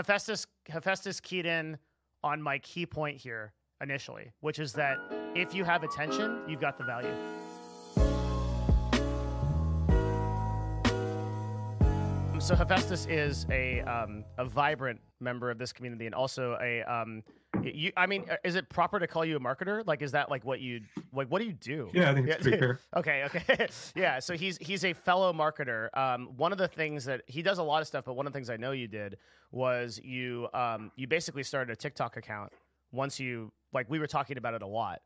Hephaestus Hephaestus keyed in on my key point here initially, which is that if you have attention, you've got the value. So Hephaestus is a um, a vibrant member of this community and also a um, you. I mean, uh, is it proper to call you a marketer? Like, is that like what you like? What do you do? Yeah, I think it's pretty fair. okay, okay, yeah. So he's he's a fellow marketer. Um, one of the things that he does a lot of stuff, but one of the things I know you did was you um, you basically started a TikTok account once you like we were talking about it a lot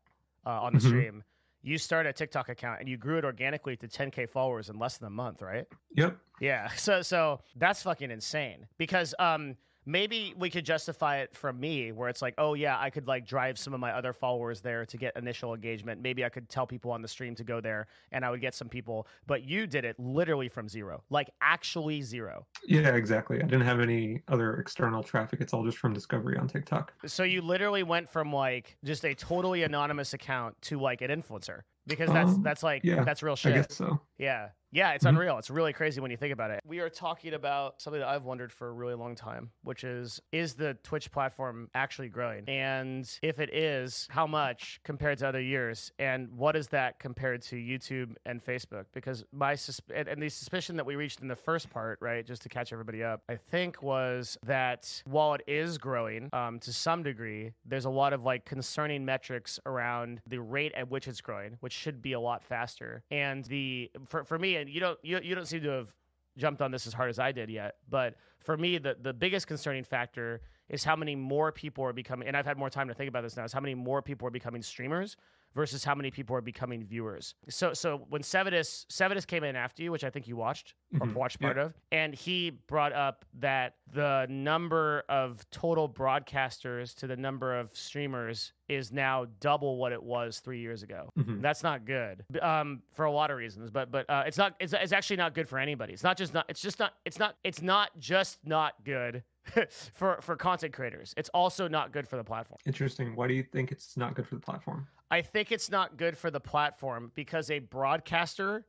uh, on the Mhm. stream. You started a TikTok account and you grew it organically to 10k followers in less than a month, right? Yep. Yeah. So so that's fucking insane because um maybe we could justify it from me where it's like, oh yeah, I could like drive some of my other followers there to get initial engagement. Maybe I could tell people on the stream to go there and I would get some people, but you did it literally from zero. Like actually zero. Yeah, exactly. I didn't have any other external traffic. It's all just from discovery on TikTok. So you literally went from like just a totally anonymous account to like an influencer because that's Um, that's like yeah, that's real I shit. guess so. Yeah. Yeah, it's Mhm. unreal. It's really crazy when you think about it. We are talking about something that I've wondered for a really long time, which is is the Twitch platform actually growing? And if it is, how much compared to other years? And what is that compared to YouTube and Facebook? Because my sus- and, and the suspicion that we reached in the first part, right, just to catch everybody up, I think was that while it is growing um, to some degree, there's a lot of like concerning metrics around the rate at which it's growing, which should be a lot faster. And the for, for me, you don't you, you don't seem to have jumped on this as hard as I did yet, but for me, the the biggest concerning factor is how many more people are becoming. And I've had more time to think about this now. Is how many more people are becoming streamers versus how many people are becoming viewers. So so when Sevadus Sevadus came in after you, which I think you watched or Mhm. watched Yeah. part of, and he brought up that the number of total broadcasters to the number of streamers is now double what it was three years ago. Mhm. That's not good um, for a lot of reasons, but but uh, it's not. It's, it's actually not good for anybody. It's not just not. It's just not. It's not. It's not just not good for for content creators. It's also not good for the platform. Interesting. Why do you think it's not good for the platform? I think it's not good for the platform because a broadcaster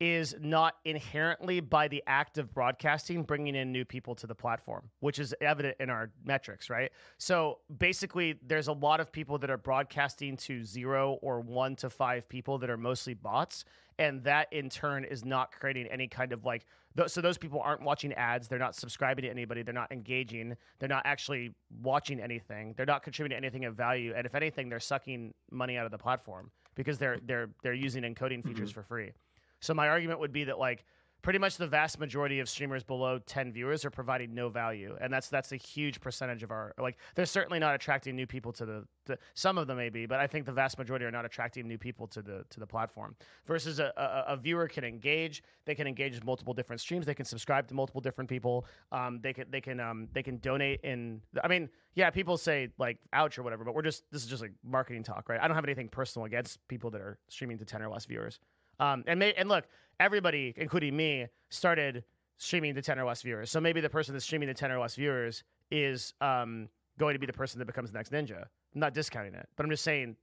is not inherently by the act of broadcasting bringing in new people to the platform, which is evident in our metrics, right? So basically, there's a lot of people that are broadcasting to zero or one to five people that are mostly bots. And that in turn is not creating any kind of like, so those people aren't watching ads. They're not subscribing to anybody. They're not engaging. They're not actually watching anything. They're not contributing anything of value. And if anything, they're sucking money out of the platform because they're they're they're using encoding mm-hmm. features for free. So my argument would be that like pretty much the vast majority of streamers below 10 viewers are providing no value and that's that's a huge percentage of our like they're certainly not attracting new people to the to, some of them may be but i think the vast majority are not attracting new people to the to the platform versus a, a, a viewer can engage they can engage with multiple different streams they can subscribe to multiple different people um, they can they can um, they can donate in i mean yeah people say like ouch or whatever but we're just this is just like marketing talk right? I don't have anything personal against people that are streaming to 10 or less viewers. Um, and may, and look, everybody, including me, started streaming to ten or less viewers. So maybe the person that's streaming to ten or less viewers is um, going to be the person that becomes the next ninja. I'm not discounting it, but I'm just saying,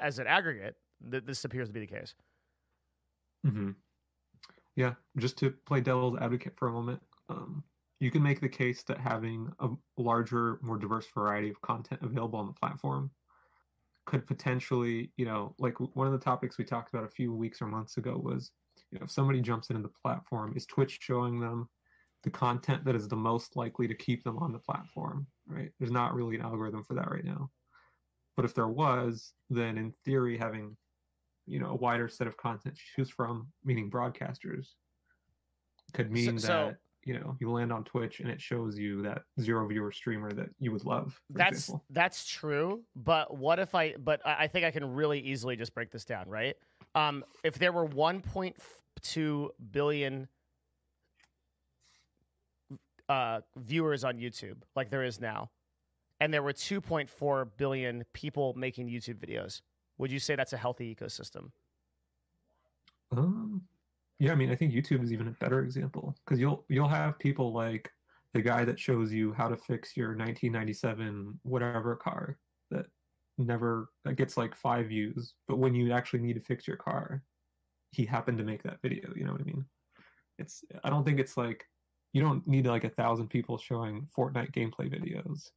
as an aggregate, th- this appears to be the case. hmm Yeah, just to play devil's advocate for a moment, um, you can make the case that having a larger, more diverse variety of content available on the platform could potentially, you know, like one of the topics we talked about a few weeks or months ago was, you know, if somebody jumps into the platform, is Twitch showing them the content that is the most likely to keep them on the platform, right? There's not really an algorithm for that right now. But if there was, then in theory, having you know a wider set of content to choose from, meaning broadcasters, could mean that so- you know you land on Twitch and it shows you that zero viewer streamer that you would love. That's example. that's true. But what if I? But I think I can really easily just break this down, right? Um, if there were 1.2 billion uh, viewers on YouTube, like there is now, and there were 2.4 billion people making YouTube videos, would you say that's a healthy ecosystem? Um, yeah, I mean, I think YouTube is even a better example because you'll you'll have people like the guy that shows you how to fix your 1997 whatever car that never that gets like five views, but when you actually need to fix your car, he happened to make that video. You know what I mean? It's I don't think it's like you don't need like a thousand people showing Fortnite gameplay videos.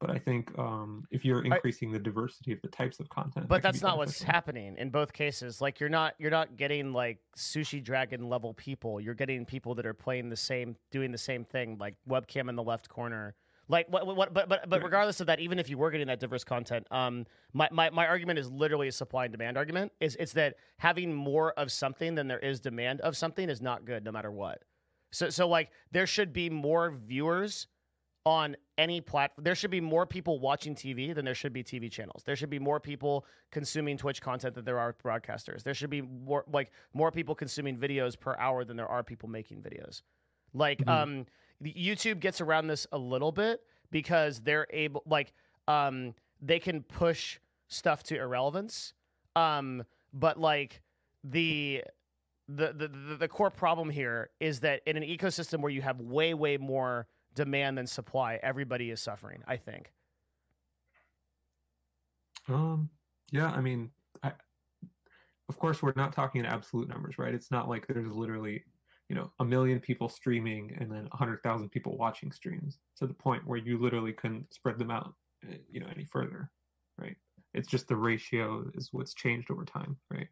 But I think um, if you're increasing I, the diversity of the types of content, but that that's not what's happening in both cases. Like you're not you're not getting like sushi dragon level people. You're getting people that are playing the same, doing the same thing, like webcam in the left corner. Like what? What? But but but regardless of that, even if you were getting that diverse content, um, my, my my argument is literally a supply and demand argument. Is it's that having more of something than there is demand of something is not good, no matter what. So so like there should be more viewers on any platform. There should be more people watching TV than there should be TV channels. There should be more people consuming Twitch content than there are broadcasters. There should be more like more people consuming videos per hour than there are people making videos. Like mm-hmm. um YouTube gets around this a little bit because they're able like um they can push stuff to irrelevance. Um but like the the, the the the core problem here is that in an ecosystem where you have way way more demand than supply, everybody is suffering. I think. Um. Yeah. I mean, I, of course, we're not talking in absolute numbers, right? It's not like there's literally, you know, a million people streaming and then a hundred thousand people watching streams to the point where you literally couldn't spread them out, eh, you know, any further, right? It's just the ratio is what's changed over time, right?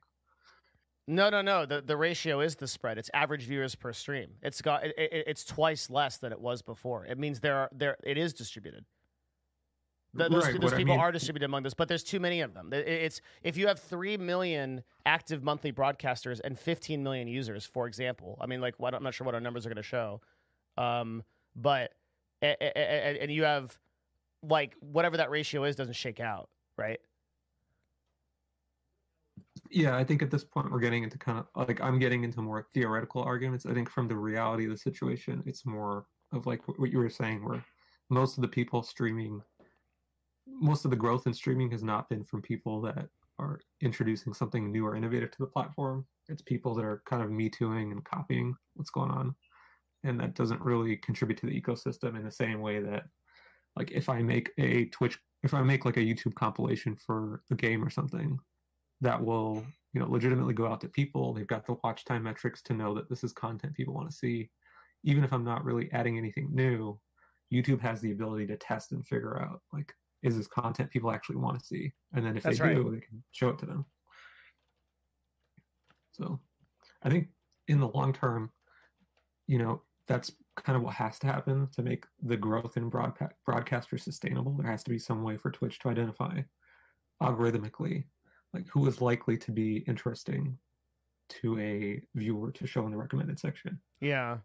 No, no, no. The the ratio is the spread. It's average viewers per stream. It's got it, it, it's twice less than it was before. It means there are there it is distributed. The, those, right, those people I mean, are distributed among this, but there's too many of them. It's if you have three million active monthly broadcasters and 15 million users, for example. I mean, like, what, I'm not sure what our numbers are going to show, um, but and, and you have like whatever that ratio is doesn't shake out, right? Yeah i think at this point we're getting into kind of like i'm getting into more theoretical arguments. I think from the reality of the situation it's more of like what you were saying where most of the people streaming most of the growth in streaming has not been from people that are introducing something new or innovative to the platform. It's people that are kind of me tooing and copying what's going on. And that doesn't really contribute to the ecosystem in the same way that like if i make a twitch if i make like a youtube compilation for a game or something that will you know legitimately go out to people. They've got the watch time metrics to know that this is content people want to see. Even if i'm not really adding anything new youtube has the ability to test and figure out like is this content people actually want to see? And then if That's they right. do they can show it to them. So i think in the long term you know that's kind of what has to happen to make the growth in broadcast broadcasters sustainable. There has to be some way for twitch to identify algorithmically like who is likely to be interesting to a viewer to show in the recommended section. Yeah.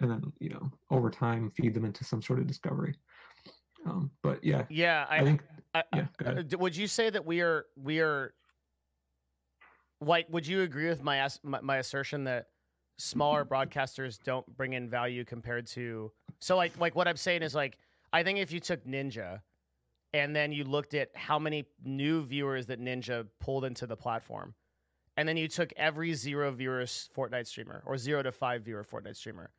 And then, you know, over time feed them into some sort of discovery. Um, but yeah. Yeah, I, I think I, yeah, would you say that we are we are like would you agree with my my, my assertion that smaller broadcasters don't bring in value compared to so like like what I'm saying is like I think if you took Ninja and then you looked at how many new viewers that Ninja pulled into the platform, and then you took every zero viewers Fortnite streamer or zero to five viewer Fortnite streamer,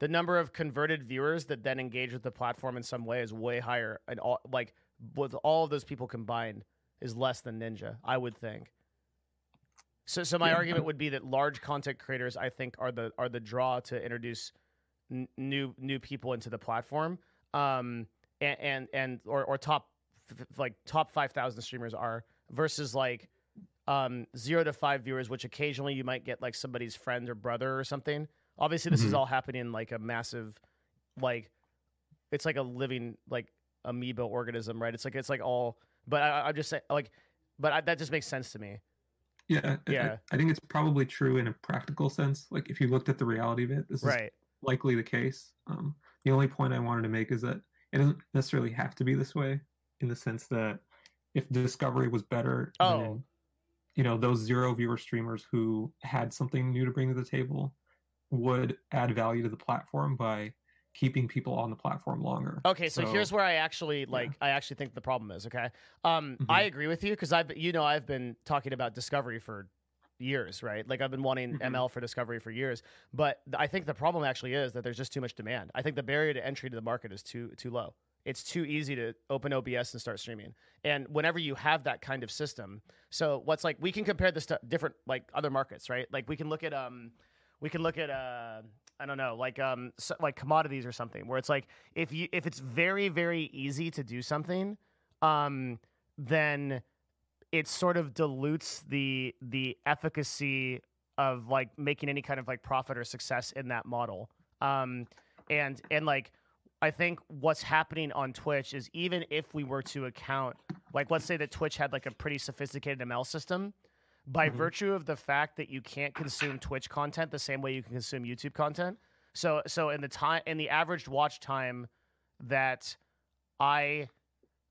the number of converted viewers that then engage with the platform in some way is way higher, and all like with all of those people combined is less than Ninja, I would think. So, so my yeah. argument would be that large content creators, I think, are the are the draw to introduce n- new new people into the platform, um, and and, and or, or top like top 5000 streamers are versus like um, zero to five viewers, which occasionally you might get like somebody's friend or brother or something. Obviously, this mm-hmm. is all happening in like a massive, like, it's like a living like amoeba organism, right? It's like it's like all. But I, am just saying, like, but I, that just makes sense to me. Yeah, yeah. I, I, think it's probably true in a practical sense. Like, if you looked at the reality of it, this is likely the case. Um, the only point I wanted to make is that it doesn't necessarily have to be this way in the sense that if Discovery was better, oh. Than, you know, those zero viewer streamers who had something new to bring to the table would add value to the platform by keeping people on the platform longer. Okay, so, so here's where I actually like yeah. I actually think the problem is, okay? Um mm-hmm. I agree with you because I've you know, I've been talking about Discovery for years, right? Like I've been wanting mm-hmm. ML for Discovery for years, but I think the problem actually is that there's just too much demand. I think the barrier to entry to the market is too too low it's too easy to open OBS and start streaming. And whenever you have that kind of system, so what's like we can compare this to different like other markets, right? Like we can look at um we can look at uh I don't know, like um, so, like commodities or something, where it's like if you if it's very very easy to do something, um, then it sort of dilutes the the efficacy of like making any kind of like profit or success in that model. Um, and and like I think what's happening on Twitch is even if we were to account, like let's say that Twitch had like a pretty sophisticated ML system, by Mhm. virtue of the fact that you can't consume Twitch content the same way you can consume YouTube content. So so in the time in the average watch time that I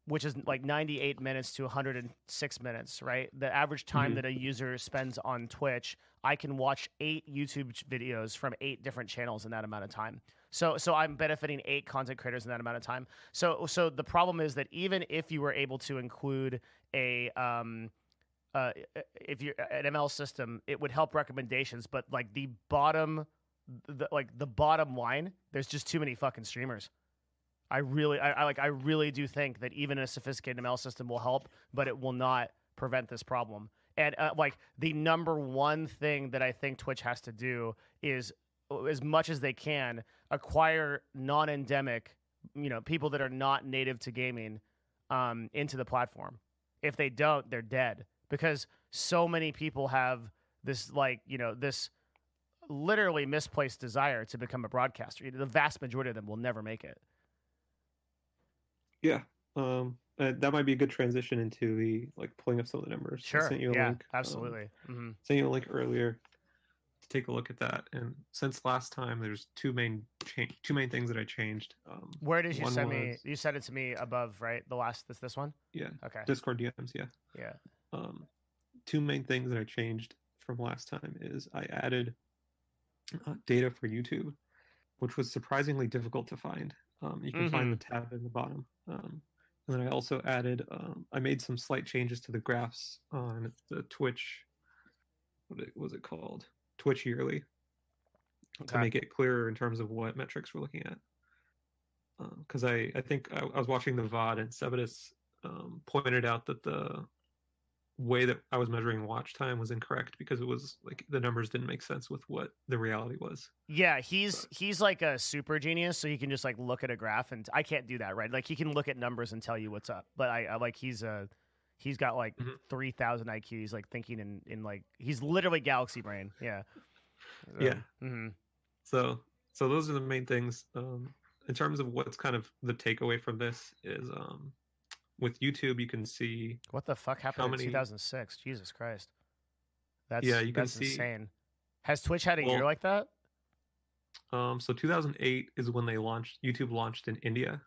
which is like 98 minutes to 106 minutes, right? The average time Mhm. that a user spends on Twitch, I can watch 8 YouTube videos from 8 different channels in that amount of time. So so I'm benefiting 8 content creators in that amount of time. So so the problem is that even if you were able to include a um uh, if you're an ML system, it would help recommendations, but like the bottom, the, like the bottom line, there's just too many fucking streamers. I really, I, I like, I really do think that even a sophisticated ML system will help, but it will not prevent this problem. And uh, like the number one thing that I think Twitch has to do is, as much as they can, acquire non-endemic, you know, people that are not native to gaming, um, into the platform. If they don't, they're dead because so many people have this like you know this literally misplaced desire to become a broadcaster the vast majority of them will never make it Yeah. Um, uh, that might be a good transition into the like pulling up some of the numbers. I sure sent you a yeah link, um, absolutely hmm sent you a link earlier. Take a look at that. And since last time, there's two main change, two main things that I changed. Um, where did you send me you sent it to me above right the last this this one Yeah, okay Discord DMs. Yeah. yeah Um, two main things that I changed from last time is I added uh, data for YouTube, which was surprisingly difficult to find. Um, you can find the tab in the bottom. Um, and then I also added, um, I made some slight changes to the graphs on the Twitch. What was it called? Twitch Yearly to make it clearer in terms of what metrics we're looking at. Because I, I think I, I was watching the VOD and Sevadus um, pointed out that the way that I was measuring watch time was incorrect because it was like the numbers didn't make sense with what the reality was. yeah he's he's like a super genius so he can just like look at a graph and i can't do that right like he can look at numbers and tell you what's up but i, I like he's a he's got like Mhm. 3000 iq he's like thinking in in like he's literally galaxy brain yeah Yeah. hmm So so those are the main things. Um, in terms of what's kind of the takeaway from this is um, with YouTube you can see What the fuck happened How in many- 2006? Jesus Christ. That's Yeah, you can that's see- insane. Has Twitch had a year like that? um, so 2008 is when they launched YouTube launched in India.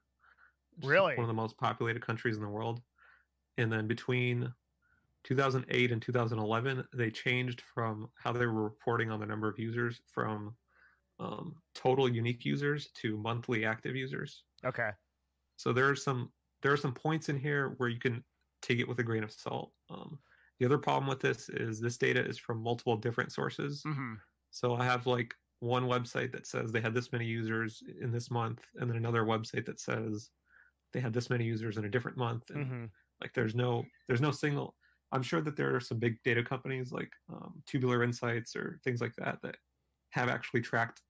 Really? one of the most populated countries in the world. And then between 2008 and 2011, they changed from how they were reporting on the number of users from um, total unique users to monthly active users. Okay. So there are some there are some points in here where you can take it with a grain of salt. Um, the other problem with this is this data is from multiple different sources. hmm So I have like one website that says they had this many users in this month, and then another website that says they had this many users in a different month. And hmm like there's no there's no single. I'm sure that there are some big data companies like um, Tubular Insights or things like that that have actually tracked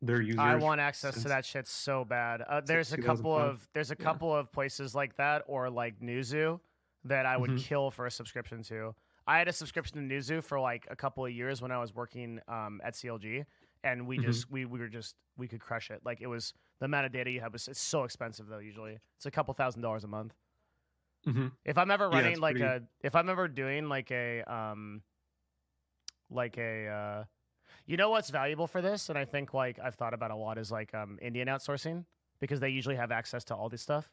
their users. I want access to that shit so bad. Uh, there's a couple of there's a Yeah. couple of places like that or like Newzoo that I would Mhm. kill for a subscription to. I had a subscription to Newzoo for like a couple of years when I was working um, at CLG, and we Mhm. just we, we were just we could crush it. Like it was the amount of data you have was it's so expensive though. Usually it's a couple thousand dollars a month. Mhm. If I'm ever running it's like pretty- a, if I'm ever doing like a, um, like a, uh, you know what's valuable for this, and I think like I've thought about a lot is like um, Indian outsourcing because they usually have access to all this stuff.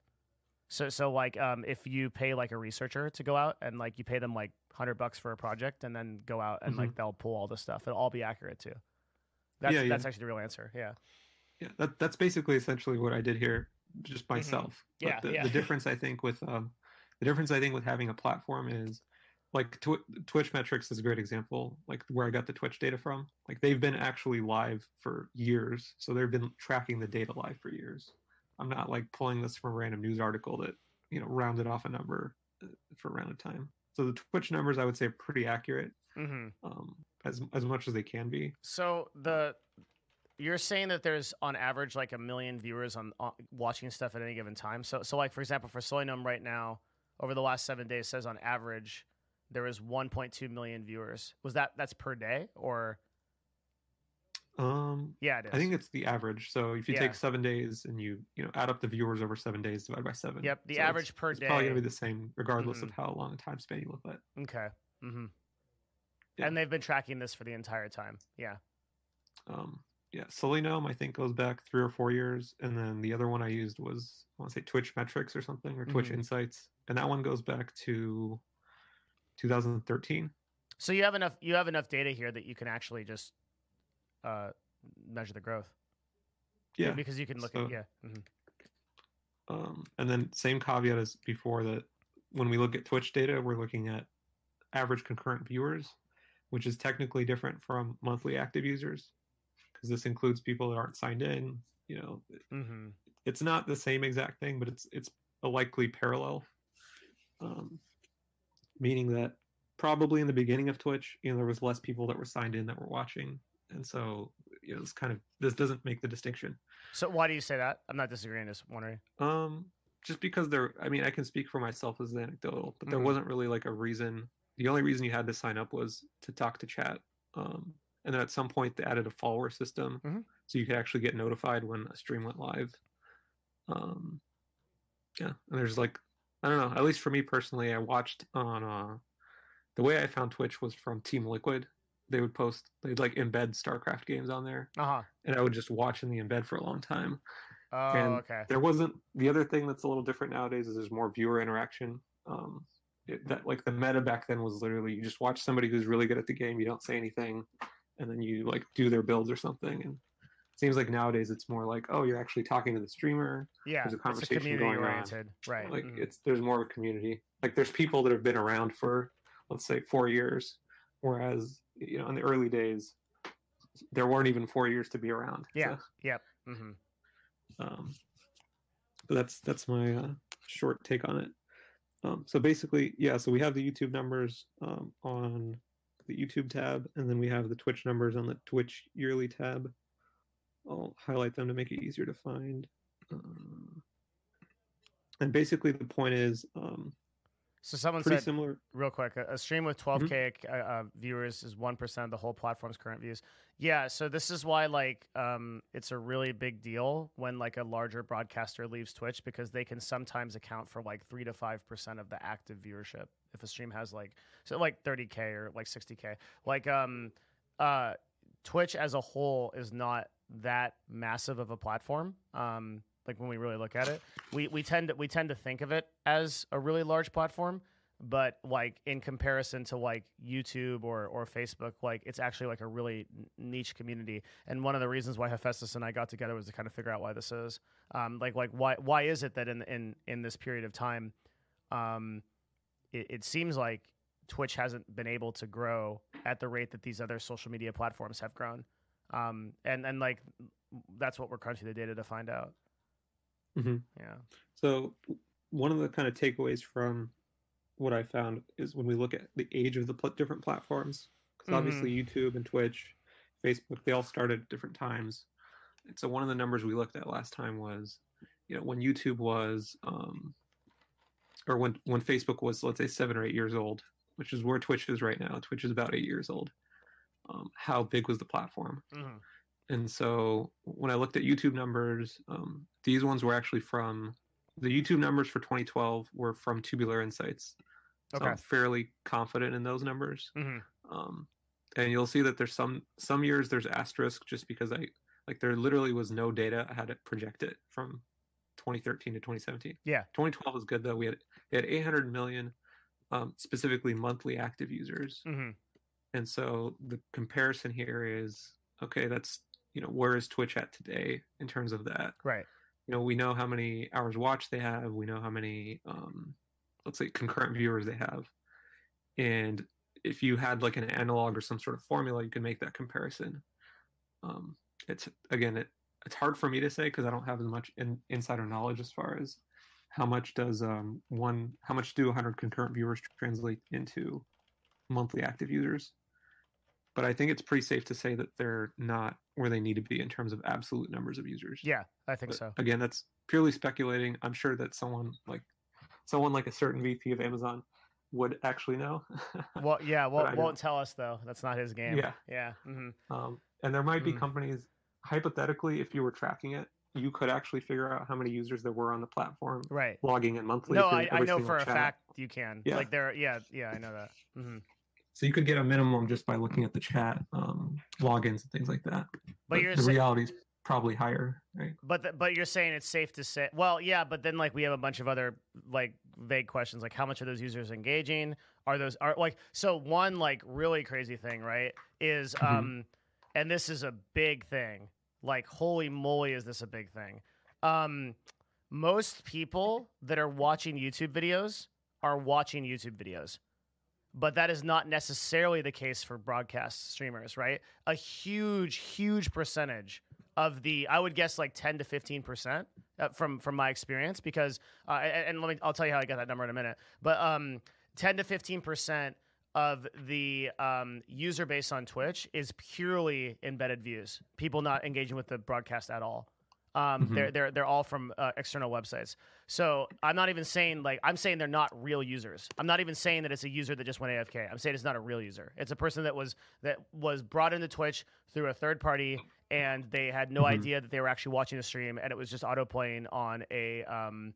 So so like um, if you pay like a researcher to go out and like you pay them like hundred bucks for a project and then go out and like they'll pull all this stuff, it'll all be accurate too. That's Yeah, yeah. that's actually the real answer. Yeah. Yeah, that, that's basically essentially what I did here, just myself. Mm-hmm. Yeah, the, yeah. the difference I think with um, the difference I think with having a platform is like Tw- Twitch metrics is a great example. Like where I got the Twitch data from. Like they've been actually live for years, so they've been tracking the data live for years. I'm not like pulling this from a random news article that you know rounded off a number uh, for a rounded time. So the Twitch numbers I would say are pretty accurate, Mm-hmm. um, as as much as they can be. So the you're saying that there's on average like a million viewers on, on watching stuff at any given time. So so like for example for SullyGnome right now over the last seven days says on average there was 1.2 million viewers. Was that that's per day or Um, yeah it is. I think it's the average. So if you Yeah. take seven days and you you know add up the viewers over seven days divided by seven. Yep, the so it's- average per it's probably gonna be the same regardless of Mhm. how long a time span you look at. okay. Mm-hmm. Yeah. And they've been tracking this for the entire time. Yeah. Um, yeah, SullyGnome I think goes back three or four years, and then the other one I used was I want to say Twitch Metrics or something or Twitch Mhm. Insights, and that one goes back to 2013. So you have enough you have enough data here that you can actually just uh, measure the growth. Yeah, Because you can look so- at yeah. mhm. Um, and then same caveat as before that when we look at Twitch data, we're looking at average concurrent viewers, which is technically different from monthly active users because this includes people that aren't signed in. You know, Mhm. it's not the same exact thing, but it's it's a likely parallel. Um, meaning that probably in the beginning of Twitch, you know, there was less people that were signed in that were watching, and so you know, it's kind of this doesn't make the distinction. So why do you say that? I'm not disagreeing. Just wondering. Um, just because there, I mean, I can speak for myself as anecdotal, but there Mhm. wasn't really like a reason. The only reason you had to sign up was to talk to chat. Um, and then at some point they added a follower system, Mhm. so you could actually get notified when a stream went live. Um, yeah, and there's like, I don't know. At least for me personally, I watched on. Uh, the way I found Twitch was from Team Liquid. They would post, they'd like embed StarCraft games on there, Uh huh. and I would just watch in the embed for a long time Oh, And okay. there wasn't the other thing that's a little different nowadays is there's more viewer interaction um it, that like the meta back then was literally you just watch somebody who's really good at the game you don't say anything and then you like do their builds or something and seems like nowadays it's more like oh you're actually talking to the streamer Yeah, there's a conversation going on. right? like mhm. it's there's more of a community like there's people that have been around for let's say four years whereas you know in the early days there weren't even four years to be around Yeah. So- Yep. hmm um, but that's that's my uh, short take on it. Um, so basically, yeah. So we have the YouTube numbers um, on the YouTube tab, and then we have the Twitch numbers on the Twitch yearly tab. I'll highlight them to make it easier to find. Uh, and basically, the point is um, So someone pretty said similar. real quick, a, a stream with Mm-hmm. 12k uh, uh, viewers is one percent of the whole platform's current views. Yeah, so this is why like um, it's a really big deal when like a larger broadcaster leaves Twitch because they can sometimes account for like three to five percent of the active viewership if a stream has like so like 30k or like 60k. Like um, uh, Twitch as a whole is not that massive of a platform. Um, like when we really look at it, we we tend to we tend to think of it as a really large platform but like in comparison to like YouTube or or Facebook, like it's actually like a really niche community. And one of the reasons why Hephaestus and I got together was to kind of figure out why this is. Um, like like why why is it that in in in this period of time, um, it, it seems like Twitch hasn't been able to grow at the rate that these other social media platforms have grown. Um, and and like that's what we're crunching the data to find out. Mhm. Yeah. So one of the kind of takeaways from what I found is when we look at the age of the pl- different platforms, because obviously YouTube and Twitch, Facebook, they all started at different times. And so one of the numbers we looked at last time was, you know, when YouTube was, um, or when when Facebook was, let's say, seven or eight years old, which is where Twitch is right now. Twitch is about eight years old. Um, how big was the platform? Mhm. And so when I looked at YouTube numbers, um, these ones were actually from the YouTube numbers for 2012 were from Tubular Insights. So Okay. I'm fairly confident in those numbers. Mhm. Um, and you'll see that there's some some years there's asterisk just because I like there literally was no data. I had to project it from 2013 to 2017. Yeah. 2012 was good though. We had we had 800 million um, specifically monthly active users. Mhm. And so the comparison here is okay, that's you know, where is Twitch at today in terms of that? Right. You know, we know how many hours watched they have, we know how many um let's say concurrent viewers they have. And if you had like an analog or some sort of formula, you can make that comparison. Um it's again it it's hard for me to say because I don't have as much in, insider knowledge as far as how much does um one how much do 100 concurrent viewers translate into monthly active users but I think it's pretty safe to say that they're not where they need to be in terms of absolute numbers of users. Yeah, I think But so. Again, that's purely speculating. I'm sure that someone like someone like a certain VP of Amazon would actually know. Well, yeah, well, won't tell us though. That's not his game. Yeah. yeah. hmm um, and there might be Mm. companies, hypothetically, if you were tracking it, you could actually figure out how many users there were on the platform, Right. logging in monthly. No, I, I know for a chat. fact you can. Yeah. Like there, yeah, yeah, I know that. hmm So you could get a minimum just by looking at the chat um, logins and things like that. But you're the reality is probably higher, right? But th- but you're saying it's safe to say. Well, yeah, but then like we have a bunch of other like vague questions, like how much are those users engaging? Are those are like so one like really crazy thing, right? Is Mhm. um, and this is a big thing. Like holy moly, is this a big thing? Um, most people that are watching YouTube videos are watching YouTube videos. But that is not necessarily the case for broadcast streamers, right? A huge, huge percentage of the I would guess like 10 to 15 percent uh, from from my experience because uh, and, let me I'll tell you how I got that number in a minute but um 10 to 15 percent of the um, user base on Twitch is purely embedded views people not engaging with the broadcast at all um, Mhm. they're they're they're all from uh, external websites so I'm not even saying like I'm saying they're not real users I'm not even saying that it's a user that just went AFK I'm saying it's not a real user it's a person that was that was brought into Twitch through a third party and they had no Mhm. idea that they were actually watching the stream and it was just auto playing on a um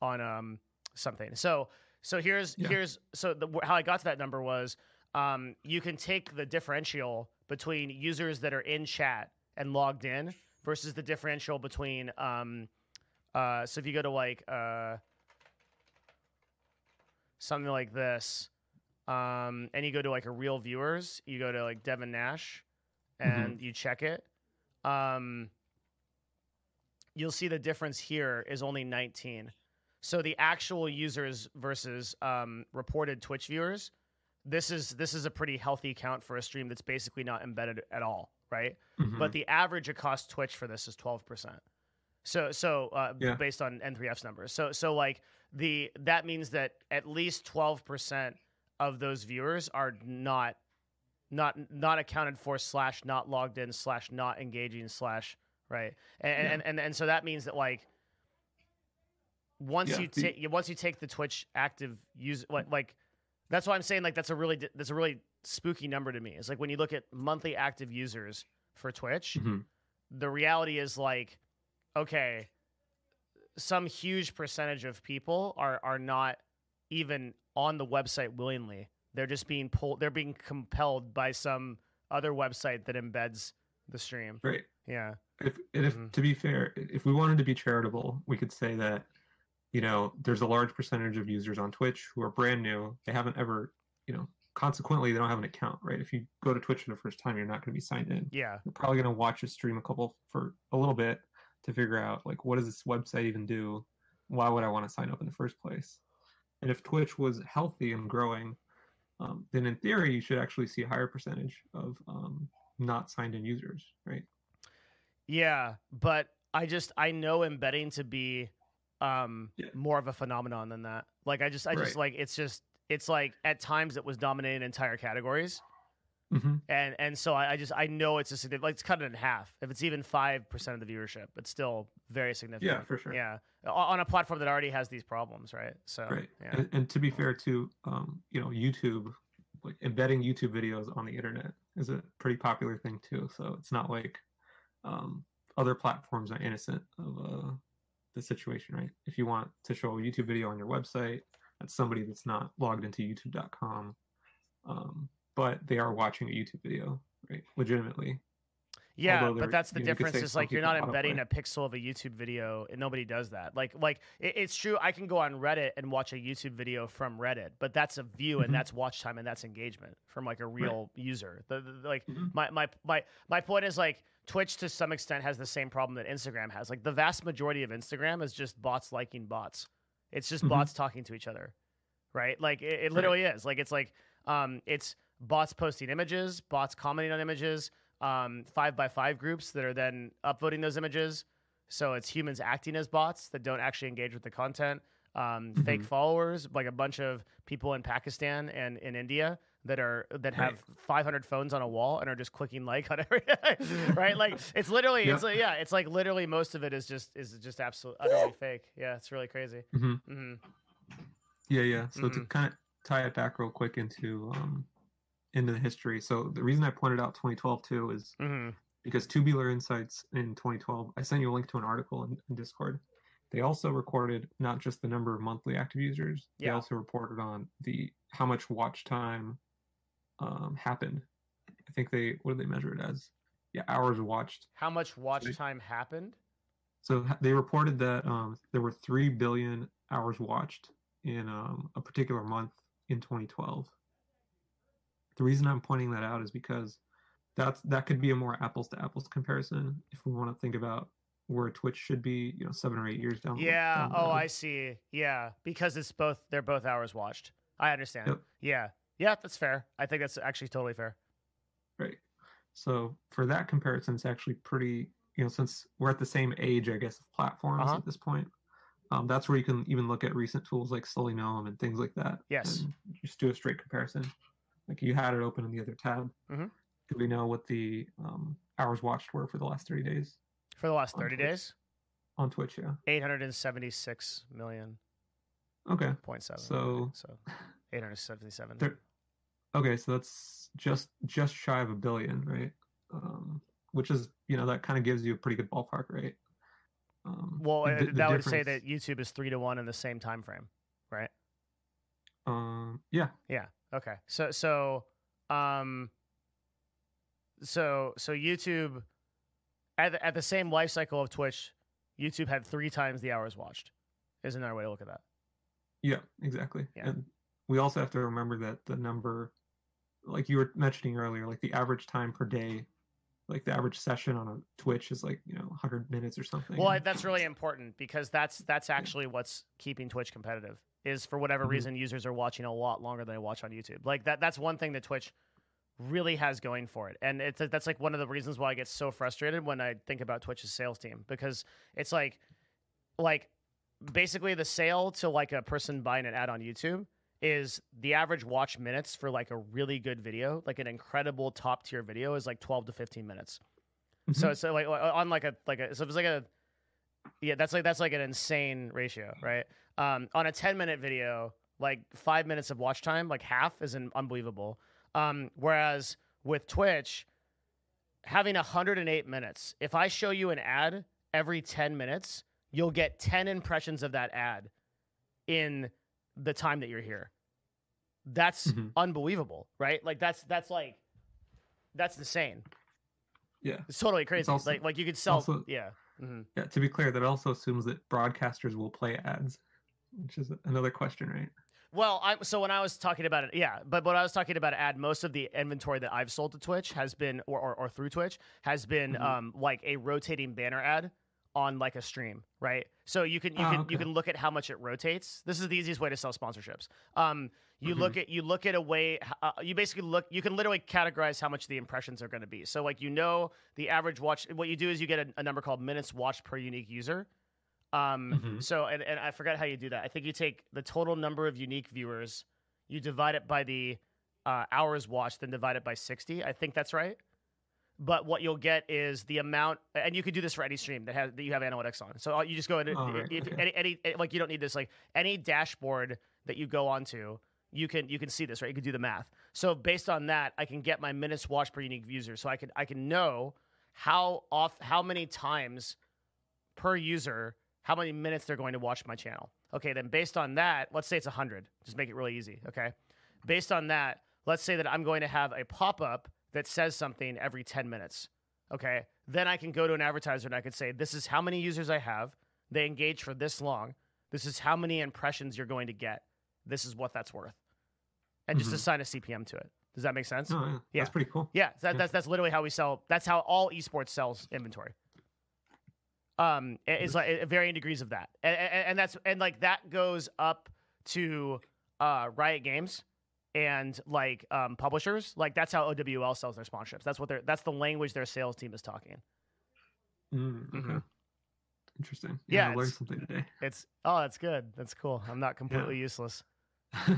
on um something so so here's Yeah. here's so the, how i got to that number was um you can take the differential between users that are in chat and logged in versus the differential between um uh so if you go to like uh something like this um and you go to like a real viewers you go to like devin nash and you check it um, you'll see the difference here is only 19. So the actual users versus um, reported Twitch viewers, this is this is a pretty healthy count for a stream that's basically not embedded at all, right? Mhm. But the average across Twitch for this is 12%. So so uh, Yeah. based on N3F's numbers. So so like the that means that at least 12% of those viewers are not not not accounted for slash not logged in slash not engaging slash right and Yeah. and, and and so that means that like once Yeah, you take once you take the twitch active use like like that's why i'm saying like that's a really that's a really spooky number to me it's like when you look at monthly active users for twitch Mhm. the reality is like okay some huge percentage of people are are not even on the website willingly they're just being pulled they're being compelled by some other website that embeds the stream Right. yeah If and if Mhm. to be fair, if we wanted to be charitable, we could say that you know there's a large percentage of users on Twitch who are brand new. They haven't ever, you know, consequently they don't have an account, right? If you go to Twitch for the first time, you're not going to be signed in. yeah You're probably going to watch a stream a couple for a little bit to figure out like what does this website even do? Why would I want to sign up in the first place? And if Twitch was healthy and growing, um, then in theory you should actually see a higher percentage of um, not signed in users, right? yeah but i just i know embedding to be um Yeah. more of a phenomenon than that like i just i just like it's just it's like at times it was dominating entire categories Mm-hmm. and and so I, I just I know it's a significant like it's cut it in half. If it's even five percent of the viewership, it's still very significant. Yeah, for sure. Yeah, on a platform that already has these problems, right? So Right. yeah, And, and to be fair to um, you know, YouTube, like embedding YouTube videos on the internet is a pretty popular thing too. So it's not like um, other platforms are innocent of uh, the situation, right? If you want to show a YouTube video on your website, that's somebody that's not logged into YouTube.com, um, but they are watching a YouTube video, right? Legitimately. yeah. But that's the you know, you could difference. Is like you're not embedding a pixel of a YouTube video, and nobody does that. Like like it, it's true. I can go on Reddit and watch a YouTube video from Reddit, but that's a view and that's watch time and that's engagement from like a real user. The, the- the- like Mhm. my my my my point is like Twitch to some extent has the same problem that Instagram has. Like the vast majority of Instagram is just bots liking bots. It's just Mhm. bots talking to each other, right? Like it, it Right. literally is. Like it's like um, it's bots posting images, bots commenting on images, um, five by five groups that are then upvoting those images. So it's humans acting as bots that don't actually engage with the content. Um, Fake Mhm. followers, like a bunch of people in Pakistan and in India that are that Right. have 500 phones on a wall and are just clicking like on every right like it's literally it's like yeah it's like literally most of it is just is just absolutely utterly fake yeah it's really crazy Mhm. hmm Yeah, yeah. So to Mhm. kind of tie it back real quick into um into the history. So the reason I pointed out 2012 too is hmm because Tubular Insights in 2012, I sent you a link to an article in, in Discord. They also recorded not just the number of monthly active users, they also reported on the how much watch time um, happened. I think they what did they measure it as? Yeah, hours watched. how much watch Sweet. time happened So they reported that um, there were three billion hours watched in um, a particular month in 2012. The reason I'm pointing that out is because that's that could be a more apples to apples comparison if we want to think about where Twitch should be, you know, seven or eight years down. the- yeah down oh i see yeah because it's both they're both hours watched i understand Yep. yeah yeah that's fair i think that's actually totally fair Right. So for that comparison, it's actually pretty, you know, since we're at the same age, I guess, of platforms Uh-huh. at this point, um, that's where you can even look at recent tools like SullyGnome and things like that. Yes. And just do a straight comparison. Like you had it open in the other tab. Mhm. Do we know what the um, hours watched were for the last 30 days for the last 30 Twitch. days on Twitch? Yeah. 876 million Okay. point seven. So- so 877. There- Okay, so that's just just shy of a billion, right? Um, which is, you know, that kind of gives you a pretty good ballpark, right? Um, well, the that would say that YouTube is three to one in the same time frame, right? Um, yeah, yeah, Okay. So so um so so YouTube at the, at the same life cycle of Twitch, YouTube had three times the hours watched. Is another way to look at that. Yeah, exactly. Yeah. And we also have to remember that the number, like you were mentioning earlier, like the average time per day, like the average session on a Twitch is like you know 100 minutes or something. Well, that's really important because that's that's actually what's keeping Twitch competitive. Is for whatever Mhm. reason users are watching a lot longer than they watch on YouTube. Like that that's one thing that Twitch really has going for it. And it's that's like one of the reasons why I get so frustrated when I think about Twitch's sales team because it's like like basically the sale to like a person buying an ad on YouTube is the average watch minutes for like a really good video, like an incredible top tier video is like 12 to 15 minutes. So Mhm. it's like on like a like a so it's like a yeah that's like that's like an insane ratio, right? Um, on a 10 minute video, like five minutes of watch time, like half is an unbelievable. Um, whereas with Twitch, having 108 minutes, if I show you an ad every 10 minutes, you'll get 10 impressions of that ad in the time that you're here. That's Mhm. unbelievable, right? Like that's that's like that's insane. yeah, It's totally crazy. also- like like you could sell also- yeah. hmm yeah. To be clear, that also assumes that broadcasters will play ads, which is another question, right? Well, I so when I was talking about it, yeah, but when I was talking about ad, most of the inventory that I've sold to Twitch has been or or, or through Twitch has been Mhm. um like a rotating banner ad on like a stream, right? So you can you Ah, can okay. you can look at how much it rotates. This is the easiest way to sell sponsorships. Um, you Mm-hmm. look at you look at a way uh, you basically look you can literally categorize how much the impressions are going to be. So like you know the average watch. What you do is you get a, a number called minutes watched per unique user. Um, Mhm. so and, and I forgot how you do that. I think you take the total number of unique viewers, you divide it by the uh, hours watched, then divide it by sixty. I think that's right. But what you'll get is the amount, and you could do this for any stream that has that you have analytics on. So uh, you just go into right, if, okay. any, any like you don't need this like any dashboard that you go onto. You can you can see this right. You can do the math. So based on that, I can get my minutes watched per unique user. So I can I can know how off how many times per user how many minutes they're going to watch my channel. Okay, then based on that, let's say it's 100. Just make it really easy, okay? Based on that, let's say that I'm going to have a pop-up that says something every 10 minutes. Okay? Then I can go to an advertiser and I could say, "This is how many users I have. They engage for this long. This is how many impressions you're going to get. This is what that's worth." And just Mhm. assign a CPM to it. Does that make sense? Oh, yeah, Yeah. that's pretty cool. Yeah, that, Yeah. that's that's literally how we sell. That's how all esports sells inventory. Um, it- it's like uh, varying degrees of that, and, and, and that's and like that goes up to uh, Riot Games and like um, publishers. Like that's how OWL sells their sponsorships. That's what they're that's the language their sales team is talking. Mm, okay. Mhm. Interesting. Yeah, I learned something today. It's oh, that's good. That's cool. I'm not completely useless.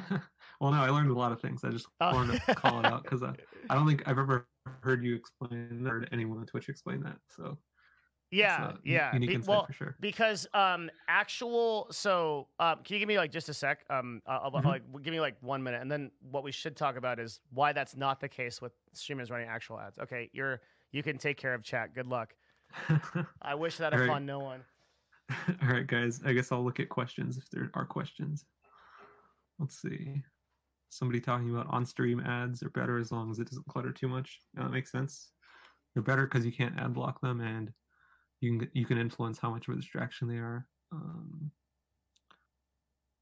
well, no, I learned a lot of things. I just Oh. wanted to call it out because I, I don't think I've ever heard you explain or anyone on Twitch explain that. So it's yeah, a yeah. Be- well, for sure. because um actual so um can you give me like just a sec um I'll, I'll- Mhm. like give me like one minute and then what we should talk about is why that's not the case with streamers running actual ads okay you're you can take care of chat good luck i wish that Alright. upon no one All right, guys. I guess I'll look at questions if there are questions. Let's see. Somebody talking about on-stream ads are better as long as it doesn't clutter too much. Uh, that makes sense. They're better because you can't ad block them, and you can you can influence how much of a distraction they are. Um,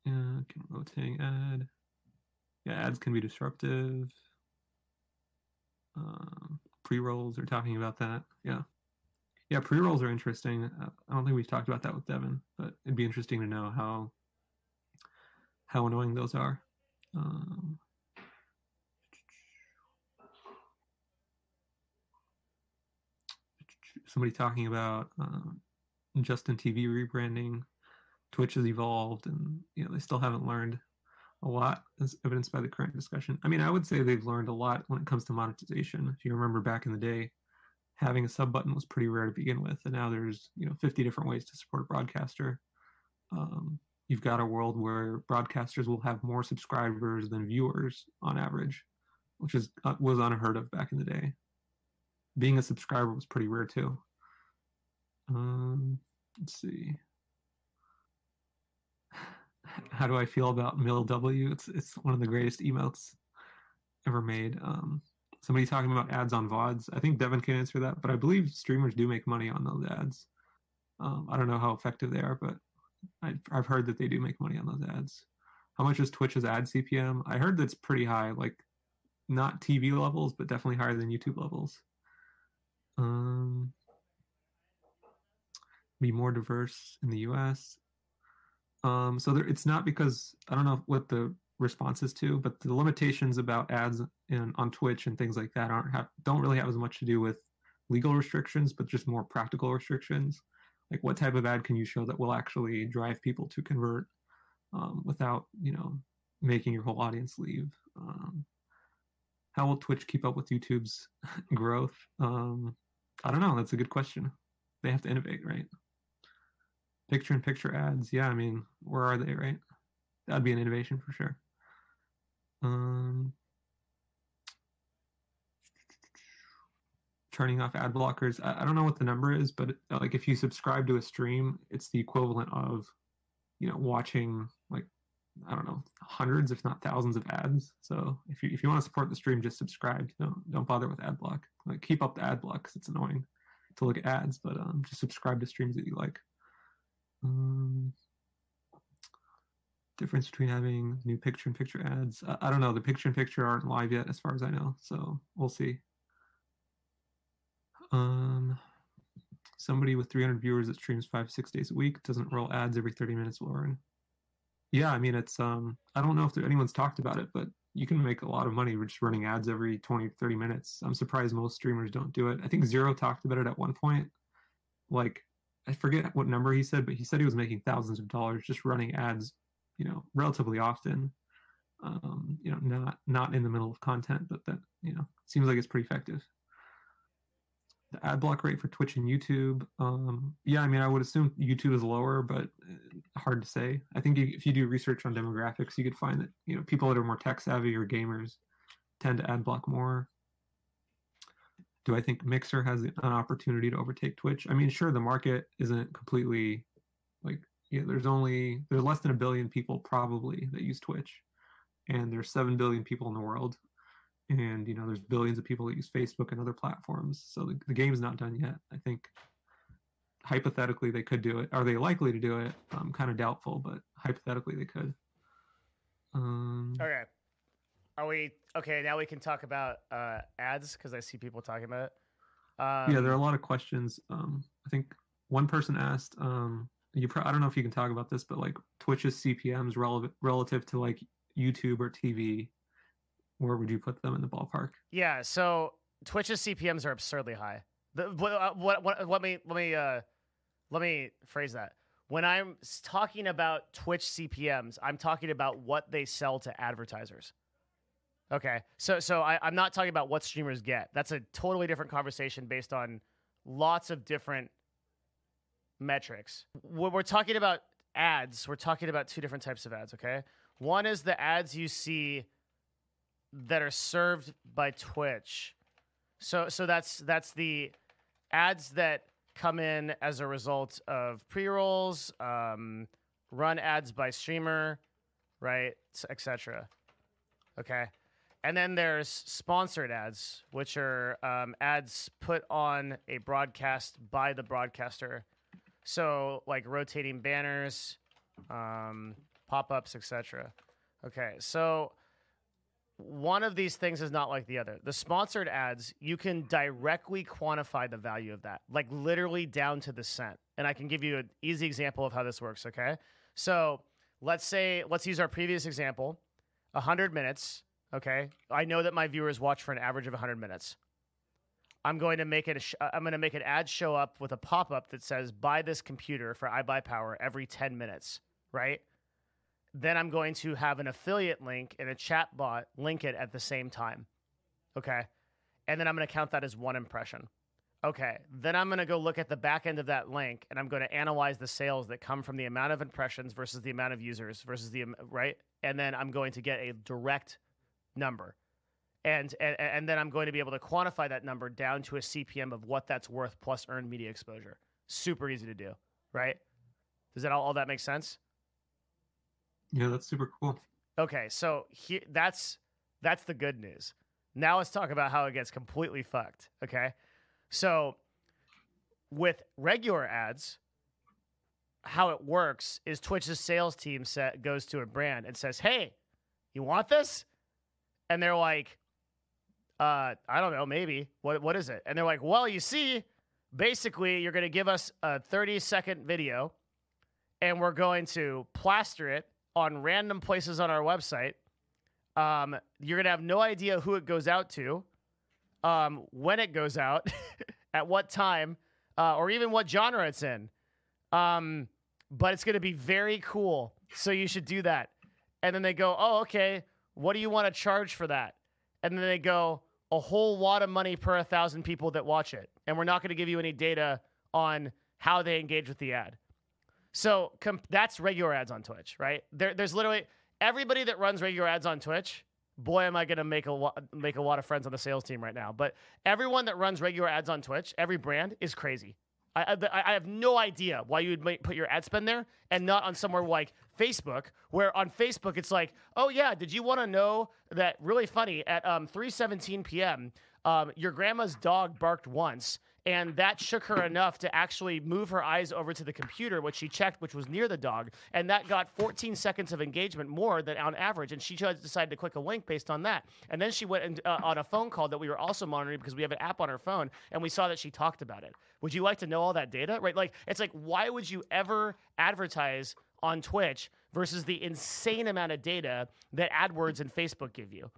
yeah, can rotating ad. Yeah, ads can be disruptive. Um, pre-rolls are talking about that. Yeah. Yeah, pre-rolls are interesting. Uh, I don't think we've talked about that with Devin, but it'd be interesting to know how how annoying those are. Um, somebody talking about um, Justin TV rebranding. Twitch has evolved, and you know they still haven't learned a lot, as evidenced by the current discussion. I mean, I would say they've learned a lot when it comes to monetization. If you remember back in the day, having a sub button was pretty rare to begin with, and now there's you know 50 different ways to support a broadcaster. Um, you've got a world where broadcasters will have more subscribers than viewers on average, which is uh, was unheard of back in the day. Being a subscriber was pretty rare too. Um, let's see. How do I feel about Mill W? It's it's one of the greatest emotes ever made. Um, somebody talking about ads on VODs. I think Devin can answer that, but I believe streamers do make money on those ads. Um, I don't know how effective they are, but I, I've heard that they do make money on those ads. How much is Twitch's ad CPM? I heard that's pretty high, like not TV levels, but definitely higher than YouTube levels. Um, be more diverse in the U.S. Um, so there, it's not because I don't know what the response is to, but the limitations about ads in on Twitch and things like that aren't have, don't really have as much to do with legal restrictions, but just more practical restrictions. Like what type of ad can you show that will actually drive people to convert um, without you know making your whole audience leave? Um, how will Twitch keep up with YouTube's growth? Um, I don't know. That's a good question. They have to innovate, right? Picture in picture ads. Yeah, I mean, where are they, right? That'd be an innovation for sure. Um, turning off ad blockers. I, I don't know what the number is, but like if you subscribe to a stream, it's the equivalent of, you know, watching I don't know hundreds, if not thousands, of ads. So if you if you want to support the stream, just subscribe. Don't don't bother with ad block. Like keep up the ad block because it's annoying to look at ads, but um, just subscribe to streams that you like. Um, difference between having new picture in picture ads. I, I don't know. The picture in picture aren't live yet, as far as I know. So we'll see. Um, somebody with 300 viewers that streams five six days a week doesn't roll ads every 30 minutes, Lauren. Yeah, I mean it's um I don't know if there, anyone's talked about it, but you can make a lot of money just running ads every 20 30 minutes. I'm surprised most streamers don't do it. I think Zero talked about it at one point. Like I forget what number he said, but he said he was making thousands of dollars just running ads, you know, relatively often. Um, you know, not not in the middle of content, but that, you know, seems like it's pretty effective the ad block rate for Twitch and YouTube. Um, yeah, I mean, I would assume YouTube is lower, but uh, hard to say. I think if you do research on demographics, you could find that you know people that are more tech savvy or gamers tend to ad block more. Do I think Mixer has an opportunity to overtake Twitch? I mean, sure, the market isn't completely like yeah. There's only there's less than a billion people probably that use Twitch, and there's seven billion people in the world and you know there's billions of people that use facebook and other platforms so the, the game's not done yet. I think hypothetically they could do it are they likely to do it i'm kind of doubtful but hypothetically they could. Um okay. Are we okay now we can talk about uh ads because i see people talking about it. Um, yeah there are a lot of questions. Um i think one person asked um you pro- i don't know if you can talk about this but like twitch's cpms relevant relative to like youtube or tv where would you put them in the ballpark? Yeah, so Twitch's CPMS are absurdly high. The, what, uh, what, what, let me let me uh, let me phrase that. When I'm talking about Twitch CPMs, I'm talking about what they sell to advertisers. Okay, so so I, I'm not talking about what streamers get. That's a totally different conversation based on lots of different metrics. When we're talking about ads, we're talking about two different types of ads. Okay, one is the ads you see that are served by Twitch. So so that's that's the ads that come in as a result of pre-rolls, um, run ads by streamer, right, etc. Okay, and then there's sponsored ads, which are um, ads put on a broadcast by the broadcaster. So like rotating banners, um, pop-ups, etc. Okay, so one of these things is not like the other. The sponsored ads, you can directly quantify the value of that, like literally down to the cent. And I can give you an easy example of how this works, okay? So let's say, let's use our previous example 100 minutes, okay? I know that my viewers watch for an average of 100 minutes. I'm going to make it. A sh- uh, I'm going to make an ad show up with a pop up that says "Buy this computer for iBuyPower every 10 minutes." Right? Then I'm going to have an affiliate link and a chat bot link it at the same time. Okay. And then I'm going to count that as one impression. Okay. Then I'm going to go look at the back end of that link and I'm going to analyze the sales that come from the amount of impressions versus the amount of users versus the, right? And then I'm going to get a direct number. And, and, and then I'm going to be able to quantify that number down to a CPM of what that's worth plus earned media exposure. Super easy to do, right? Does that all, all that make sense? Yeah, that's super cool. Okay, so he, that's that's the good news. Now let's talk about how it gets completely fucked. Okay, so with regular ads, how it works is Twitch's sales team set, goes to a brand and says, "Hey, you want this?" And they're like, "Uh, I don't know, maybe. What what is it?" And they're like, "Well, you see, basically, you're going to give us a 30 second video, and we're going to plaster it on random places on our website. Um, you're gonna have no idea who it goes out to, um, when it goes out, at what time, uh, or even what genre it's in. Um, but it's gonna be very cool. So you should do that. And then they go, oh, okay. What do you want to charge for that? And then they go, a whole lot of money per a thousand people that watch it. And we're not to give you any data on how they engage with the ad. So that's regular ads on Twitch, right? There, there's literally everybody that runs regular ads on Twitch. Boy, am I to make a make a lot of friends on the sales team right now. But everyone that runs regular ads on Twitch, every brand is crazy. I, I, I have no idea why you would make, put your ad spend there and not on somewhere like Facebook, where on Facebook it's like, oh yeah, did you want to know that really funny at um, 3:17 p.m. Um, your grandma's dog barked once, and that shook her enough to actually move her eyes over to the computer, which she checked, which was near the dog, and that got 14 seconds of engagement more than on average. And she decided to click a link based on that. And then she went and, uh, on a phone call that we were also monitoring because we have an app on her phone, and we saw that she talked about it. Would you like to know all that data? Right? Like, it's like, why would you ever advertise on Twitch versus the insane amount of data that AdWords and Facebook give you?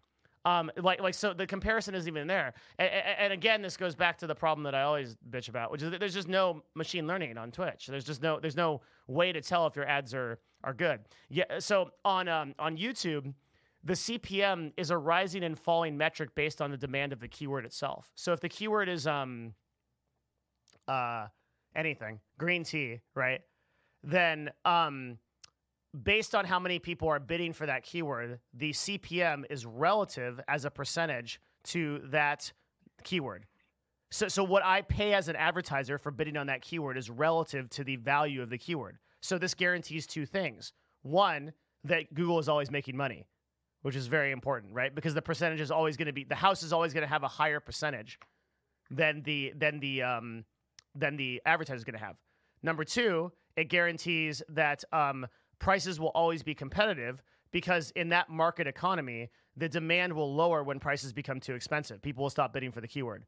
Um, like, like, so the comparison isn't even there. And, and again, this goes back to the problem that I always bitch about, which is that there's just no machine learning on Twitch. There's just no, there's no way to tell if your ads are are good. Yeah. So on um, on YouTube, the CPM is a rising and falling metric based on the demand of the keyword itself. So if the keyword is um, uh, anything green tea, right? Then um, based on how many people are bidding for that keyword, the CPM is relative as a percentage to that keyword. So, so what I pay as an advertiser for bidding on that keyword is relative to the value of the keyword. So this guarantees two things. One, that Google is always making money, which is very important, right? Because the percentage is always going to be the house is always going to have a higher percentage than the than the um than the advertiser is going to have. Number two, it guarantees that um, prices will always be competitive because in that market economy, the demand will lower when prices become too expensive. People will stop bidding for the keyword,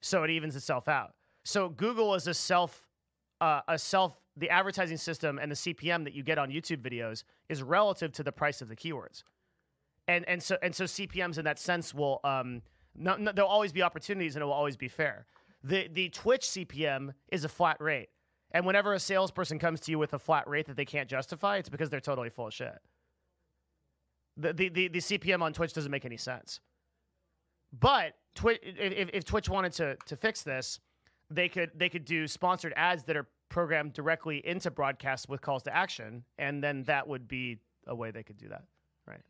so it evens itself out. So Google is a self, uh, a self. The advertising system and the CPM that you get on YouTube videos is relative to the price of the keywords, and and so and so CPMS in that sense will um, there'll always be opportunities and it will always be fair. The the Twitch CPM is a flat rate. And whenever a salesperson comes to you with a flat rate that they can't justify, it's because they're totally full of shit. The the the, the CPM on Twitch doesn't make any sense. But Twitch, if, if Twitch wanted to to fix this, they could they could do sponsored ads that are programmed directly into broadcasts with calls to action, and then that would be a way they could do that, right?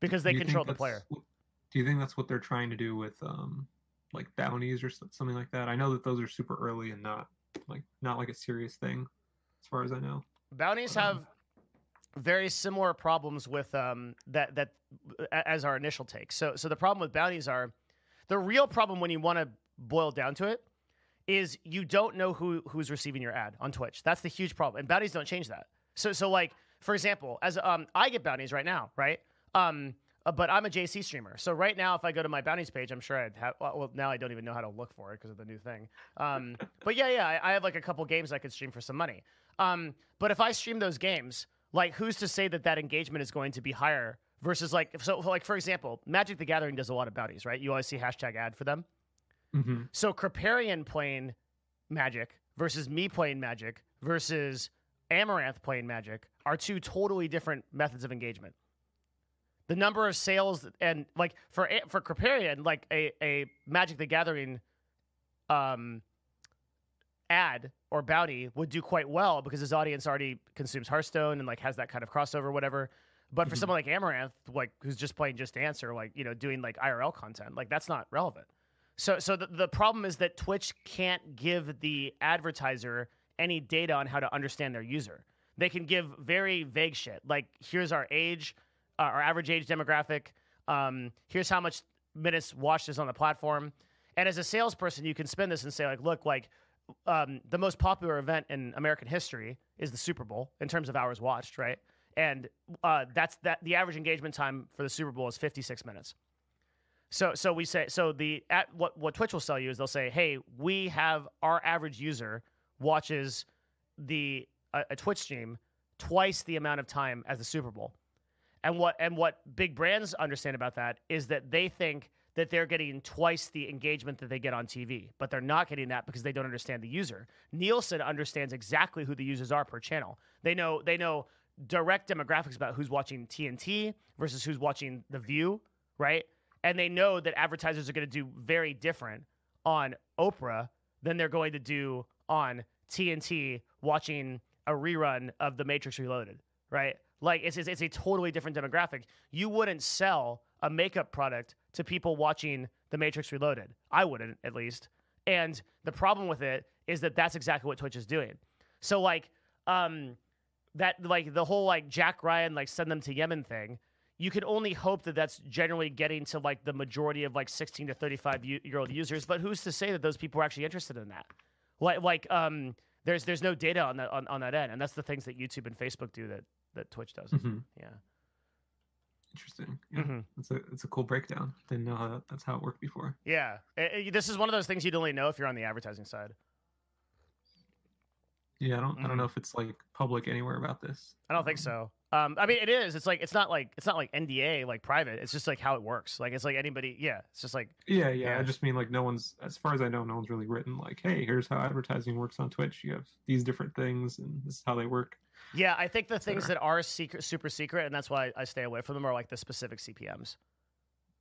Because they Do you think control the player. Do you think that's what they're trying to do with um like bounties or something like that? I know that those are super early and not like not like a serious thing, as far as I know. Bounties Um, have very similar problems with um, that that as our initial take. So so the problem with bounties are the real problem when you want to boil down to it is you don't know who who's receiving your ad on Twitch. That's the huge problem, and bounties don't change that. So so like for example, as um I get bounties right now, right? Um. Uh, But I'm a JC streamer, so right now, if I go to my bounties page, I'm sure I'd have. Well, now I don't even know how to look for it because of the new thing. Um, but yeah, yeah, I, I have like a couple games I could stream for some money. Um, but if I stream those games, like who's to say that that engagement is going to be higher versus like so like for example, Magic the Gathering does a lot of bounties, right? You always see hashtag ad for them. Mm-hmm. So Kripparrian playing Magic versus me playing Magic versus Amouranth playing Magic are two totally different methods of engagement. The number of sales and like for for Kripparrian, like a, a Magic the Gathering um ad or bounty would do quite well because his audience already consumes Hearthstone and like has that kind of crossover whatever. But for Mhm. someone like Amouranth, like who's just playing Just Dance or like you know doing like IRL content, like that's not relevant. So so the, the problem is that Twitch can't give the advertiser any data on how to understand their user. They can give very vague shit like here's our age, uh, our average age demographic. Um, here's how much minutes watched is on the platform. And as a salesperson, you can spin this and say like, look, like um, the most popular event in American history is the Super Bowl in terms of hours watched, right? And uh, that's that. The average engagement time for the Super Bowl is 56 minutes. So, so we say, so the at what what Twitch will sell you is they'll say, hey, we have our average user watches the a, a Twitch stream twice the amount of time as the Super Bowl. And what and what big brands understand about that is that they think that they're getting twice the engagement that they get on TV, but they're not getting that because they don't understand the user. Nielsen understands exactly who the users are per channel. They know they know direct demographics about who's watching TNT versus who's watching The View, right? And they know that advertisers are going to do very different on Oprah than they're going to do on TNT watching a rerun of The Matrix Reloaded, right? Like it's, it's, it's a totally different demographic. You wouldn't sell a makeup product to people watching The Matrix Reloaded. I wouldn't, at least. And the problem with it is that that's exactly what Twitch is doing. So like, um, that like the whole like Jack Ryan like send them to Yemen thing. You can only hope that that's generally getting to like the majority of like 16 to 35 u- year old users. But who's to say that those people are actually interested in that? Like like um, there's there's no data on that on, on that end, and that's the things that YouTube and Facebook do that that Twitch doesn't. hmm Yeah. Interesting. Yeah, Mhm. it's a it's a cool breakdown. Didn't know how that, that's how it worked before. Yeah, I- I- this is one of those things you'd only know if you're on the advertising side. Yeah, I don't I Mhm. don't know if it's like public anywhere about this. I don't think Um, so. Um, I mean, it is. It's like it's not like it's not like NDA like private. It's just like how it works. Like it's like anybody. Yeah, it's just like Yeah, yeah, Yeah. I just mean like no one's, as far as I know, no one's really written like, hey, here's how advertising works on Twitch. You have these different things, and this is how they work. yeah. I think the things that are secret, super secret, and that's why I stay away from them are like the specific CPMS.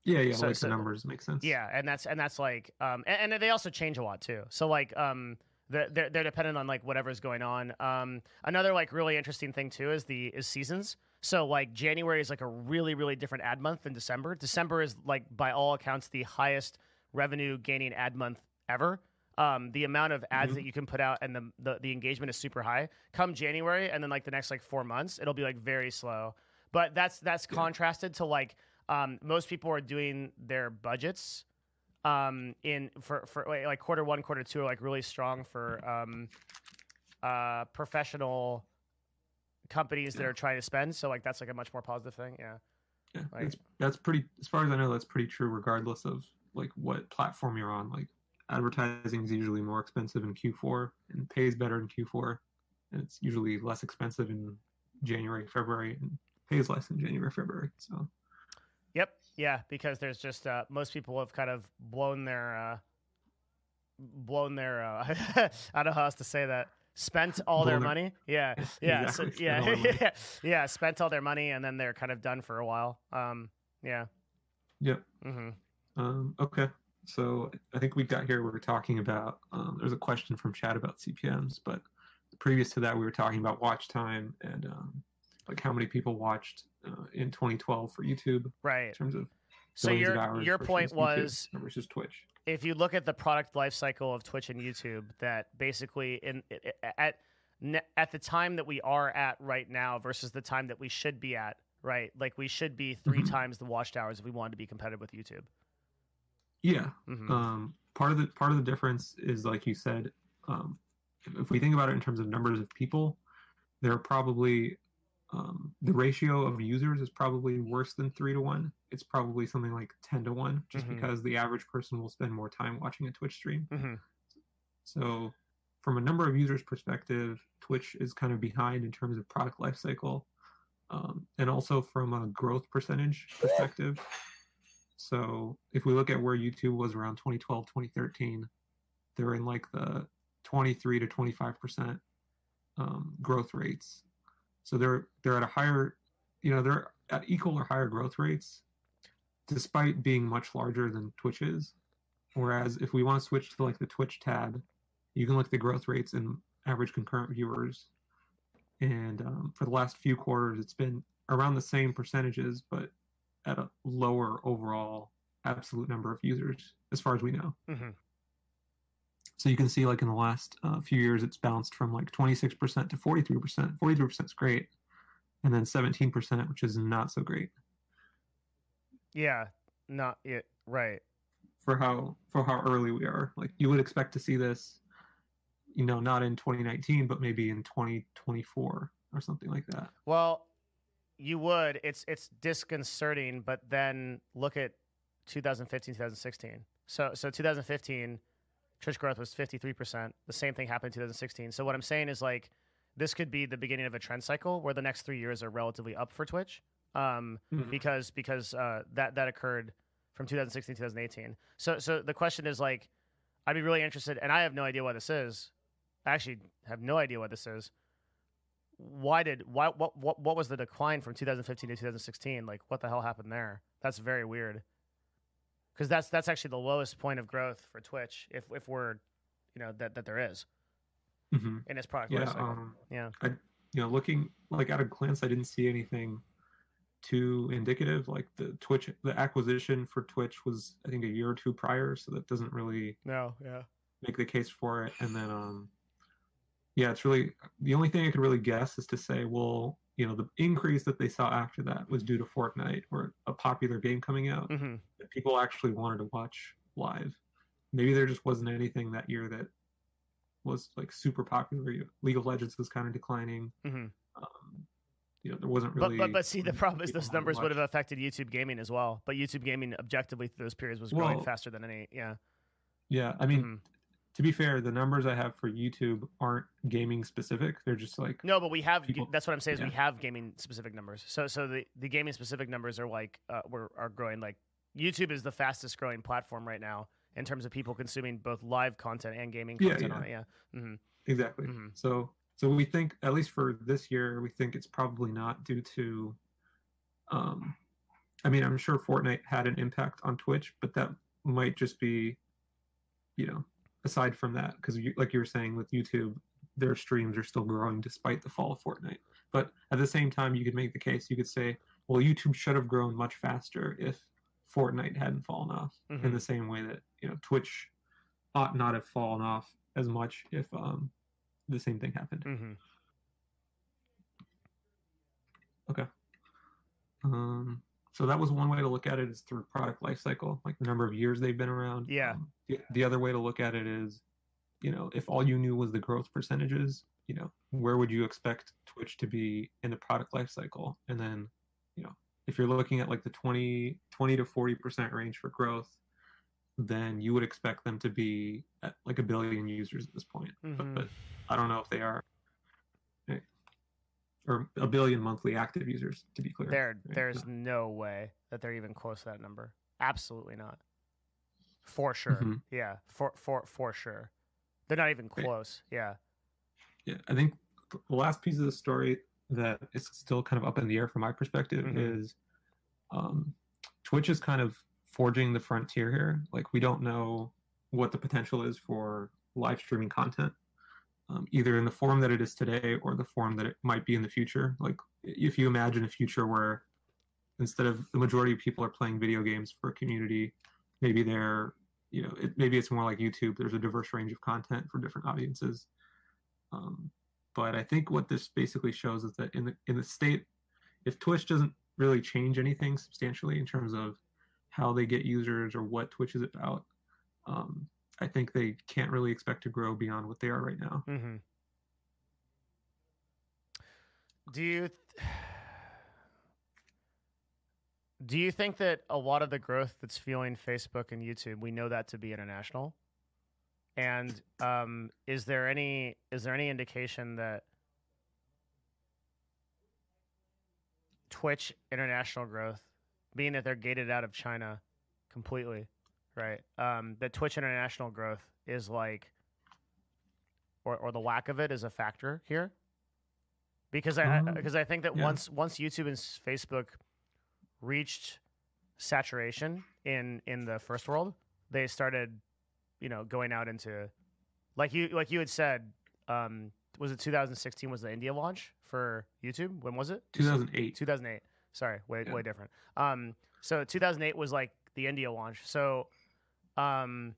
Yeah, yeah, So- like so- the numbers make sense. Yeah, and that's and that's like um and, and they also change a lot too. So like um they're, they're they're dependent on like whatever's going on. Um another like really interesting thing too is the is seasons. So like January is like a really really different ad month than December. December is like by all accounts the highest revenue gaining ad month ever. Um, the amount of ads Mhm. that you can put out and the, the the engagement is super high. Come January and then like the next like four months, it'll be like very slow. But that's that's Yeah. contrasted to like um, most people are doing their budgets um, in for for like, quarter one, quarter two are like really strong for um, uh, professional companies that Yeah. are trying to spend. So like that's like a much more positive thing. Yeah. yeah, Like- that's that's pretty. As far as I know, that's pretty true, regardless of like what platform you're on. Like advertising is usually more expensive in Q4 and pays better in Q4, and it's usually less expensive in January, February, and pays less in January, February. So. Yeah, because there's just uh, most people have kind of blown their uh, blown their uh, I don't know how else to say that spent all their Blown their- money. Yeah, yeah, Exactly, so, yeah, yeah, yeah. Spent all their money, and then they're kind of done for a while. Um, yeah. Yep. hmm Um, okay. So I think we got here. We were talking about. Um, there's a question from chat about CPMS, but previous to that, we were talking about watch time and um, like how many people watched uh, in 2012 for YouTube Right. in terms of So your your point YouTube was versus Twitch. if you look at the product life cycle of Twitch and YouTube, that basically in at at the time that we are at right now versus the time that we should be at, right? Like we should be 3 Mhm. times the watched hours if we wanted to be competitive with YouTube. Yeah. hmm Um, part of the part of the difference is like you said. Um, if, if we think about it in terms of numbers of people, there are probably um, the ratio of users is probably worse than three to one. It's probably something like ten to one, just Mhm. because the average person will spend more time watching a Twitch stream. hmm So, from a number of users' perspective, Twitch is kind of behind in terms of product lifecycle, um, and also from a growth percentage perspective. So, if we look at where YouTube was around 2012, 2013, they're in like the 23 to 25 percent um, growth rates. So they're they're at a higher, you know, they're at equal or higher growth rates, despite being much larger than Twitch is. Whereas if we want to switch to like the Twitch tab, you can look at the growth rates and average concurrent viewers. And um, for the last few quarters, it's been around the same percentages, but at a lower overall absolute number of users, as far as we know. hmm So you can see, like in the last uh, few years, it's bounced from like 26% to 43%. 43% is great, and then 17%, which is not so great Yeah. Not it. Right. for how for how early we are. Like you would expect to see this, you know, not in 2019, but maybe in 2024 or something like that. Well, you would. It's it's disconcerting, but then look at 2015, 2016. So so 2015, Twitch growth was 53%. The same thing happened in 2016. So what I'm saying is like this could be the beginning of a trend cycle where the next three years are relatively up for Twitch. Um, because because uh, that that occurred from 2016 to 2018. So so the question is like, I'd be really interested, and I have no idea what this is. I actually have no idea what this is. Why did why what what what was the decline from 2015 to 2016? Like what the hell happened there? That's very weird. Because that's that's actually the lowest point of growth for Twitch if if we're you know that that there is Mhm. in its product Yeah. Um, Yeah. I, you know, looking like at a glance, I didn't see anything too indicative. Like the Twitch, the acquisition for Twitch was, I think, a year or two prior, so that doesn't really No. Yeah. make the case for it. And then, um, yeah, it's really the only thing I could really guess is to say, well, you know, the increase that they saw after that was due to Fortnite or a popular game coming out hmm that people actually wanted to watch live. Maybe there just wasn't anything that year that was like super popular. League of Legends was kind of declining. hmm Um, you know, there wasn't But, really. but but see the problem is those numbers would have affected YouTube gaming as well. But YouTube gaming objectively through those periods was growing Well, faster than any. Yeah. Yeah, I mean, Mhm. To be fair, the numbers I have for YouTube aren't gaming specific. They're just like No, but we have. people- that's what I'm saying. Is we have gaming specific numbers. So so the the gaming specific numbers are like uh, we're are growing. Like YouTube is the fastest growing platform right now in terms of people consuming both live content and gaming content yeah. on it. Yeah. hmm Exactly. Mhm. So so we think at least for this year, we think it's probably not due to um I mean, I'm sure Fortnite had an impact on Twitch, but that might just be you know, aside from that because you, like you were saying with YouTube, their streams are still growing despite the fall of Fortnite. But at the same time, you could make the case, you could say, well, YouTube should have grown much faster if Fortnite hadn't fallen off in Mhm. the same way that, you know, Twitch ought not have fallen off as much if um the same thing happened. hmm Um, so that was one way to look at it is through product life cycle, like the number of years they've been around. Yeah. Um, the, the other way to look at it is, you know, if all you knew was the growth percentages, you know, where would you expect Twitch to be in the product life cycle? And then, you know, if you're looking at like the 20, 20 to 40% range for growth, then you would expect them to be at like a billion users at this point. Mhm. But, but I don't know if they are. Or a billion monthly active users, to be clear. There there's no way that they're even close to that number. Absolutely not. For sure. Mhm. Yeah. For for for sure. They're not even Right. close. Yeah. Yeah, I think the last piece of the story that is still kind of up in the air from my perspective Mhm. is um, Twitch is kind of forging the frontier here. Like we don't know what the potential is for live streaming content, um, either in the form that it is today or the form that it might be in the future. Like if you imagine a future where instead of the majority of people are playing video games for a community, maybe they're you know it, maybe it's more like YouTube. There's a diverse range of content for different audiences. Um, but I think what this basically shows is that in the in the state, if Twitch doesn't really change anything substantially in terms of how they get users or what Twitch is about, um, I think they can't really expect to grow beyond what they are right now. Mm-hmm. Do you th- do you think that a lot of the growth that's fueling Facebook and YouTube, we know that to be international? And um, is there any is there any indication that Twitch international growth, being that they're gated out of China completely, right? Um, that Twitch international growth is like or, or the lack of it is a factor here because I Um, because I think that yeah. once once YouTube and Facebook reached saturation in in the first world, they started, you know, going out into like you like you had said. Um, was it 2016? Was the India launch for YouTube? When was it? 2008. 2008. Sorry, way Yeah. way different. Um, so 2008 was like the India launch. So, um,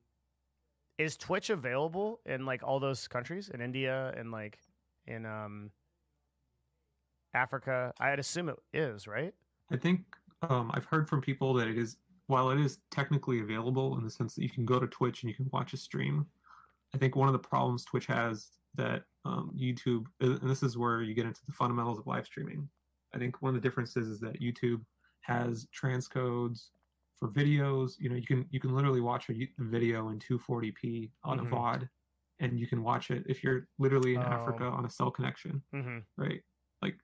is Twitch available in like all those countries in India and like in um Africa? I'd assume it is, right? I think um, I've heard from people that it is, while it is technically available in the sense that you can go to Twitch and you can watch a stream, I think one of the problems Twitch has that um, YouTube, and this is where you get into the fundamentals of live streaming. I think one of the differences is that YouTube has transcodes for videos. You know, you can you can literally watch a video in 240p on Mhm. a VOD, and you can watch it if you're literally in Oh. Africa on a cell connection Mm-hmm. right? Like,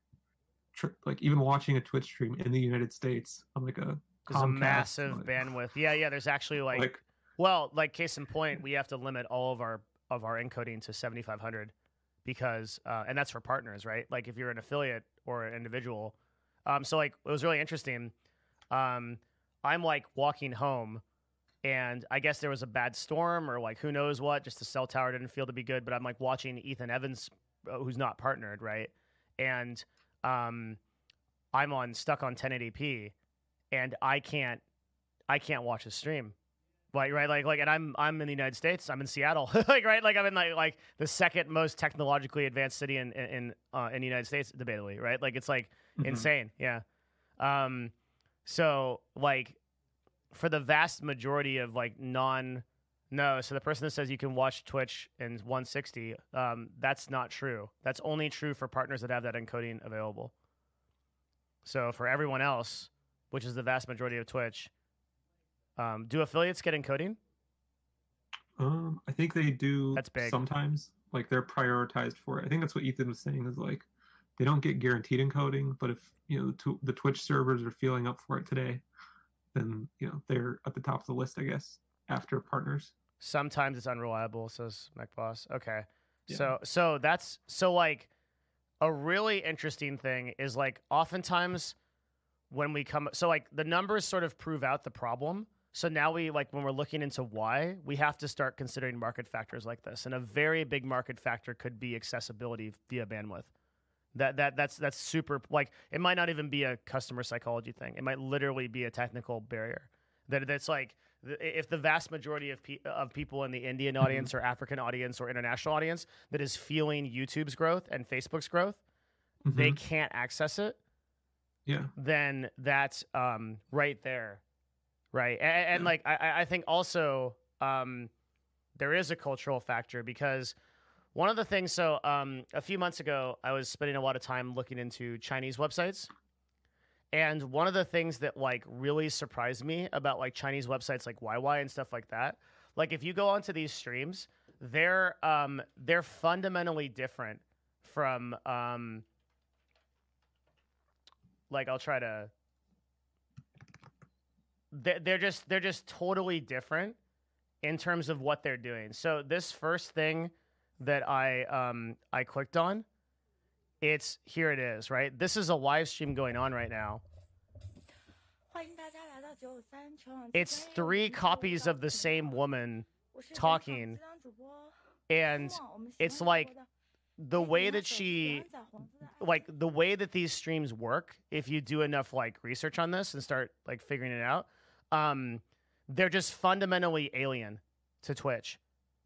tr- like even watching a Twitch stream in the United States on like a There's a massive like- bandwidth. Yeah, yeah. There's actually like, like well, like case in point, we have to limit all of our of our encoding to 7500 because, uh, and that's for partners, right? Like if you're an affiliate or an individual. Um, so like it was really interesting. Um, I'm like walking home, and I guess there was a bad storm or like who knows what. Just the cell tower didn't feel to be good, but I'm like watching Ethan Evans, uh, who's not partnered, right? And um, I'm on stuck on 1080p, and I can't I can't watch a stream. Like right, like like, and I'm I'm in the United States. I'm in Seattle, like right, like I'm in like like the second most technologically advanced city in in in, uh, in the United States, debatably, right? Like it's like mhm. insane, yeah. Um, so like for the vast majority of like non no, so the person that says you can watch Twitch in 160, um, that's not true. That's only true for partners that have that encoding available. So for everyone else, which is the vast majority of Twitch, um, do affiliates get encoding? Um, I think they do. That's big. Sometimes, like they're prioritized for it. I think that's what Ethan was saying. Is like they don't get guaranteed encoding, but if you know the, the Twitch servers are feeling up for it today, then you know they're at the top of the list, I guess, after partners. Sometimes it's unreliable, says McBoss. Okay. Yeah. So so that's so like a really interesting thing is like oftentimes when we come so like the numbers sort of prove out the problem. So now we like when we're looking into why, we have to start considering market factors like this. And a very big market factor could be accessibility via bandwidth. That that that's that's super like it might not even be a customer psychology thing. It might literally be a technical barrier. That that's like if the vast majority of pe- of people in the Indian audience or African audience or international audience that is feeling YouTube's growth and Facebook's growth, they Mhm. can't access it, yeah. then that's um, right there, right? And, and Yeah. like I- I, I think also um, there is a cultural factor because one of the things. So um, a few months ago, I was spending a lot of time looking into Chinese websites. And one of the things that like really surprised me about like Chinese websites like YY and stuff like that, like if you go onto these streams, they're um they're fundamentally different from um like I'll try to they're, they're just they're just totally different in terms of what they're doing. So this first thing that I um, I clicked on. It's here it is, right? This is a live stream going on right now. It's three copies of the same woman talking. And it's like the way that she like the way that these streams work, if you do enough like research on this and start like figuring it out, um, they're just fundamentally alien to Twitch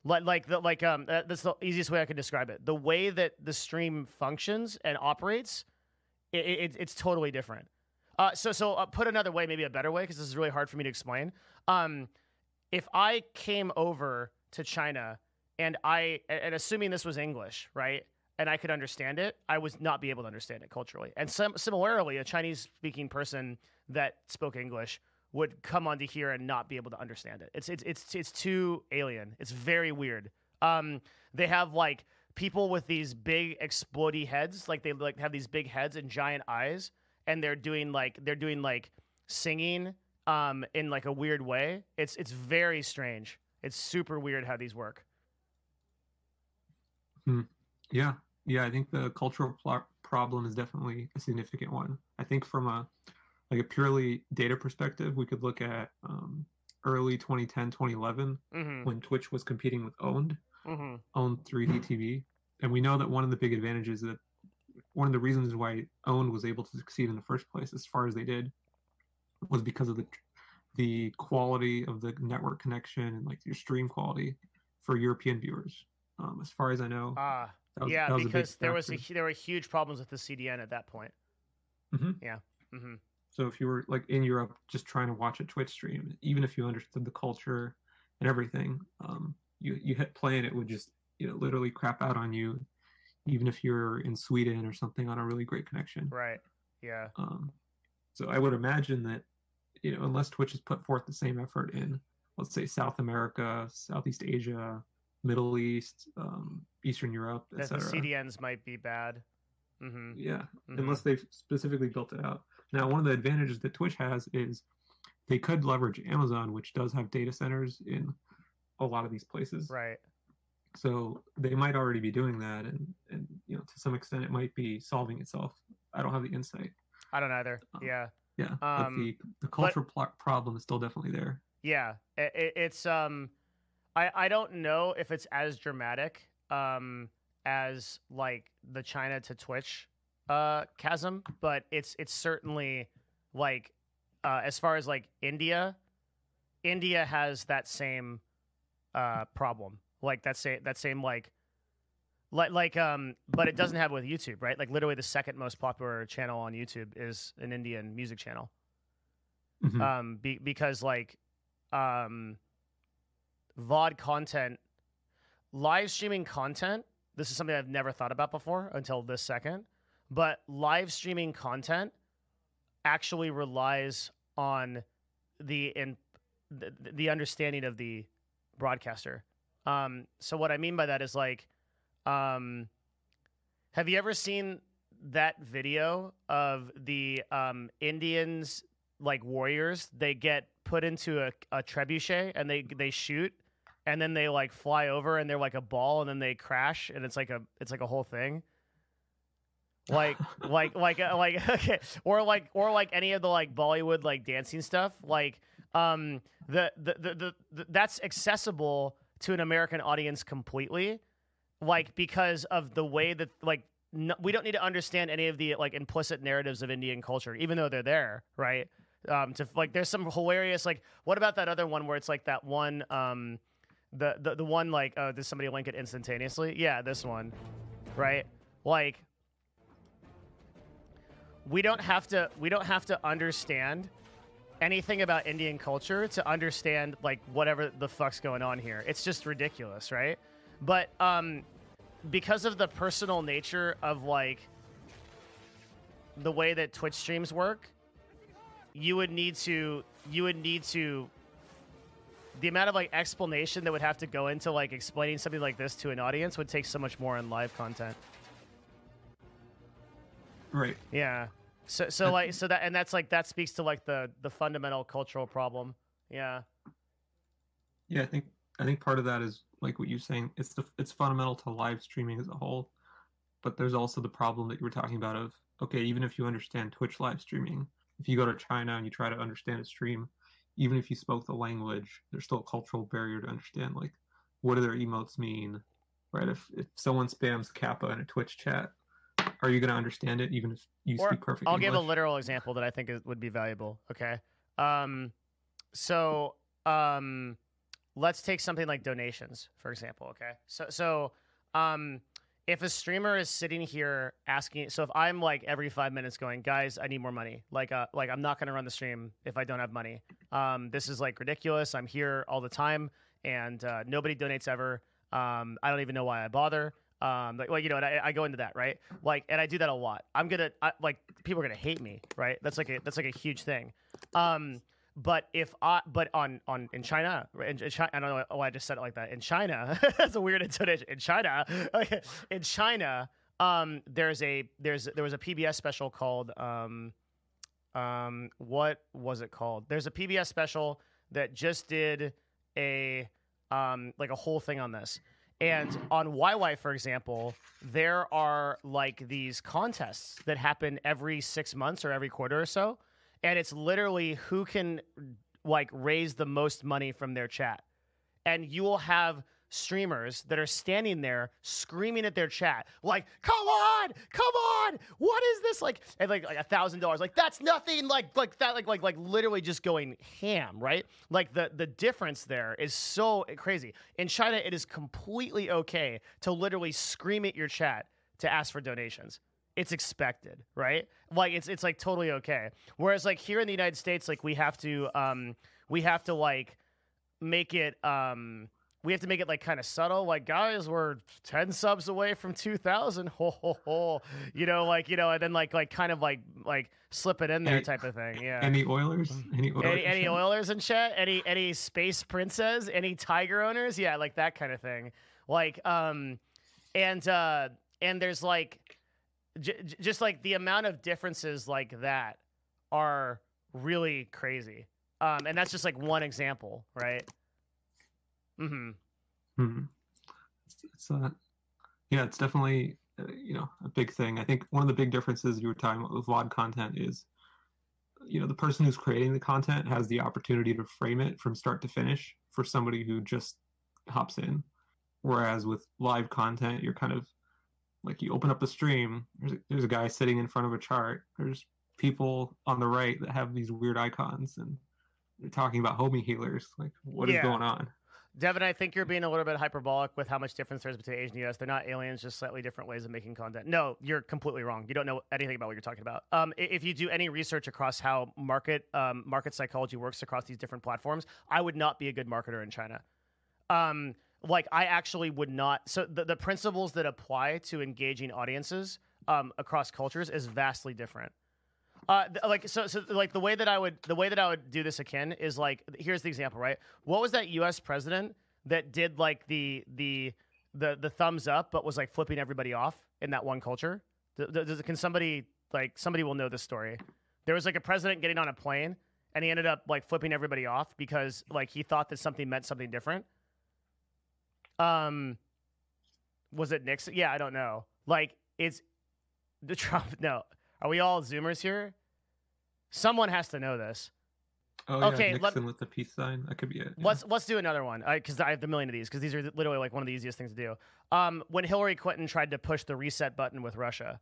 like like the like um that- that's the easiest way i can describe it. The way that the stream functions and operates it, it, it's totally different. Uh so so uh, put another way maybe a better way because this is really hard for me to explain. Um if i came over to china and i and assuming this was english right and I could understand it, I would not be able to understand it culturally. And some, similarly, a Chinese speaking person that spoke English would come onto here and not be able to understand it. It's it's it's it's too alien. It's very weird. Um, they have like people with these big explodey heads, like they like have these big heads and giant eyes, and they're doing like they're doing like singing um in like a weird way. It's it's very strange. It's super weird how these work. Hmm. Yeah, yeah. I think the cultural pl- problem is definitely a significant one. I think from a like a purely data perspective, we could look at um, early 2010, 2011 Mm-hmm. when Twitch was competing with Owned, Mm-hmm. Owned 3D TV, and we know that one of the big advantages that one of the reasons why Owned was able to succeed in the first place as far as they did was because of the the quality of the network connection and like your stream quality for European viewers. Um, as far as I know, Ah, yeah, that was a big because there was a, there were huge problems with the CDN at that point. Mhm. Yeah. hmm So if you were like in Europe just trying to watch a Twitch stream, even if you understood the culture and everything, um, you you hit play and it would just you know literally crap out on you, even if you're in Sweden or something on a really great connection. Right. Yeah. Um, so I would imagine that you know unless Twitch has put forth the same effort in let's say South America, Southeast Asia, Middle East, um, Eastern Europe, etc. CDNs might be bad. Mm-hmm. Yeah, Mhm. unless they've specifically built it out. Now, one of the advantages that Twitch has is they could leverage Amazon, which does have data centers in a lot of these places. Right. So they might already be doing that, and and you know to some extent it might be solving itself. I don't have the insight. I don't either. Uh, Yeah. Yeah, Um, but the the cultural pl- problem is still definitely there. Yeah. It, it's um, I I don't know if it's as dramatic um as like the China to Twitch uh chasm, but it's it's certainly like uh as far as like India, India has that same uh problem. Like that same that same like like like um but it doesn't have it with YouTube, right? Like literally the second most popular channel on YouTube is an Indian music channel. Mhm. Um be, because like um VOD content live streaming content, this is something I've never thought about before until this second, but live streaming content actually relies on the in the, the understanding of the broadcaster. Um, so what I mean by that is like, um, have you ever seen that video of the um, Indians like warriors? They get put into a, a trebuchet and they they shoot, and then they like fly over and they're like a ball and then they crash and it's like a it's like a whole thing. Like like like uh, like okay, or like or like any of the like Bollywood like dancing stuff. Like um the the the, the, the that's accessible to an American audience completely, like because of the way that like no, we don't need to understand any of the like implicit narratives of Indian culture, even though they're there, right? Um, to like, there's some hilarious like, what about that other one where it's like that one, um, the the the one like, oh, does somebody link it instantaneously? Yeah, this one, right? Like, we don't have to we don't have to understand anything about Indian culture to understand like whatever the fuck's going on here. It's just ridiculous, right? But um because of the personal nature of like the way that Twitch streams work, you would need to you would need to the amount of like explanation that would have to go into like explaining something like this to an audience would take so much more in live content. Right. Yeah. So so like so that and that's like that speaks to like the the fundamental cultural problem. Yeah. Yeah, I think I think part of that is like what you're saying. It's the it's fundamental to live streaming as a whole, but there's also the problem that you were talking about of okay, even if you understand Twitch live streaming, if you go to China and you try to understand a stream, even if you spoke the language, there's still a cultural barrier to understand like what do their emotes mean, right? If if someone spams Kappa in a Twitch chat, are you going to understand it even if you Or speak perfect I'll English? give a literal example that I think is, would be valuable. Okay. Um, so um, let's take something like donations, for example. Okay. So so um, if a streamer is sitting here asking, so if I'm like every five minutes going, guys, I need more money. Like uh, like I'm not going to run the stream if I don't have money. Um, this is like ridiculous. I'm here all the time, and uh, nobody donates ever. Um, I don't even know why I bother. Um, like, you know, and I, I go into that, right? Like, and I do that a lot. I'm gonna, I, like, people are gonna hate me, right? That's like a, that's like a huge thing. Um, but if I, but on, on in China, in, in China, I don't know why I just said it like that. In China, that's a weird intonation. In China, in China, um, there's a, there's, there was a PBS special called, um, um, what was it called? There's a PBS special that just did a, um, like a whole thing on this. And on YY, for example, there are like these contests that happen every six months or every quarter or so. And it's literally who can like raise the most money from their chat. And you will have streamers that are standing there screaming at their chat, like, come on, come on, what is this? Like, and like a thousand dollars. Like, that's nothing, like like that, like like like literally just going ham, right? Like the the difference there is so crazy. In China, it is completely okay to literally scream at your chat to ask for donations it's expected, right? Like it's it's like totally okay. Whereas like here in the United States, like we have to um we have to like make it um we have to make it like kind of subtle. Like guys, we're ten subs away from two thousand. Ho ho ho. You know, like you know, and then like like kind of like like slip it in there Any- type of thing. Yeah. Any Oilers? Any Oilers? Any, any Oilers in chat? Any any space princess? Any Tiger owners? Yeah, like that kind of thing. Like um, and uh, and there's like j- just like the amount of differences like that are really crazy. Um, and that's just like one example, right? Mm-hmm. Hmm. It's, it's uh, yeah, it's definitely uh, you know a big thing. I think one of the big differences you were talking about with VOD content is, you know, the person who's creating the content has the opportunity to frame it from start to finish for somebody who just hops in. Whereas with live content, you're kind of like you open up the stream. There's a, there's a guy sitting in front of a chart. There's people on the right that have these weird icons and they're talking about homie healers. Like, what is Yeah. going on? Devin, I think you're being a little bit hyperbolic with how much difference there is between Asian and US. They're not aliens, just slightly different ways of making content. No, you're completely wrong. You don't know anything about what you're talking about. Um, if you do any research across how market um, market psychology works across these different platforms, I would not be a good marketer in China. Um, like I actually would not. So the, the principles that apply to engaging audiences um, across cultures is vastly different. Uh, like so, so like the way that I would the way that I would do this akin is like here's the example, right? What was that U.S. president that did like the the the the thumbs up, but was like flipping everybody off in that one culture? Does- can somebody like somebody will know this story? There was like a president getting on a plane, and he ended up like flipping everybody off because like he thought that something meant something different. Um, was it Nixon? Yeah, I don't know. Like it's the Trump. No, are we all Zoomers here? Someone has to know this. Oh yeah, Okay, let, with the peace sign. That could be it. Yeah. Let's let's do another one because I, have a million of these because these are literally like one of the easiest things to do. Um, when Hillary Clinton tried to push the reset button with Russia,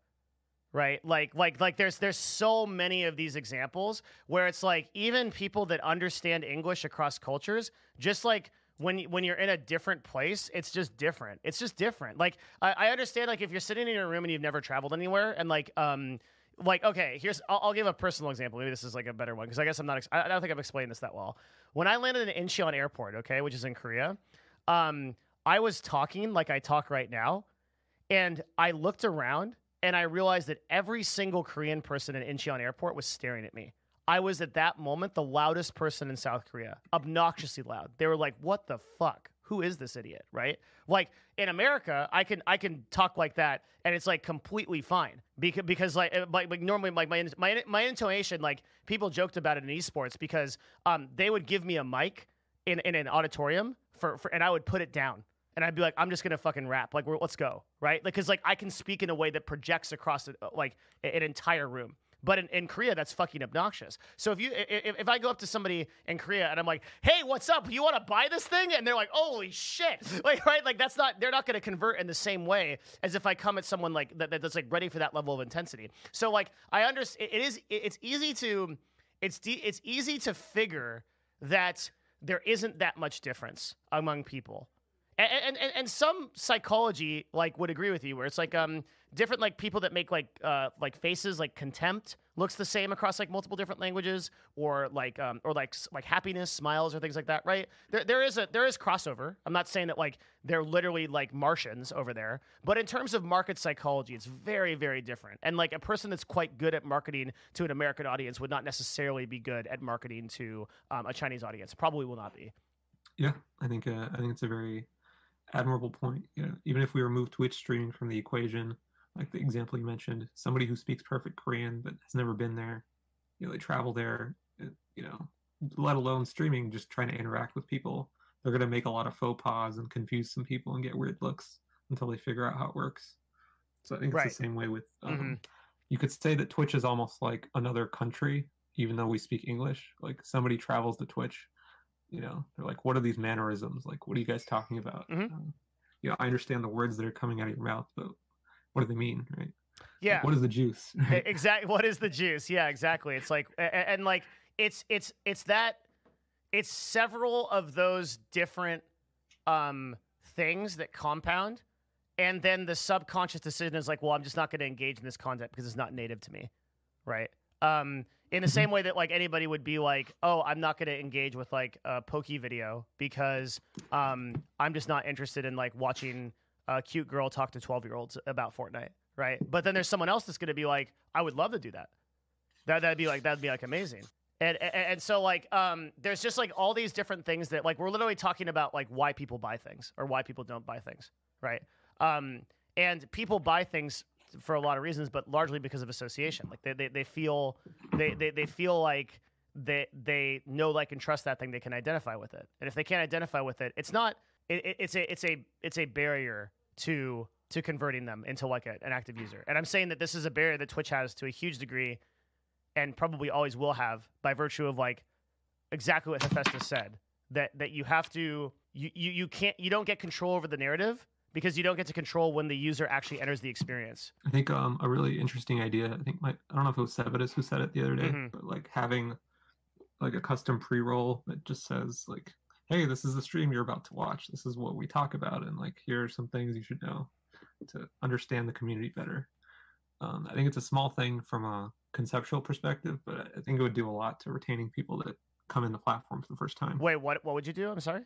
right? Like like like there's there's so many of these examples where it's like even people that understand English across cultures, just like when when you're in a different place, it's just different. It's just different. Like I, I understand like if you're sitting in your room and you've never traveled anywhere and like um like okay here's I'll, I'll give a personal example. Maybe this is like a better one because i guess i'm not I don't think i've explained this that well. When i landed in incheon airport okay which is in korea um i was talking like i talk right now and i looked around and i realized that every single korean person in incheon airport was staring at me. I was at that moment the loudest person in south korea. Obnoxiously loud. They were like what the fuck who is this idiot right like in america i can i can talk like that and it's like completely fine because because like uh, like, like normally like my my my intonation like people joked about it in esports because um they would give me a mic in, in an auditorium for, for and I would put it down and I'd be like, I'm just gonna fucking rap. Like, let's go, right? Like, cause like I can speak in a way that projects across uh, like an entire room. But in, in Korea, that's fucking obnoxious. So if you if, if I go up to somebody in Korea and I'm like, "Hey, what's up? You want to buy this thing?" and they're like, "Holy shit!" Like right, like that's not they're not going to convert in the same way as if I come at someone like that, that's like ready for that level of intensity. So like I understand it is it's easy to it's de- it's easy to figure that there isn't that much difference among people and, and and some psychology like would agree with you where it's like um different like people that make like uh like faces like contempt looks the same across like multiple different languages or like um or like like happiness smiles or things like that right? There there is a there is crossover. I'm not saying that like they're literally like martians over there but in terms of market psychology it's very very different. And like a person that's quite good at marketing to an american audience would not necessarily be good at marketing to um, a chinese audience. Probably will not be. Yeah i think uh, i think it's a very admirable point. You know, even if we remove Twitch streaming from the equation, like the example you mentioned, somebody who speaks perfect Korean but has never been there, you know, they travel there, uh, you know, let alone streaming, just trying to interact with people, they're going to make a lot of faux pas and confuse some people and get weird looks until they figure out how it works. So I think it's Right. the same way with. Um, Mhm. You could say that Twitch is almost like another country, even though we speak English. Like somebody travels to Twitch, you know, they're like, "What are these mannerisms? Like, what are you guys talking about?" Mhm. Um, you know, I understand the words that are coming out of your mouth, but what do they mean, right? Like, yeah what is the juice? exactly what is the juice yeah exactly it's like a- a- and, like it's it's it's that it's several of those different um things that compound and then the subconscious decision is like well i'm just not going to engage in this content because it's not native to me right um in the Mhm. same way that like anybody would be like oh i'm not going to engage with like a pokey video because um i'm just not interested in like watching a cute girl talk to 12 year olds about fortnite right? But then there's someone else that's going to be like i would love to do that. That that'd be like that'd be like amazing. And, and and so like um there's just like all these different things that like we're literally talking about like why people buy things or why people don't buy things right? Um and people buy things for a lot of reasons but largely because of association. Like they they, they feel they, they they feel like they they know like and trust that thing they can identify with it. And if they can't identify with it it's not it, it- it's a it's a it's a barrier to to converting them into like a, an active user. And i'm saying that this is a barrier that twitch has to a huge degree and probably always will have by virtue of like exactly what Hephaestus said that that you have to you, you you can't you don't get control over the narrative because you don't get to control when the user actually enters the experience. I think um, a really interesting idea. I think my I don't know if it was Sevadus who said it the other day, Mhm. but like having like a custom pre-roll that just says like, "Hey, this is the stream you're about to watch. This is what we talk about, and like here are some things you should know to understand the community better." Um, I think it's a small thing from a conceptual perspective, but I think it would do a lot to retaining people that come in the platform for the first time. Wait, what what would you do? I'm sorry.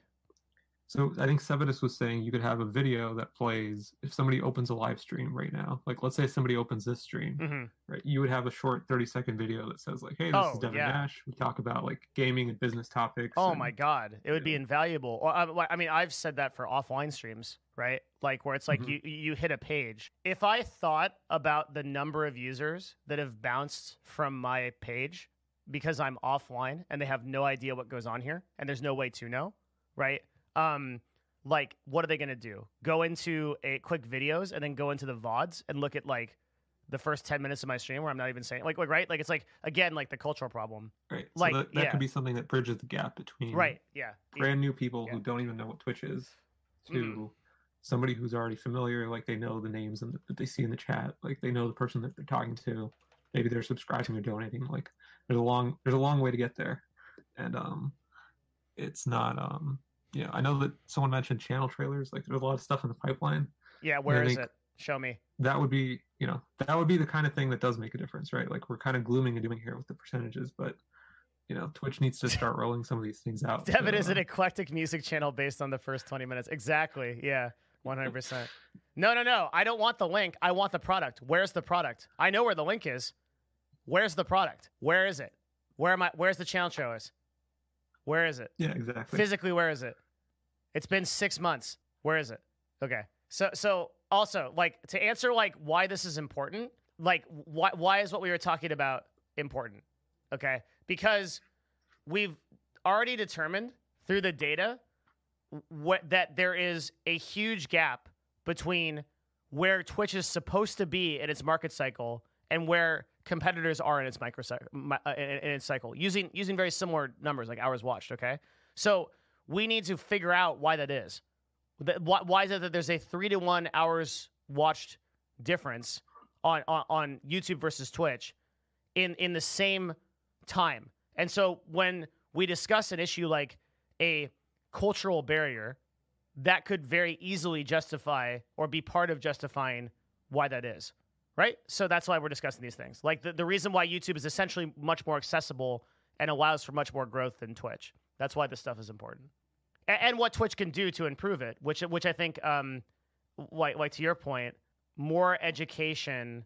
So I think Sevadus was saying you could have a video that plays if somebody opens a live stream right now. Like let's say somebody opens this stream, hmm right? You would have a short 30 second video that says like, "Hey, this Oh, is Devin yeah. Nash. We talk about like gaming and business topics." Oh and- my god, it would be invaluable. Or I, I mean, I've said that for offline streams, right? Like where it's like Mhm. you you hit a page. If I thought about the number of users that have bounced from my page because I'm offline and they have no idea what goes on here and there's no way to know, right? Um like what are they going to do? Go into a quick videos and then go into the VODs and look at like the first 10 minutes of my stream where I'm not even saying like like right? Like it's like again like the cultural problem. Right. like, so that, that yeah. could be something that bridges the gap between Right. Yeah. brand new people Yeah. who don't even know what Twitch is to Mhm. somebody who's already familiar, like they know the names and that they see in the chat, like they know the person that they're talking to. Maybe they're subscribing or donating. Like there's a long there's a long way to get there, and um, it's not um, yeah. I know that someone mentioned channel trailers. Like there's a lot of stuff in the pipeline. Yeah, where is it? Show me. That would be you know that would be the kind of thing that does make a difference, right? Like we're kind of glooming and doing here with the percentages, but you know Twitch needs to start rolling some of these things out. Devin to, is an uh, eclectic music channel based on the first 20 minutes. Exactly. Yeah. 100%. No, no, no. I don't want the link. I want the product. Where's the product? I know where the link is. Where's the product? Where is it? Where am I? Where's the channel trailers? Where is it? yeah, exactly. Physically, where is it? It's been six months. Where is it? Okay. So, so also, like, to answer like why this is important, like, why why is what we were talking about important? Okay, because we've already determined through the data what that there is a huge gap between where Twitch is supposed to be in its market cycle and where competitors are in its micro uh, in, in its cycle using using very similar numbers like hours watched. Okay, so we need to figure out why that is. Why, is it that there's a three to one hours watched difference on, on, on YouTube versus Twitch in in the same time? And so when we discuss an issue like a cultural barrier, that could very easily justify or be part of justifying why that is. Right? So that's why we're discussing these things. Like the, the reason why YouTube is essentially much more accessible and allows for much more growth than Twitch. That's why this stuff is important. And, and what Twitch can do to improve it, which which I think um like like to your point, more education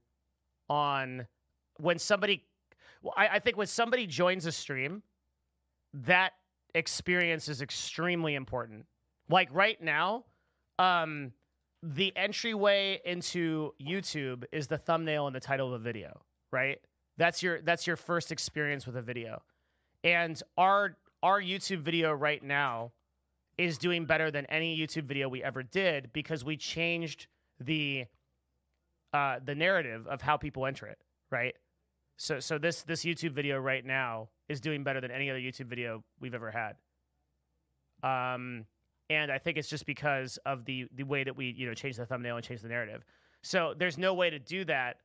on when somebody well, I, I think when somebody joins a stream, that experience is extremely important. Like right now, um, the entryway into YouTube is the thumbnail and the title of a video, right? That's your that's your first experience with a video. And our our YouTube video right now is doing better than any YouTube video we ever did because we changed the uh, the narrative of how people enter it, right? So so this this YouTube video right now is doing better than any other YouTube video we've ever had. Um, and I think it's just because of the the way that we you know change the thumbnail and change the narrative. So there's no way to do that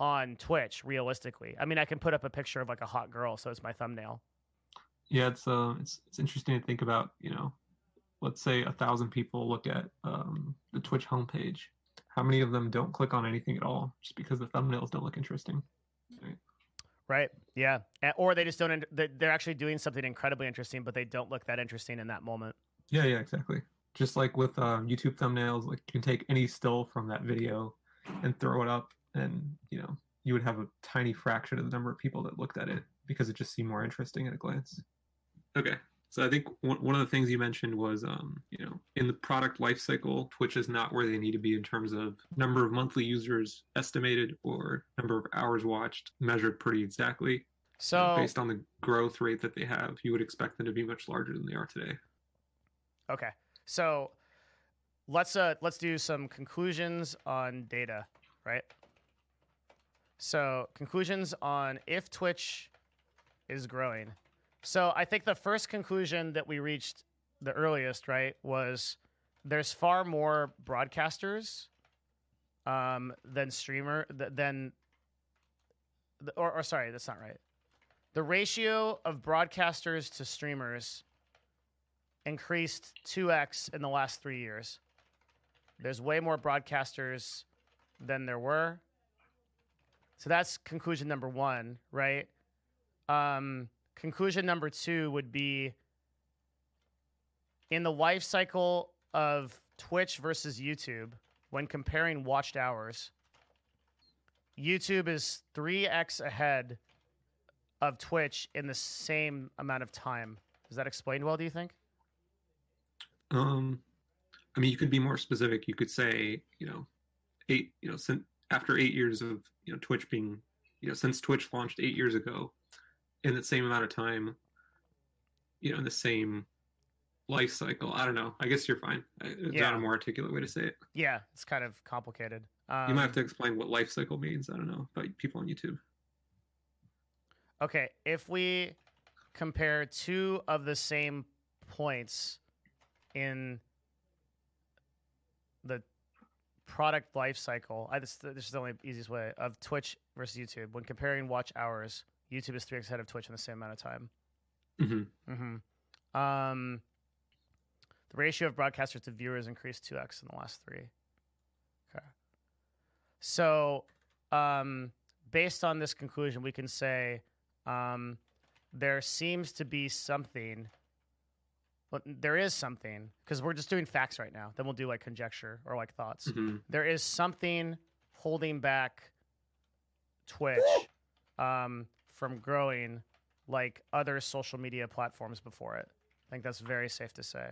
on Twitch realistically. I mean, I can put up a picture of like a hot girl, so it's my thumbnail. Yeah, it's uh, it's it's interesting to think about. You know, let's say a thousand people look at um, the Twitch homepage. How many of them don't click on anything at all just because the thumbnails don't look interesting? Right. Right. Yeah. Or they just don't. They're actually doing something incredibly interesting, but they don't look that interesting in that moment. Yeah. Yeah. Exactly. Just like with uh, YouTube thumbnails, like you can take any still from that video and throw it up, and you know you would have a tiny fraction of the number of people that looked at it because it just seemed more interesting at a glance. Okay. So I think one, one of the things you mentioned was, um, you know, in the product lifecycle, Twitch is not where they need to be in terms of number of monthly users estimated or number of hours watched measured pretty exactly. So based on the growth rate that they have, you would expect them to be much larger than they are today. Okay. So let's uh let's do some conclusions on data, right? So conclusions on if Twitch is growing. So I think the first conclusion that we reached the earliest, right, was there's far more broadcasters um, than streamer than or, or sorry, that's not right. The ratio of broadcasters to streamers increased 2x in the last three years. There's way more broadcasters than there were. So that's conclusion number one, right? Um, conclusion number two would be in the life cycle of Twitch versus YouTube, when comparing watched hours, YouTube is 3x ahead of Twitch in the same amount of time. Does that explain well, do you think? Um, I mean, you could be more specific. You could say, you know, eight, you know, since after eight years of, you know, Twitch being, you know, since Twitch launched eight years ago, in the same amount of time, you know, in the same life cycle. I don't know. I guess you're fine. Is yeah. not a more articulate way to say it? Yeah, it's kind of complicated. Um, you might have to explain what life cycle means. I don't know, but people on YouTube. Okay, if we compare two of the same points in the product life cycle, I, this, this is the only easiest way of Twitch versus YouTube when comparing watch hours YouTube is three x ahead of Twitch in the same amount of time. Mm-hmm. Mm-hmm. Um, the ratio of broadcasters to viewers increased two x in the last three. Okay. So, um, based on this conclusion, we can say um, there seems to be something. Well, there is something because we're just doing facts right now. Then we'll do like conjecture or like thoughts. Mm-hmm. There is something holding back Twitch um, from growing like other social media platforms before it. I think that's very safe to say.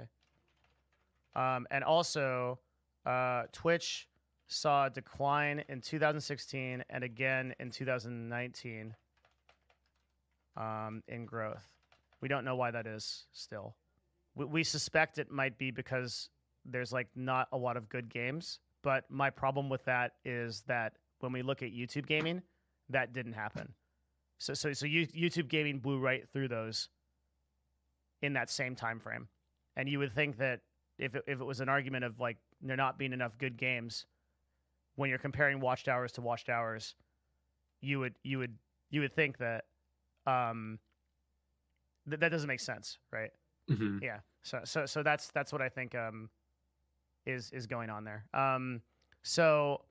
Um, and also, uh, Twitch saw a decline in 2016 and again in 2019 um, in growth. We don't know why that is still. we, we suspect it might be because there's like not a lot of good games. But my problem with that is that when we look at YouTube gaming, that didn't happen. So so so you, YouTube gaming blew right through those in that same time frame. And you would think that if it, if it was an argument of like there not being enough good games, when you're comparing watched hours to watched hours, you would you would you would think that um th- that doesn't make sense, right? hmm Yeah. So so so that's that's what I think um is is going on there. Um so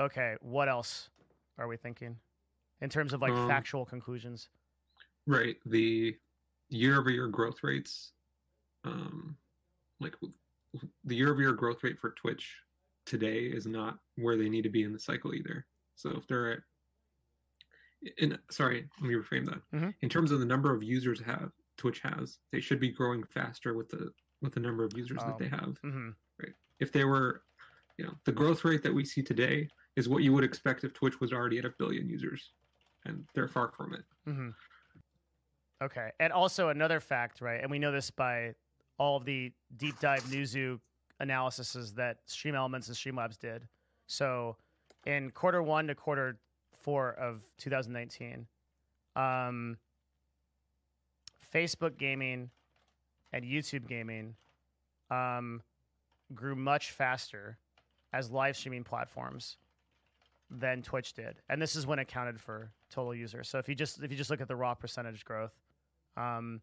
okay, what else are we thinking in terms of like Um, factual conclusions? Right. The year over year growth rates, um, like the year over year growth rate for Twitch today is not where they need to be in the cycle either. So if they're at, in sorry, let me reframe that. Mhm. In terms of the number of users have Twitch has, they should be growing faster with the with the number of users Oh. that they have. Mhm. If they were, you know, the growth rate that we see today is what you would expect if Twitch was already at a billion users, and they're far from it. hmm Okay, and also another fact, right? And we know this by all of the deep dive Newzoo analyses that StreamElements and Streamlabs did. So, in quarter one to quarter four of 2019, um, Facebook gaming and YouTube gaming um, grew much faster as live streaming platforms than Twitch did, and this is when it counted for total users. So if you just if you just look at the raw percentage growth, um,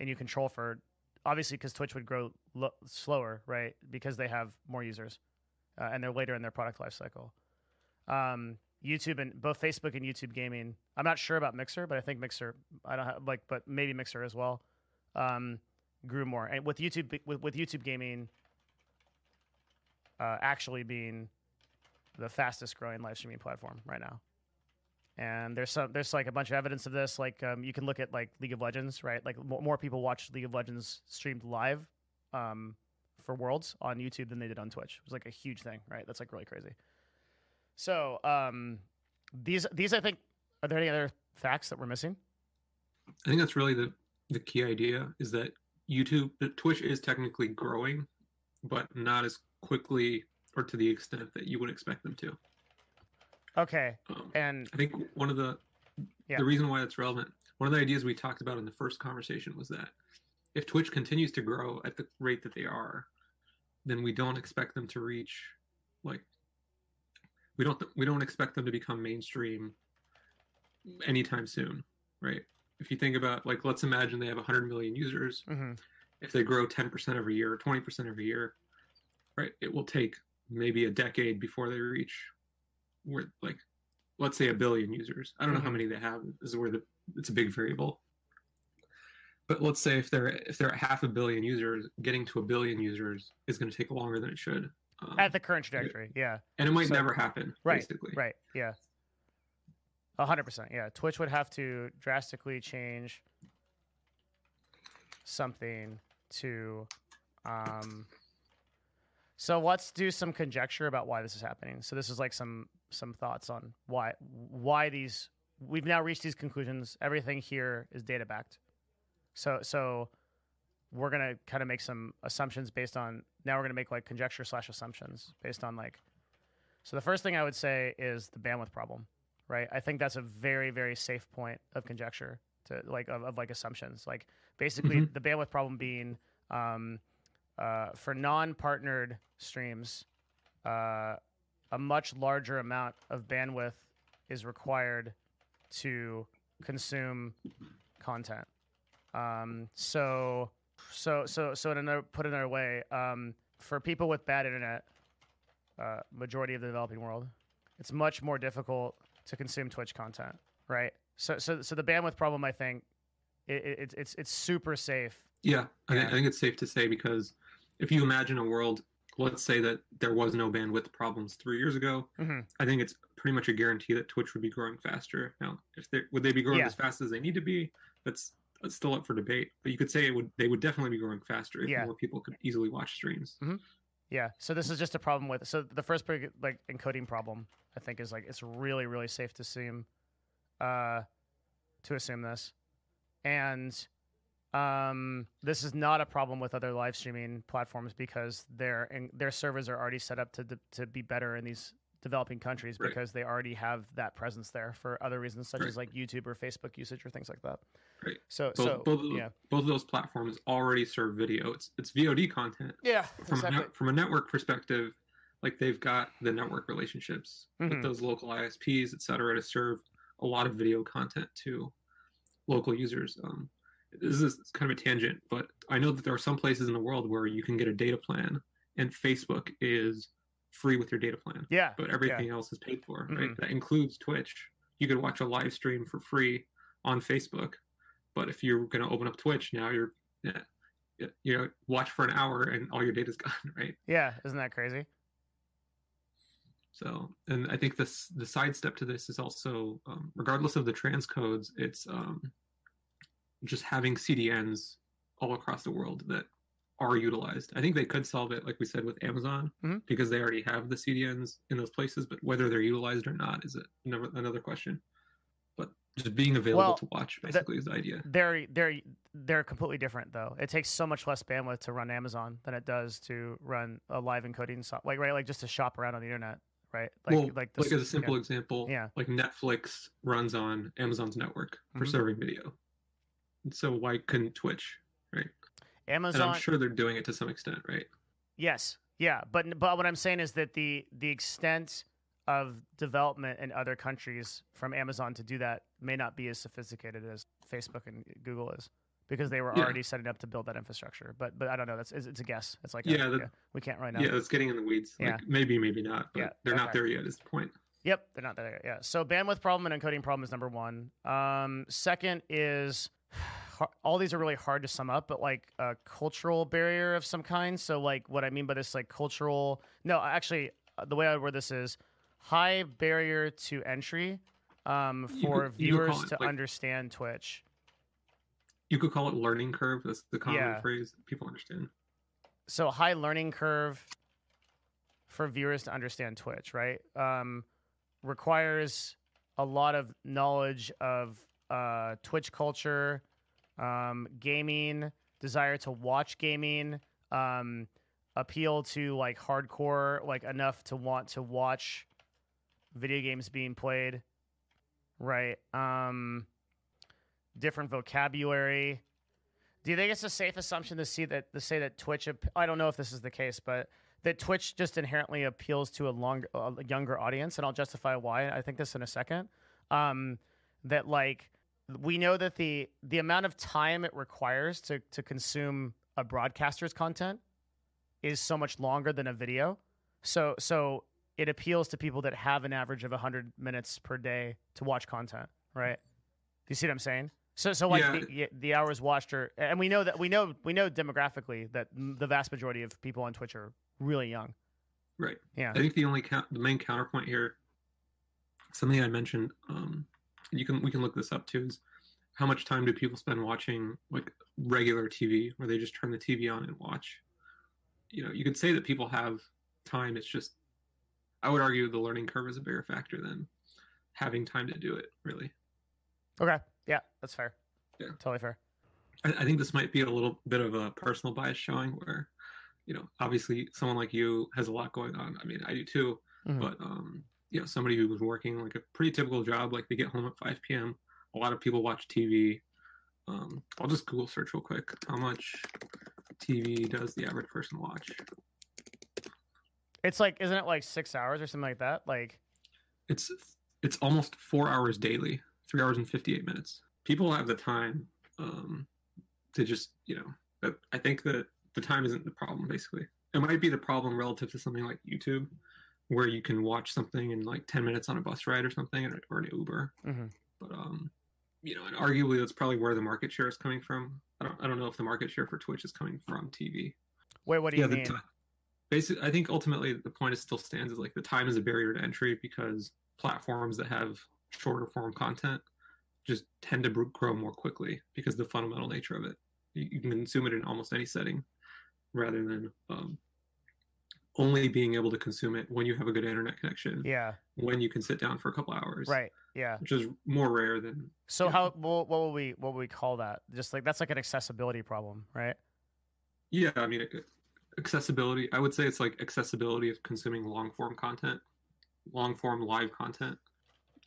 and you control for obviously because Twitch would grow lo- slower, right? Because they have more users, uh, and they're later in their product lifecycle. Um, YouTube and both Facebook and YouTube gaming. I'm not sure about Mixer, but I think Mixer. I don't have like, but maybe Mixer as well. Um, grew more, and with YouTube with, with YouTube gaming uh, actually being the fastest growing live streaming platform right now. And there's some there's like a bunch of evidence of this. Like um, you can look at like League of Legends, right? Like mo- more people watch League of Legends streamed live um, for Worlds on YouTube than they did on Twitch. It was like a huge thing, right? That's like really crazy. So um, these these I think are there any other facts that we're missing? I think that's really the the key idea is that YouTube, Twitch is technically growing, but not as quickly or to the extent that you would expect them to. Okay, Um, and I think one of the Yeah. the reason why that's relevant, one of the ideas we talked about in the first conversation was that if Twitch continues to grow at the rate that they are, then we don't expect them to reach like we don't we don't expect them to become mainstream anytime soon, right? If you think about like let's imagine they have 100 million users, mhm, if they grow 10% every year or 20% every year, right, it will take maybe a decade before they reach where, like, let's say a billion users. I don't know how Mhm. many they have. Is where the it's a big variable. But let's say if they're if they're at half a billion users, getting to a billion users is going to take longer than it should. Um, at the current trajectory, yeah. and it might so- never happen. Right, Basically, Right. Yeah. A hundred percent. Yeah. Twitch would have to drastically change something to um so let's do some conjecture about why this is happening. So this is like some some thoughts on why why these we've now reached these conclusions. Everything here is data backed. So so we're gonna kind of make some assumptions based on now we're gonna make like conjecture slash assumptions based on like so the first thing I would say is the bandwidth problem, right? I think that's a very, very safe point of conjecture to like of, of like assumptions. Like basically Mhm. the bandwidth problem being um, uh, for non-partnered streams, uh, a much larger amount of bandwidth is required to consume content. Um, so, so, so, so in another, put another way, um, for people with bad internet, uh, majority of the developing world, it's much more difficult to consume Twitch content, right? So, so, so the bandwidth problem, I think, it, it, it's it's it's super safe. Yeah, I, Yeah. I think it's safe to say because if you imagine a world, let's say that there was no bandwidth problems three years ago, Mhm. I think it's pretty much a guarantee that Twitch would be growing faster. Now, if they would they be growing Yeah. as fast as they need to be, that's that's still up for debate. But you could say it would they would definitely be growing faster if Yeah. more people could easily watch streams. Yeah. So this is just a problem with. So the first big like encoding problem, I think, is like it's really really safe to assume, uh, to assume this, and Um, this is not a problem with other live streaming platforms because their and their servers are already set up to de- to be better in these developing countries Right. because they already have that presence there for other reasons such Right. as like YouTube or Facebook usage or things like that. Right. So Both, so both, of those, yeah both of those platforms already serve video. It's it's VOD content. yeah From a net, from a network perspective, like they've got the network relationships Mhm. with those local ISPs, et cetera, to serve a lot of video content to local users. Um, this is kind of a tangent, but I know that there are some places in the world where you can get a data plan, and Facebook is free with your data plan, yeah but everything else is paid for. Right? Mhm. That includes Twitch. You can watch a live stream for free on Facebook, but if you're going to open up Twitch now, you're yeah, yeah, you know watch for an hour and all your data's gone, right? yeah isn't that crazy? So, and I think this the sidestep to this is also, um, regardless of the transcodes, it's um, just having CDNs all across the world that are utilized. I think they could solve it, like we said, with Amazon Mhm. because they already have the CDNs in those places. But whether they're utilized or not is another another question. But just being available Well, to watch the- basically is the idea. They're they're they're completely different though. It takes so much less bandwidth to run Amazon than it does to run a live encoding so- like right like just to shop around on the internet, right? Like well, like like, as a simple example, Yeah. like Netflix runs on Amazon's network for Mhm. serving video. So why couldn't Twitch, right? Amazon. And I'm sure they're doing it to some extent, right? Yes, yeah, but but what I'm saying is that the the extent of development in other countries from Amazon to do that may not be as sophisticated as Facebook and Google is because they were Yeah. already setting up to build that infrastructure. But but I don't know. That's it's, a guess. It's like a- Yeah, we can't right now. Yeah, it's getting in the weeds. Like Yeah. maybe, maybe not, but Yeah, they're not there yet. Is the point? Yep, they're not there yet. Yeah. So bandwidth problem and encoding problem is number one. Um, second is all these are really hard to sum up, but like a cultural barrier of some kind. So like what I mean by this, like cultural. No, actually, uh, the way I word this is high barrier to entry um, for could- viewers to like- understand Twitch. You could call it learning curve. That's the common Yeah. phrase people understand. so high learning curve for viewers to understand Twitch, right? Um, requires a lot of knowledge of uh, Twitch culture, um, gaming, desire to watch gaming, um, appeal to like hardcore, like enough to want to watch video games being played, right? Um, different vocabulary. Do you think it's a safe assumption to see that to say that Twitch? I don't know if this is the case, but that Twitch just inherently appeals to a longer, a younger audience, and I'll justify why. I think this in a second. Um, that like we know that the the amount of time it requires to to consume a broadcaster's content is so much longer than a video. So so it appeals to people that have an average of 100 minutes per day to watch content, right? Do you see what I'm saying? So so like Yeah. the, the hours watched are and we know that we know we know demographically that the vast majority of people on Twitch are really young. Right. Yeah. I think the only count, the main counterpoint here, something I mentioned, um, you can we can look this up too, is how much time do people spend watching like regular TV, where they just turn the TV on and watch? You know, you could say that people have time. It's just, I would argue the learning curve is a bigger factor than having time to do it. Really, Okay. Yeah, that's fair. Yeah. Totally fair. I, I think this might be a little bit of a personal bias showing, where, you know, obviously someone like you has a lot going on. I mean, I do too. Mhm. but um, you know, somebody who was working like a pretty typical job, like they get home at 5 p.m. A lot of people watch TV. Um, I'll just Google search real quick. How much TV does the average person watch? It's like isn't it like 6 hours or something like that? Like It's it's almost four hours daily, three hours and 58 minutes. People have the time um, to just you know. But I think that the time isn't the problem. Basically, it might be the problem relative to something like YouTube, where you can watch something in like 10 minutes on a bus ride or something, or, an Uber. Mhm. but um you know and arguably that's probably where the market share is coming from i don't, I don't know if the market share for twitch is coming from tv wait, what do you mean? ti- basically i think ultimately the point is still stands is like the time is a barrier to entry because platforms that have shorter form content just tend to grow more quickly because the fundamental nature of it you, you can consume it in almost any setting rather than um only being able to consume it when you have a good internet connection, Yeah. when you can sit down for a couple hours, Right. Yeah. Which is more rare than So how what, what will we what will we call that? Just like that's like an accessibility problem, right? yeah. I mean, accessibility. I would say it's like accessibility of consuming long form content, long form live content,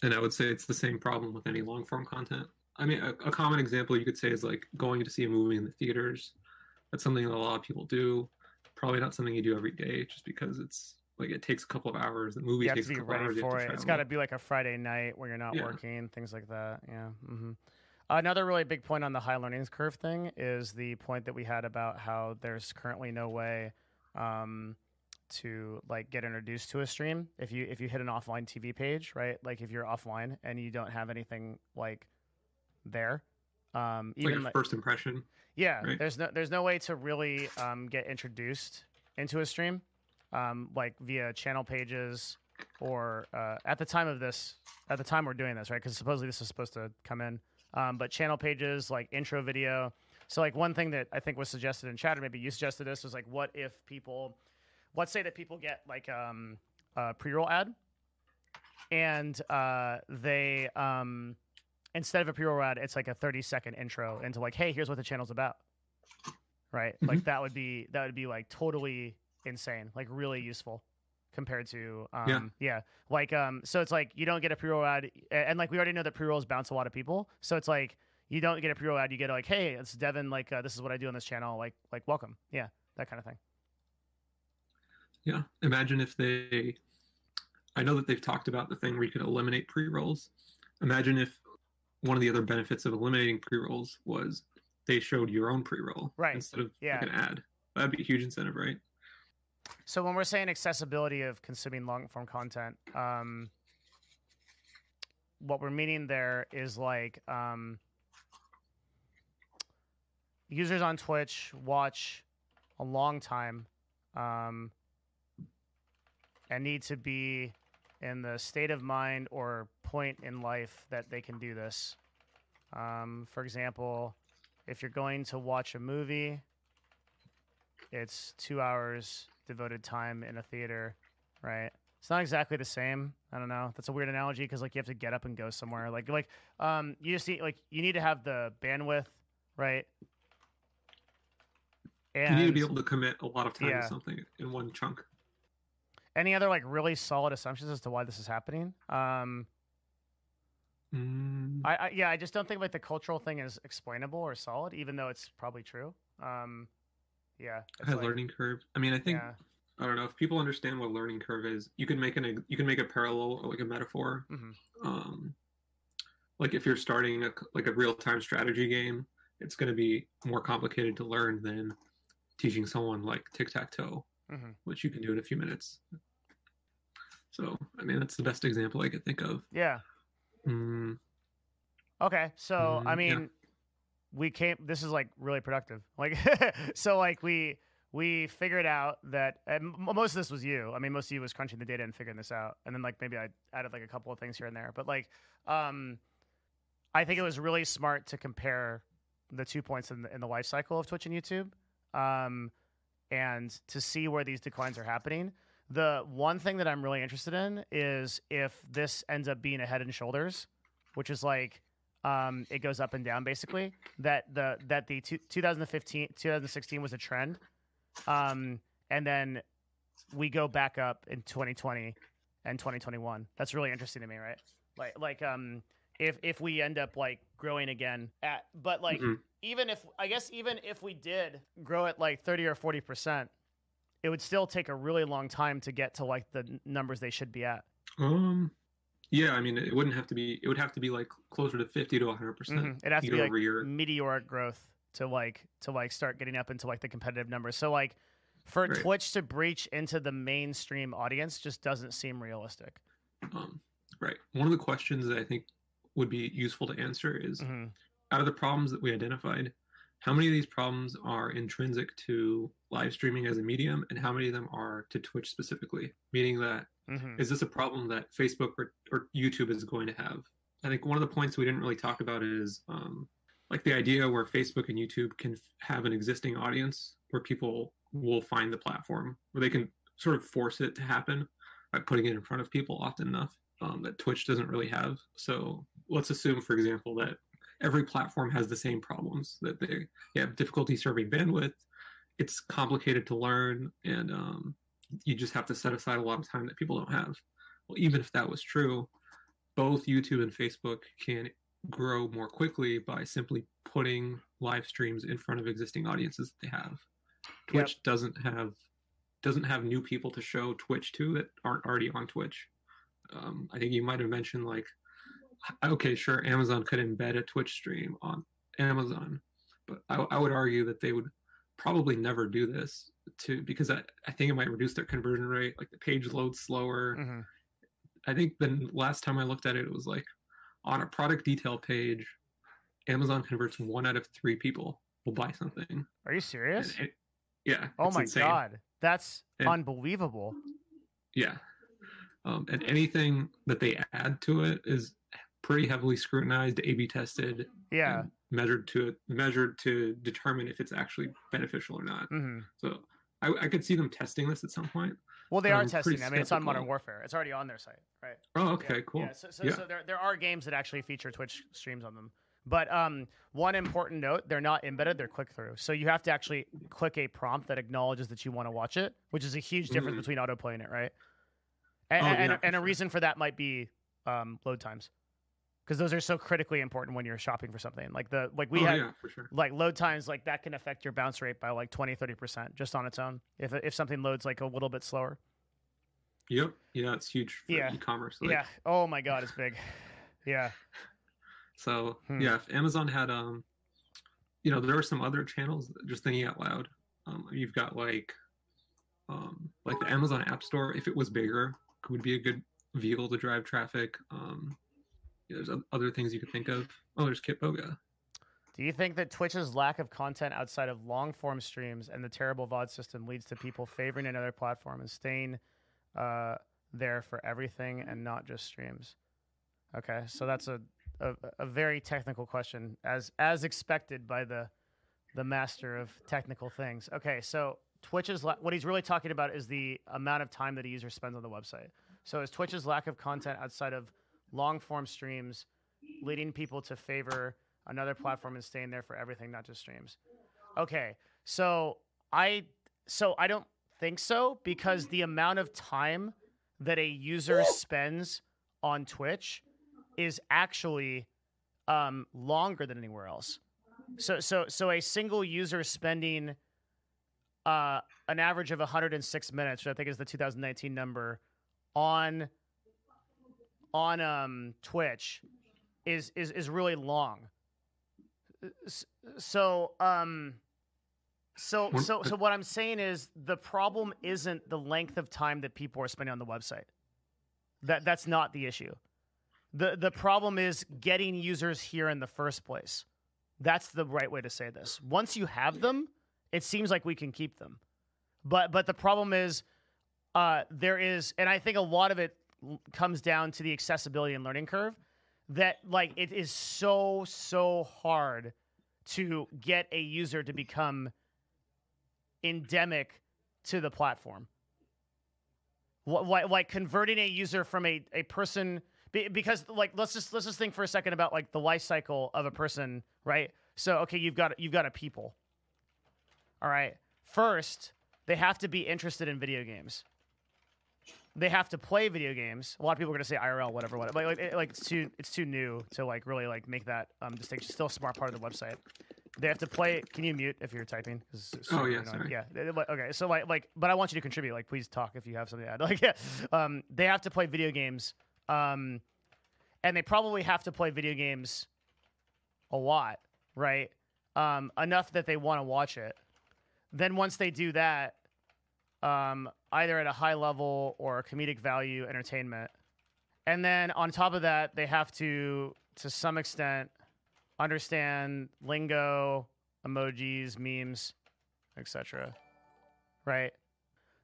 and I would say it's the same problem with any long form content. I mean, a, a common example you could say is like going to see a movie in the theaters. That's something that a lot of people do. Probably not something you do every day, just because it's like it takes a couple of hours. The movie You have takes to a be ready for to it. It's got to be like a Friday night where you're not Yeah. working, things like that. Yeah. hmm Another really big point on the high learning curve thing is the point that we had about how there's currently no way um, to like get introduced to a stream if you if you hit an offline TV page, right? Like if you're offline and you don't have anything like there, um, like even like, first impression. yeah, right? there's no there's no way to really um, get introduced into a stream, um, like via channel pages or uh, at the time of this, at the time we're doing this, right? Because supposedly this is supposed to come in, um, but channel pages like intro video. So like one thing that I think was suggested in chat, or maybe you suggested this, was like, what if people, let's say that people get like um, a pre-roll ad, and uh, they um, instead of a pre-roll ad, it's like a 30 second intro into like, hey, here's what the channel's about. Right? Like that would be that would be like totally insane, like really useful compared to um Yeah. yeah. Like um so it's like you don't get a pre-roll ad and like we already know that pre-rolls bounce a lot of people. So it's like you don't get a pre-roll ad, you get like, hey, it's Devin, like uh, this is what I do on this channel, like like welcome. Yeah, that kind of thing. Yeah. Imagine if they I know that they've talked about the thing where you could eliminate pre-rolls. Imagine if one of the other benefits of eliminating pre-rolls was they showed your own pre-roll Right. instead of Yeah. like an ad. That'd be a huge incentive, right? So when we're saying accessibility of consuming long form content, um, what we're meaning there is like um, users on Twitch watch a long time um, and need to be in the state of mind or point in life that they can do this. Um, for example, if you're going to watch a movie, it's two hours devoted time in a theater, right? It's not exactly the same. I don't know. That's a weird analogy because like you have to get up and go somewhere. Like like um you just need like you need to have the bandwidth, right? you need to be able to commit a lot of time Yeah. to something in one chunk. Any other like really solid assumptions as to why this is happening? Um, Mm, I, I yeah, I just don't think like the cultural thing is explainable or solid, even though it's probably true. Um, yeah, it's high like- learning curve. I mean, I think Yeah, I don't know if people understand what a learning curve is. You can make an you can make a parallel or like a metaphor. Mhm. Um, like if you're starting a like a real time strategy game, it's going to be more complicated to learn than teaching someone like tic tac toe, Mhm. which you can do in a few minutes. So I mean, that's the best example I could think of. yeah. Mm, Okay, so I Mm, yeah. mean, we came. This is like really productive. Like, so like we we figured out that and most of this was you. I mean, most of you was crunching the data and figuring this out, and then like maybe I added like a couple of things here and there. But like, um, I think it was really smart to compare the two points in the, in the life cycle of Twitch and YouTube, um, and to see where these declines are happening. The one thing that I'm really interested in is if this ends up being a head and shoulders, which is like um, it goes up and down basically. That the that the two, 2015 2016 was a trend, um, and then we go back up in 2020 and 2021. That's really interesting to me, right? Like like um if if we end up like growing again at but like Mhm. even if I guess even if we did grow at like 30 or 40 percent, it would still take a really long time to get to like the numbers they should be at. um, yeah, I mean, it wouldn't have to be. It would have to be like closer to fifty to one hundred percent. It'd have to be like year. meteoric growth to like to like start getting up into like the competitive numbers. So like for Right. Twitch to breach into the mainstream audience just doesn't seem realistic. Um, right. One of the questions that I think would be useful to answer is Mhm. out of the problems that we identified, how many of these problems are intrinsic to live streaming as a medium, and how many of them are to Twitch specifically? Meaning that Mhm. is this a problem that Facebook or, or YouTube is going to have? I think one of the points we didn't really talk about is um, like the idea where Facebook and YouTube can f- have an existing audience where people will find the platform where they can sort of force it to happen by putting it in front of people often enough um, that Twitch doesn't really have. So let's assume, for example, that every platform has the same problems that they, they have difficulty serving bandwidth. It's complicated to learn, and um, you just have to set aside a lot of time that people don't have. Well, even if that was true, both YouTube and Facebook can grow more quickly by simply putting live streams in front of existing audiences that they have. Twitch yep. doesn't have doesn't have new people to show Twitch to that aren't already on Twitch. Um, I think you might have mentioned like, okay, sure, Amazon could embed a Twitch stream on Amazon, but I, I would argue that they would probably never do this to because I, I think it might reduce their conversion rate. Like the page loads slower. Mm-hmm. I think the last time I looked at it, it was like on a product detail page, Amazon converts one out of three people will buy something. Are you serious? It, yeah. Oh my insane. god, that's and, unbelievable. Yeah, um, and anything that they add to it is pretty heavily scrutinized, A/B tested. Yeah. Measured to measured to determine if it's actually beneficial or not. Mm-hmm. So I, I, could see them testing this at some point. Well, they are testing. I mean, it's on Modern Warfare. It's already on their site, right? Oh, okay, yeah. cool. Yeah, so, so, yeah. so there, there are games that actually feature Twitch streams on them. But um, one important note: they're not embedded; they're click through. So you have to actually click a prompt that acknowledges that you want to watch it, which is a huge difference mm-hmm. between autoplay and it, right? And, oh, and, and a reason for that might be um, load times because those are so critically important when you're shopping for something like the like we oh, had yeah, sure. like load times like that can affect your bounce rate by like 20 30% just on its own if if something loads like a little bit slower yep yeah it's huge for yeah. e-commerce like. yeah oh my god it's big yeah so hmm. yeah if amazon had um you know there are some other channels just thinking out loud um you've got like um like the amazon app store if it was bigger would be a good vehicle to drive traffic um there's other things you could think of. Oh, there's Kitboga. Do you think that Twitch's lack of content outside of long form streams and the terrible VOD system leads to people favoring another platform and staying uh, there for everything and not just streams? Okay, so that's a, a, a very technical question, as as expected by the the master of technical things. Okay, so Twitch's la- what he's really talking about is the amount of time that a user spends on the website. So is Twitch's lack of content outside of long form streams, leading people to favor another platform and staying there for everything, not just streams. Okay, so I so I don't think so because the amount of time that a user spends on Twitch is actually um, longer than anywhere else. So so so a single user spending uh, an average of 106 minutes, which I think is the 2019 number, on on um, Twitch is is is really long. So um so so so what I'm saying is the problem isn't the length of time that people are spending on the website. That that's not the issue. The the problem is getting users here in the first place. That's the right way to say this. Once you have them, it seems like we can keep them. But but the problem is uh, there is and I think a lot of it comes down to the accessibility and learning curve that like it is so so hard to get a user to become endemic to the platform. Like, like converting a user from a, a person because like let's just let's just think for a second about like the life cycle of a person right? So okay you've got you've got a people. All right. First they have to be interested in video games they have to play video games. A lot of people are going to say IRL, whatever, whatever. Like, like, like, it's too it's too new to like really like make that um, distinction. Still a smart part of the website. They have to play. Can you mute if you're typing? Oh yeah, sorry. Yeah. Okay. So like like, but I want you to contribute. Like, please talk if you have something to add. Like, yeah. Um, they have to play video games. Um, and they probably have to play video games a lot, right? Um, enough that they want to watch it. Then once they do that, um, either at a high level or comedic value entertainment. And then on top of that, they have to, to some extent, understand lingo, emojis, memes, etc. Right?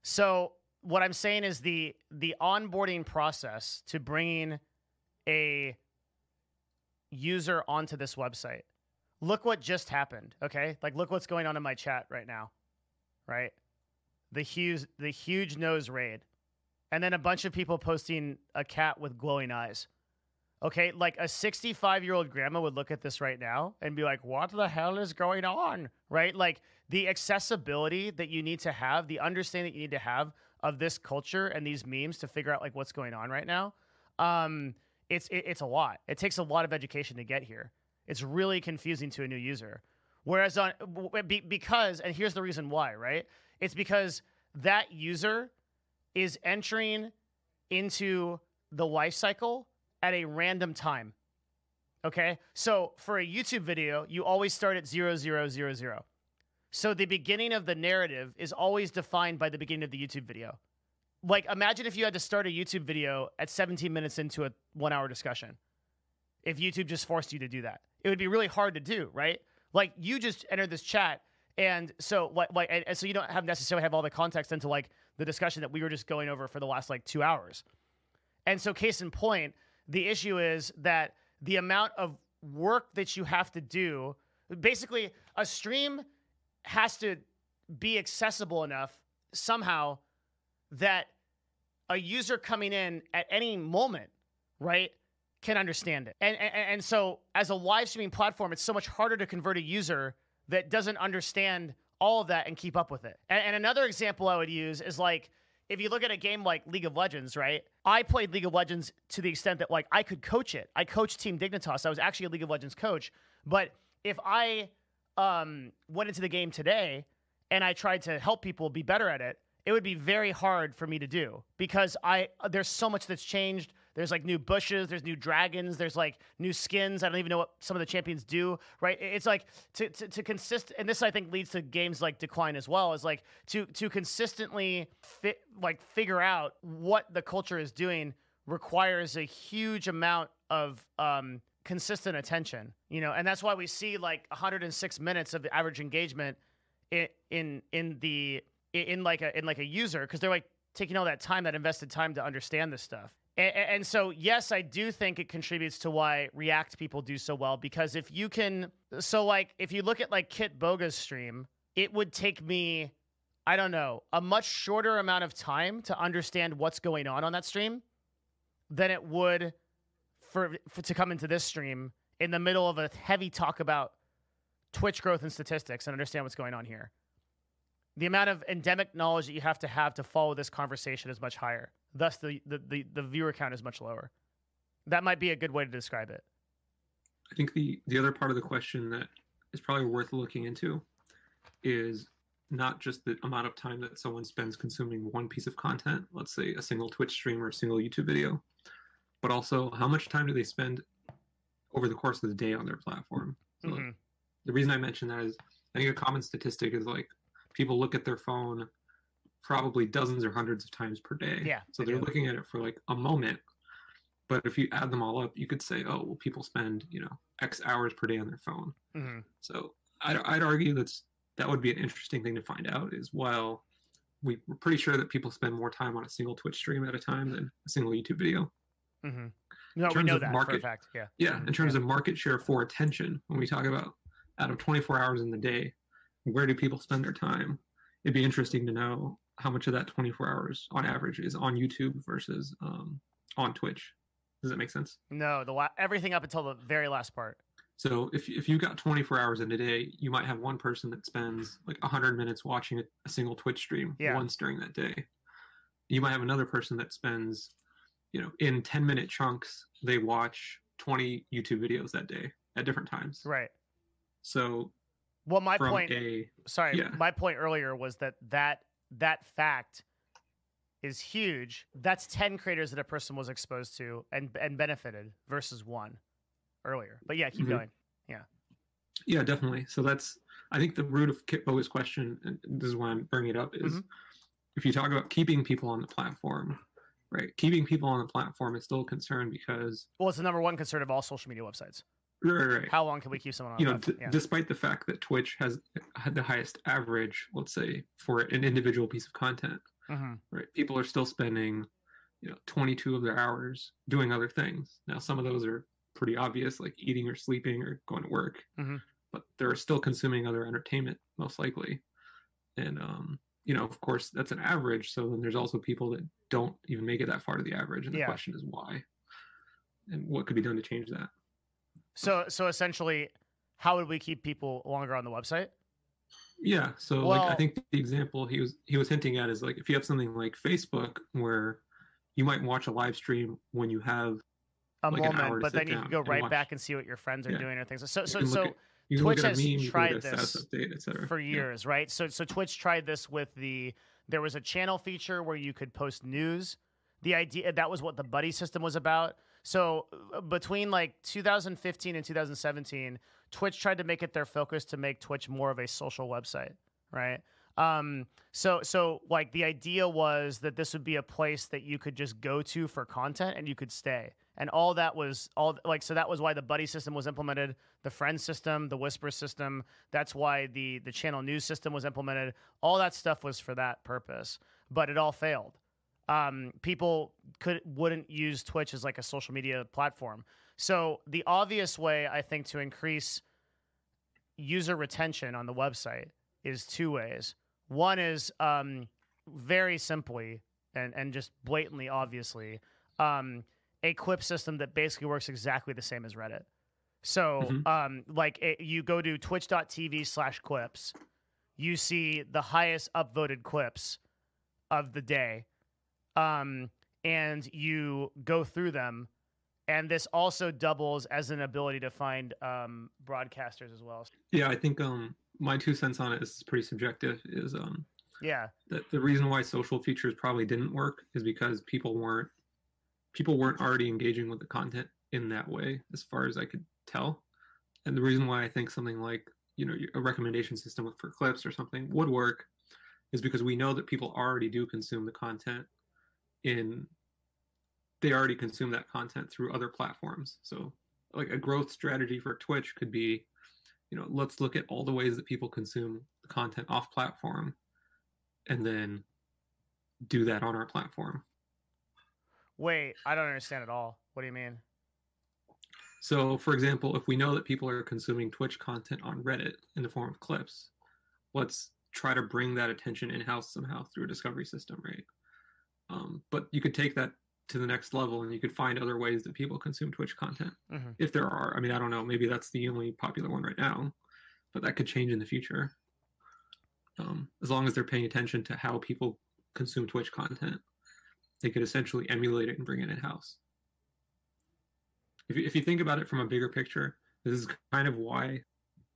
So what I'm saying is the the onboarding process to bringing a user onto this website. Look what just happened, okay? Like look what's going on in my chat right now. Right? The huge the huge nose raid, and then a bunch of people posting a cat with glowing eyes. Okay, like a 65 year old grandma would look at this right now and be like, "What the hell is going on?" Right? Like the accessibility that you need to have, the understanding that you need to have of this culture and these memes to figure out like what's going on right now. Um, it's it, it's a lot. It takes a lot of education to get here. It's really confusing to a new user. Whereas on be, because and here's the reason why, right? It's because that user is entering into the life cycle at a random time. Okay? So for a YouTube video, you always start at 0000. So the beginning of the narrative is always defined by the beginning of the YouTube video. Like imagine if you had to start a YouTube video at 17 minutes into a 1-hour discussion. If YouTube just forced you to do that. It would be really hard to do, right? Like you just entered this chat and so like, and, so you don't have necessarily have all the context into like the discussion that we were just going over for the last like 2 hours. And so case in point, the issue is that the amount of work that you have to do, basically, a stream has to be accessible enough somehow that a user coming in at any moment, right, can understand it. And, and, and so, as a live streaming platform, it's so much harder to convert a user that doesn't understand all of that and keep up with it. And, and another example I would use is like, if you look at a game like League of Legends, right? I played League of Legends to the extent that like I could coach it. I coached Team Dignitas. I was actually a League of Legends coach. But if I um, went into the game today and I tried to help people be better at it, it would be very hard for me to do because I there's so much that's changed. There's like new bushes, there's new dragons, there's like new skins. I don't even know what some of the champions do, right? It's like to, to, to consist, and this I think leads to games like decline as well. Is like to to consistently fit like figure out what the culture is doing requires a huge amount of um, consistent attention, you know, and that's why we see like 106 minutes of the average engagement in in in the in like a in like a user because they're like taking all that time, that invested time to understand this stuff. And, and, so, yes, I do think it contributes to why React people do so well because if you can, so like if you look at like Kitboga's stream, it would take me, I don't know, a much shorter amount of time to understand what's going on on that stream than it would for, for to come into this stream in the middle of a heavy talk about Twitch growth and statistics and understand what's going on here. The amount of endemic knowledge that you have to have to follow this conversation is much higher. Thus, the, the, the, the viewer count is much lower. That might be a good way to describe it. I think the, the other part of the question that is probably worth looking into is not just the amount of time that someone spends consuming one piece of content, let's say a single Twitch stream or a single YouTube video, but also how much time do they spend over the course of the day on their platform. So mm-hmm. The reason I mention that is I think a common statistic is like people look at their phone probably dozens or hundreds of times per day. Yeah. So they're looking at it for like a moment. But if you add them all up, you could say, oh, well, people spend, you know, X hours per day on their phone. Mm-hmm. So I'd, I'd argue that's that would be an interesting thing to find out is while we, we're pretty sure that people spend more time on a single Twitch stream at a time than a single YouTube video. Mm-hmm. No, we know that market, for a fact. Yeah. Yeah. In terms yeah. of market share for attention, when we talk about out of 24 hours in the day, where do people spend their time? It'd be interesting to know how much of that 24 hours on average is on YouTube versus um, on Twitch. Does that make sense? No, the la- everything up until the very last part. So if if you got 24 hours in a day, you might have one person that spends like 100 minutes watching a, a single Twitch stream yeah. once during that day. You might have another person that spends, you know, in 10 minute chunks, they watch 20 YouTube videos that day at different times. Right. So well, my point. A, sorry, yeah. my point earlier was that that that fact is huge. That's ten creators that a person was exposed to and and benefited versus one earlier. But yeah, keep mm-hmm. going. Yeah. Yeah, definitely. So that's I think the root of Kitboga's question, and this is why I'm bringing it up, is mm-hmm. if you talk about keeping people on the platform, right? Keeping people on the platform is still a concern because well, it's the number one concern of all social media websites. Right, right. How long can we keep someone on? You know, d- yeah. despite the fact that Twitch has had the highest average, let's say, for an individual piece of content, mm-hmm. right? People are still spending, you know, 22 of their hours doing other things. Now, some of those are pretty obvious, like eating or sleeping or going to work, mm-hmm. but they're still consuming other entertainment, most likely. And um, you know, of course, that's an average. So then there's also people that don't even make it that far to the average, and the Yeah. question is why, and what could be done to change that. So so essentially, how would we keep people longer on the website? Yeah. So like I think the example he was he was hinting at is like if you have something like Facebook where you might watch a live stream when you have A Like moment, but then you can go right watch. back and see what your friends are Yeah. doing or things. So so so at, Twitch has meme, tried look at a this update, for years, right? So so Twitch tried this with the there was a channel feature where you could post news. The idea that was what the buddy system was about. So uh, between like 2015 and 2017, Twitch tried to make it their focus to make Twitch more of a social website, right? Um, so so like the idea was that this would be a place that you could just go to for content and you could stay. And all that was all like so that was why the buddy system was implemented, the friend system, the whisper system. That's why the the channel news system was implemented. All that stuff was for that purpose, but it all failed. Um, people could wouldn't use Twitch as like a social media platform. So the obvious way I think to increase user retention on the website is two ways. One is um, very simply and and just blatantly obviously um, a clip system that basically works exactly the same as Reddit. So Mhm. um, like it, you go to twitch.tv slash clips, you see the highest upvoted clips of the day, um, and you go through them. And this also doubles as an ability to find um, broadcasters as well. Yeah, I think um my two cents on it is pretty subjective. Is um Yeah, that the reason why social features probably didn't work is because people weren't people weren't already engaging with the content in that way, as far as I could tell. And the reason why I think something like you know a recommendation system for clips or something would work is because we know that people already do consume the content in they already consume that content through other platforms. So like a growth strategy for Twitch could be, you know, let's look at all the ways that people consume the content off platform and then do that on our platform. Wait, I don't understand at all. What do you mean? So, for example, if we know that people are consuming Twitch content on Reddit in the form of clips, let's try to bring that attention in house somehow through a discovery system, right? Um, but you could take that to the next level and you could find other ways that people consume Twitch content. Mhm. If there are, I mean, I don't know, maybe that's the only popular one right now, but that could change in the future. Um, as long as they're paying attention to how people consume Twitch content, they could essentially emulate it and bring it in house. If you, if you think about it from a bigger picture, this is kind of why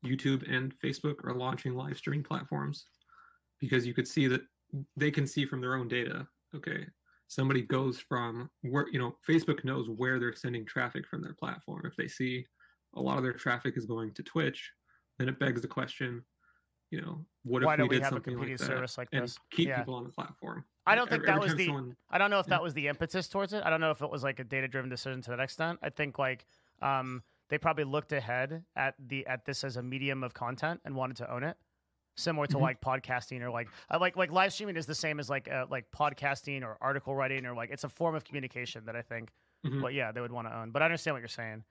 YouTube and Facebook are launching live streaming platforms because you could see that they can see from their own data. Okay, somebody goes from where you know Facebook knows where they're sending traffic from their platform. If they see a lot of their traffic is going to Twitch, then it begs the question, you know, what Why if we we did something like that service like and this? keep Yeah. people on the platform? I don't Like, think every- that every was the- someone- I don't know if Yeah. that was the impetus towards it. I don't know if it was like a data driven decision to that extent. I think like um, they probably looked ahead at the at this as a medium of content and wanted to own it, similar to Mhm. like podcasting or like I like like live streaming is the same as like uh, like podcasting or article writing or like it's a form of communication that I think. Mhm. But yeah, they would want to own. But I understand what you're saying.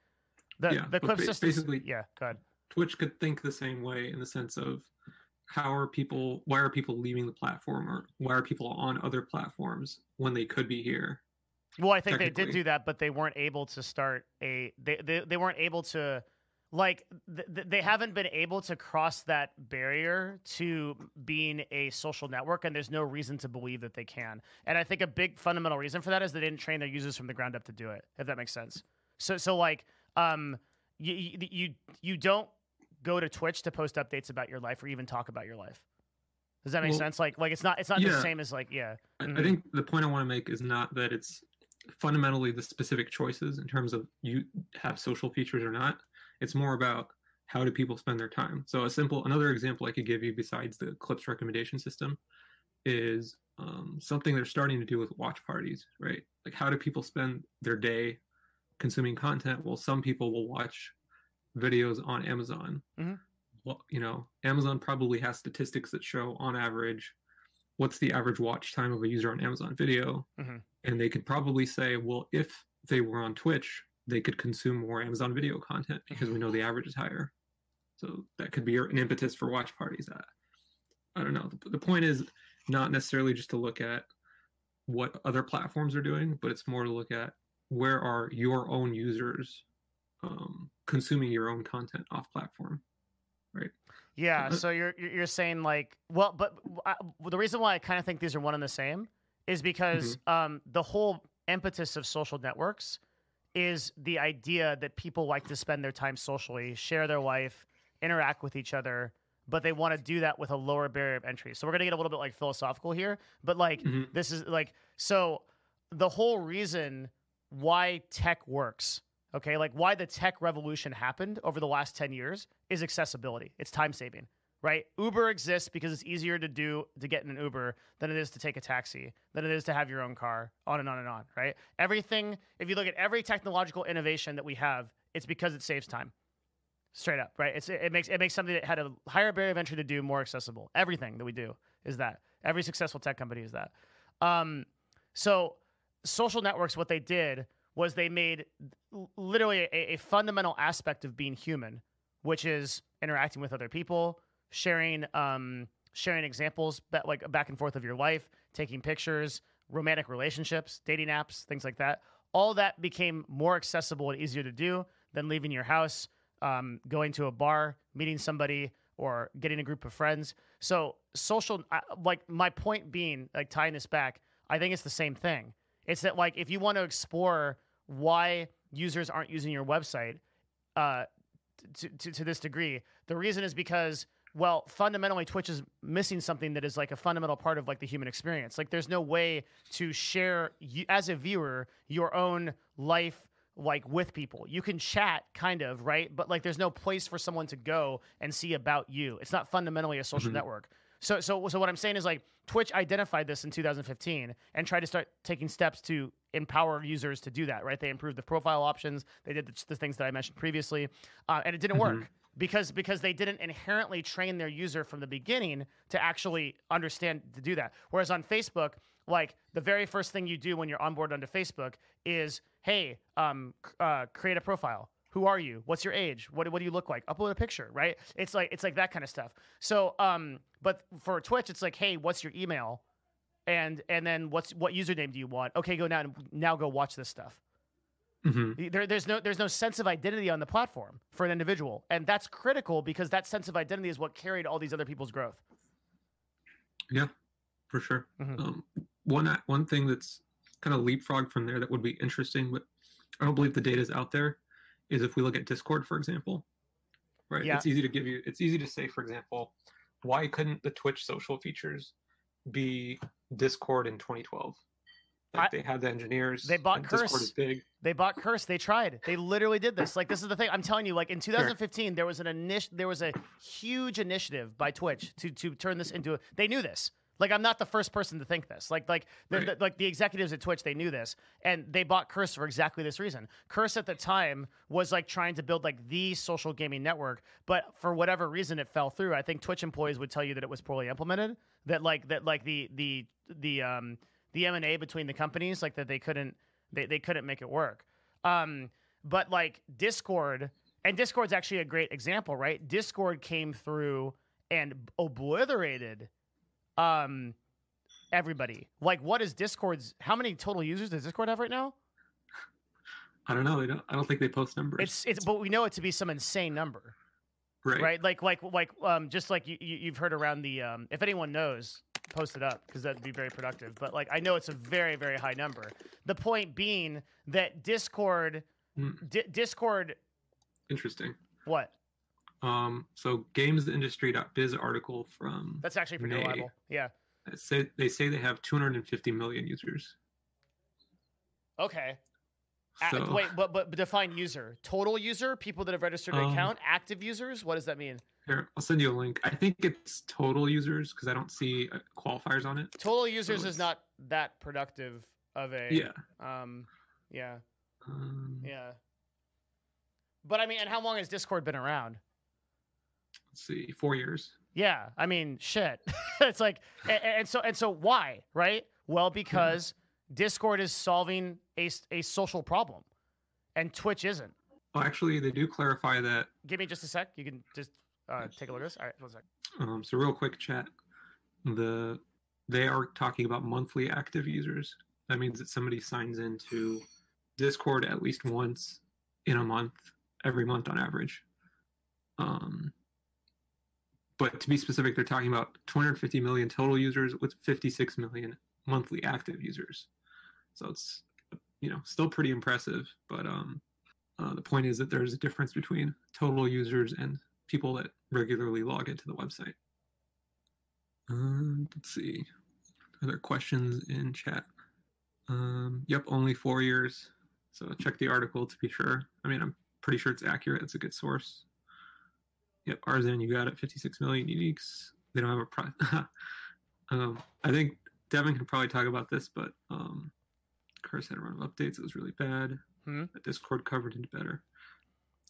The Yeah, the clip system. basically- yeah. Go ahead. Twitch could think the same way in the sense of how are people why are people leaving the platform or why are people on other platforms when they could be here Well, I think they did do that, but they weren't able to start a. They they, they weren't able to, like, th- th- they haven't been able to cross that barrier to being a social network, and there's no reason to believe that they can. And I think a big fundamental reason for that is they didn't train their users from the ground up to do it. If that makes sense. So so like um you you you, don't go to Twitch to post updates about your life or even talk about your life. Does that make Well, sense? Like like it's not it's not the same as like yeah. I, Mhm. I think the point i want to make is not that it's fundamentally the specific choices in terms of you have social features or not it's more about how do people spend their time. So a simple another example i could give you besides the clips recommendation system is um, something they're starting to do with watch parties right? Like how do people spend their day consuming content? Well some people will watch videos on amazon. Mhm. well you know amazon probably has statistics that show on average what's the average watch time of a user on amazon video. Mhm. and they could probably say well if they were on twitch they could consume more amazon video content because we know the average is higher. So that could be an impetus for watch parties uh, i don't know. The, the point is not necessarily just to look at what other platforms are doing, but it's more to look at where are your own users um, consuming your own content off platform, right? Yeah, Uh, so you're you're saying like, well, but I, the reason why I kind of think these are one and the same is because um, the whole impetus of social networks is the idea that people like to spend their time socially, share their life, interact with each other, but they want to do that with a lower barrier of entry. So we're gonna get a little bit like philosophical here, but like Mhm. this is like so the whole reason why tech works okay like why the tech revolution happened over the last 10 years is accessibility it's time saving right? Uber exists because it's easier to do to get in an uber than it is to take a taxi than it is to have your own car on and on and on right? Everything if you look at every technological innovation that we have it's because it saves time. Straight up right? It's it makes it makes something that had a higher barrier of entry to do more accessible. Everything that we do is that. Every successful tech company is that. Um so social networks what they did was they made literally a, a fundamental aspect of being human which is interacting with other people sharing um sharing examples like back and forth of your life taking pictures romantic relationships dating apps things like that. All that became more accessible and easier to do than leaving your house um, going to a bar meeting somebody or getting a group of friends. So social like my point being like tying this back i think it's the same thing. It's that like if you want to explore why users aren't using your website uh, to, to, to this degree, the reason is because well, fundamentally, Twitch is missing something that is like a fundamental part of like the human experience. Like, there's no way to share you, as a viewer your own life like with people. You can chat, kind of, right? But like, there's no place for someone to go and see about you. It's not fundamentally a social Mhm. network. So, so, so what I'm saying is like Twitch identified this in 2015 and tried to start taking steps to empower users to do that. Right? They improved the profile options. They did the, the things that I mentioned previously, uh, and it didn't Mhm. work because because they didn't inherently train their user from the beginning to actually understand to do that. Whereas on Facebook, like the very first thing you do when you're onboarded onto Facebook is, hey, um, uh, create a profile. Who are you? What's your age? What, what do you look like? Upload a picture, right? It's like it's like that kind of stuff. So, um, but for Twitch, it's like, hey, what's your email? And and then what's what username do you want? Okay, go now and now go watch this stuff. Hmm There, there's no there's no sense of identity on the platform for an individual, and that's critical because that sense of identity is what carried all these other people's growth. Yeah, for sure. Mhm. Um, one one thing that's kind of leapfrog from there that would be interesting, but I don't believe the data is out there, is if we look at Discord, for example. Right. Yeah. It's easy to give you. It's easy to say, for example, why couldn't the Twitch social features be Discord in 2012? Like I- they had the engineers. They bought Curse. They bought Curse. They tried. They literally did this. Like this is the thing. I'm telling you. Like in 2015, there was an init- There was a huge initiative by Twitch to to turn this into. A, they knew this. Like I'm not the first person to think this. Like like the, Right. the- like the executives at Twitch, they knew this, and they bought Curse for exactly this reason. Curse at the time was like trying to build like the social gaming network, but for whatever reason, it fell through. I think Twitch employees would tell you that it was poorly implemented. That like that like the the the um the M and A between the companies, like that they couldn't they, they couldn't make it work. Um, but like Discord, and Discord's actually a great example, right? Discord came through and obliterated um everybody. Like what is Discord's how many total users does Discord have right now? I don't know. I don't. I don't think they post numbers. It's it's but we know it to be some insane number. right. Right? Like like like um just like you, you you've heard around the um if anyone knows post it up because that'd be very productive. But like I know it's a very very high number. The point being that Discord Mm. Di- Discord Interesting. what? Um, so gamesindustry.biz article from That's actually pretty May. reliable. Yeah. say they say they have 250 million users. Okay. So wait, but, but but define user. Total user, people that have registered an Um, account, active users. What does that mean? Here, I'll send you a link. I think it's total users because I don't see uh, qualifiers on it. Total users is not that productive of a. Yeah. Um. Yeah. Um, Yeah. But I mean, and how long has Discord been around? Let's see, four years. Yeah, I mean, shit. it's like, and, and so and so, why? Right? Well, because Discord is solving a a social problem, and Twitch isn't. Oh, actually, they do clarify that. Give me just a sec. You can just uh, take a look at this. All right, one sec. Um, so real quick, chat. The they are talking about monthly active users. That means that somebody signs into Discord at least once in a month, every month on average. Um, but to be specific, they're talking about 250 million total users with 56 million monthly active users. So it's you know still pretty impressive. But um, uh, the point is that there's a difference between total users and people that regularly log into the website. Um, let's see. Other questions in chat? Um, yep, only four years. So check the article to be sure. I mean, I'm pretty sure it's accurate. It's a good source. Yep, Arzan, you got it. 56 million uniques. They don't have a price. um, I think Devin can probably talk about this, but um, Curse had a run of updates. It was really bad. Hmm. Discord covered it better.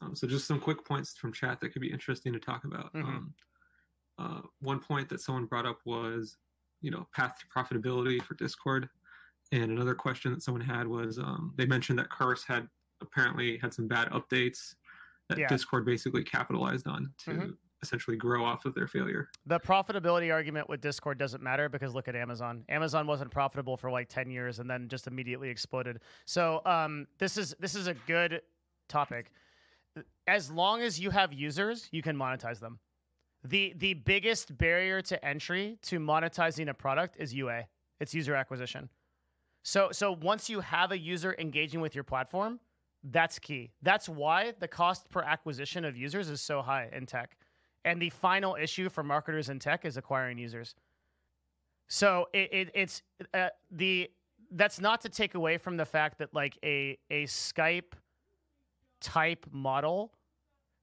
Um, so just some quick points from chat that could be interesting to talk about. Mhm. Um, uh, one point that someone brought up was, you know, path to profitability for Discord, and another question that someone had was um, they mentioned that Curse had apparently had some bad updates that Yeah. Discord basically capitalized on to Mhm. essentially grow off of their failure. The profitability argument with Discord doesn't matter because look at Amazon. Amazon wasn't profitable for like 10 years and then just immediately exploded. So um, this is this is a good topic. As long as you have users, you can monetize them. The the biggest barrier to entry to monetizing a product is UA. It's user acquisition. So so once you have a user engaging with your platform, that's key. That's why the cost per acquisition of users is so high in tech. And the final issue for marketers in tech is acquiring users. So it, it it's uh, the that's not to take away from the fact that like a a Skype type model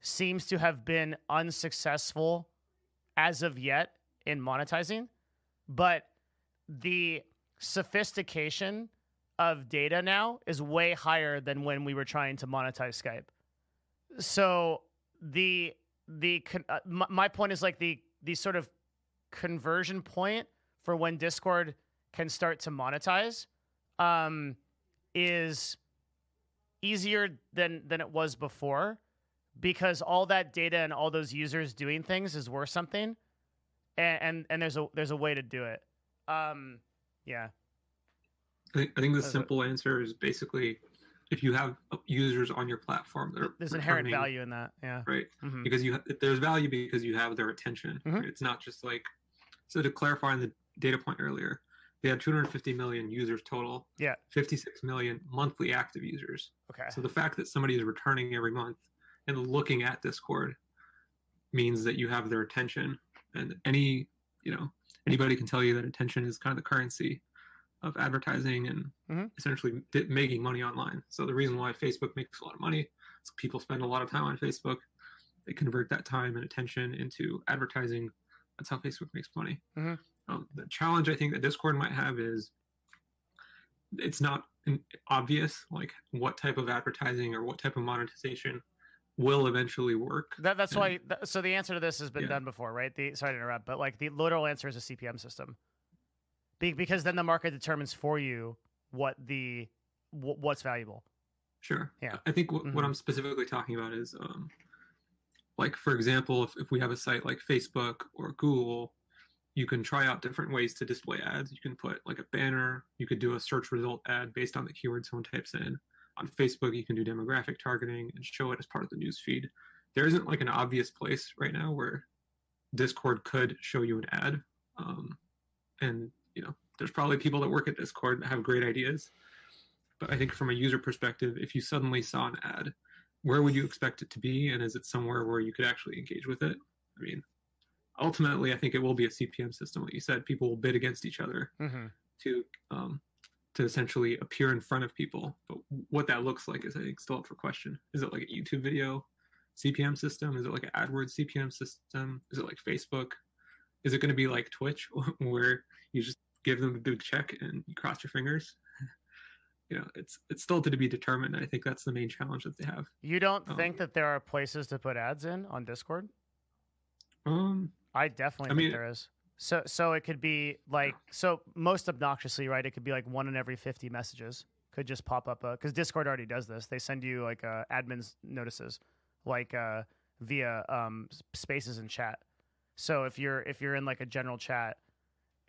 seems to have been unsuccessful as of yet in monetizing, but the sophistication of data now is way higher than when we were trying to monetize Skype. So the the uh, my, my point is like the the sort of conversion point for when Discord can start to monetize um, is easier than than it was before because all that data and all those users doing things is worth something and and, and there's a there's a way to do it um yeah I think, I think the That's simple answer is basically if you have users on your platform that are there's inherent value in that yeah right? Mhm. because you there's value because you have their attention. Mhm. right? It's not just like so to clarify on the data point earlier, they had 250 million users total. Yeah. 56 million monthly active users. okay So the fact that somebody is returning every month and looking at Discord means that you have their attention. And any you know anybody can tell you that attention is kind of the currency of advertising and Mhm. essentially making money online. So the reason why Facebook makes a lot of money is people spend a lot of time on Facebook. They convert that time and attention into advertising. That's how Facebook makes money. Mhm. Um, the challenge I think that Discord might have is it's not obvious like what type of advertising or what type of monetization will eventually work. That, that's Yeah. why. Th- so the answer to this has been Yeah. done before, right? The sorry to interrupt, but like the literal answer is a CPM system, Be- because then the market determines for you what the wh- what's valuable. Sure. Yeah. I think w- Mhm. what I'm specifically talking about is, um, like, for example, if, if we have a site like Facebook or Google, you can try out different ways to display ads. You can put like a banner, you could do a search result ad based on the keyword someone types in. On Facebook, you can do demographic targeting and show it as part of the news feed. There isn't like an obvious place right now where Discord could show you an ad. Um, and, you know, there's probably people that work at Discord that have great ideas. But I think from a user perspective, if you suddenly saw an ad, where would you expect it to be? And is it somewhere where you could actually engage with it? I mean, ultimately, I think it will be a CPM system. Like you said, people will bid against each other Mm-hmm. to um, to essentially appear in front of people. But what that looks like is, I think, still up for question. Is it like a YouTube video CPM system? Is it like an AdWords CPM system? Is it like Facebook? Is it going to be like Twitch, where you just give them a big check and you cross your fingers? You know, it's it's still to be determined. I think that's the main challenge that they have. You don't Um, think that there are places to put ads in on Discord? Um, I definitely I think mean- there is. So so it could be like so most obnoxiously, right? It could be like one in every fifty messages could just pop up because Discord already does this. They send you like uh, admins notices, like uh, via um, spaces and chat. So if you're if you're in like a general chat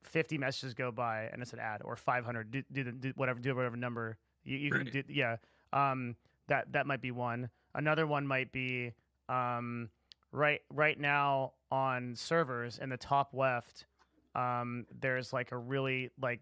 50 messages go by and it's an ad or 500 do, do, the, do whatever do whatever number you, you can do yeah um that that might be one another one might be um right right now on servers in the top left um there's like a really like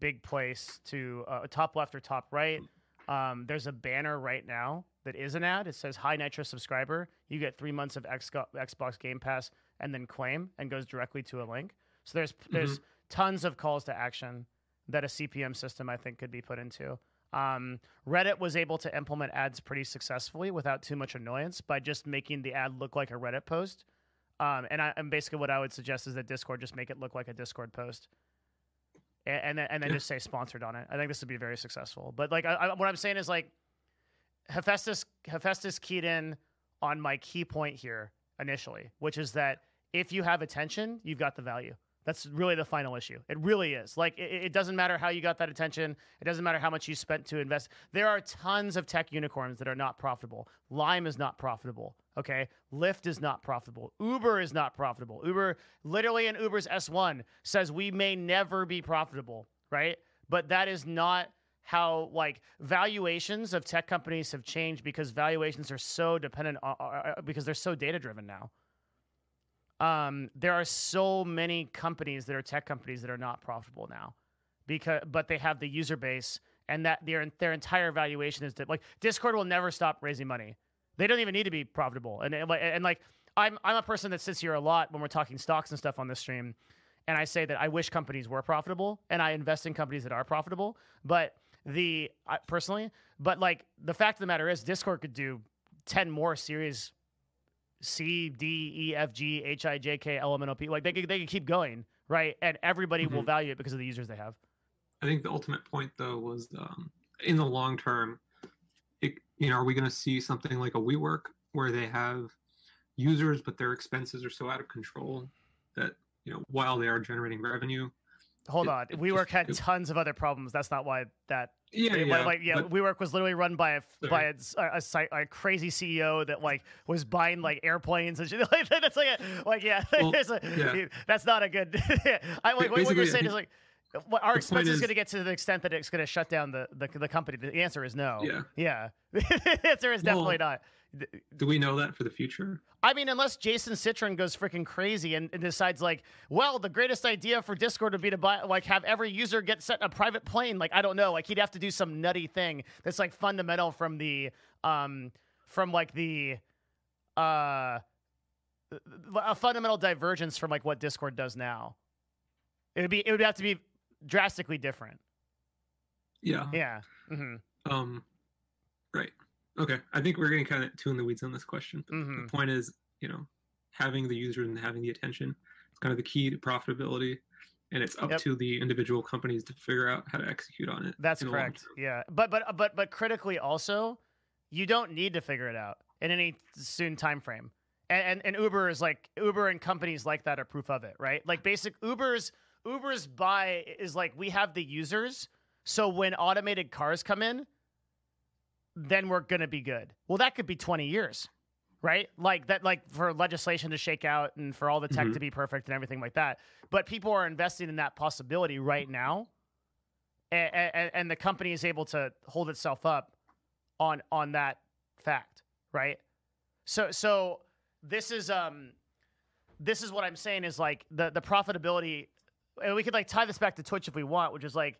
big place to uh, top left or top right um there's a banner right now that is an ad. It says hi nitro subscriber. You get three months of X- xbox game pass and then claim and goes directly to a link. So there's there's tons of calls to action that a CPM system I think could be put into. Um, Reddit was able to implement ads pretty successfully without too much annoyance by just making the ad look like a Reddit post. Um, and, I, and basically, what I would suggest is that Discord just make it look like a Discord post, and and then, and then just say sponsored on it. I think this would be very successful. But like, I, I, what I'm saying is like, Hephaestus Hephaestus keyed in on my key point here initially, which is that if you have attention, you've got the value. That's really the final issue. It really is. Like, it, it doesn't matter how you got that attention. It doesn't matter how much you spent to invest. There are tons of tech unicorns that are not profitable. Lime is not profitable. Okay. Lyft is not profitable. Uber is not profitable. Uber, literally in Uber's S1, says we may never be profitable, right? But that is not how like valuations of tech companies have changed because valuations are so dependent on, uh, because they're so data driven now um, there are so many companies that are tech companies that are not profitable now because but they have the user base and that their their entire valuation is like discord will never stop raising money. They don't even need to be profitable. And and, like- and like i'm i'm a person that sits here a lot when we're talking stocks and stuff on this stream and i say that i wish companies were profitable and i invest in companies that are profitable but the I, personally but like the fact of the matter is discord could do 10 more series C, D, E, F, G, H, I, J, K, L, M, N, O, P. Like they could, they could keep going, right? And everybody will Mhm. value it because of the users they have. I think the ultimate point though was um, in the long term, it, you know, are we going to see something like a WeWork where they have users but their expenses are so out of control that you know while they are generating revenue, Hold It- on, it WeWork just- had tons of other problems. That's not why that. Yeah, it- yeah, like yeah, but- WeWork was literally run by a by a, Sorry. a, site a crazy CEO that like was buying like airplanes and shit. Like that's like a, like yeah, Well, a- yeah. that's not a good. I like what, what you're saying is like. What our expense is is- going to get to the extent that it's going to shut down the, the the company. The answer is no. yeah. Yeah. the answer is definitely Well- not. Do we know that for the future? I mean, unless Jason Citron goes freaking crazy and, and decides like, well, the greatest idea for Discord would be to buy like have every user get set in a private plane. Like I don't know, like he'd have to do some nutty thing that's like fundamental from the um from like the uh a fundamental divergence from like what Discord does now. It would be it would have to be drastically different. Yeah. Yeah. hmm Um. Right. Okay. I think we're getting kind of too in the weeds on this question. Mhm. The point is, you know, having the users and having the attention is kind of the key to profitability, and it's up Yep. to the individual companies to figure out how to execute on it. That's in the long correct. Yeah, but but but but critically also, you don't need to figure it out in any soon time frame. And, and and Uber is like Uber and companies like that are proof of it, right? Like basic Uber's Uber's buy is like we have the users, so when automated cars come in, then we're gonna be good. Well, that could be twenty years, right? Like that, like for legislation to shake out and for all the tech Mhm. to be perfect and everything like that. But people are investing in that possibility right now and, and, and the company is able to hold itself up on on that fact, right? So so this is um this is what I'm saying is like the the profitability and we could like tie this back to Twitch if we want, which is like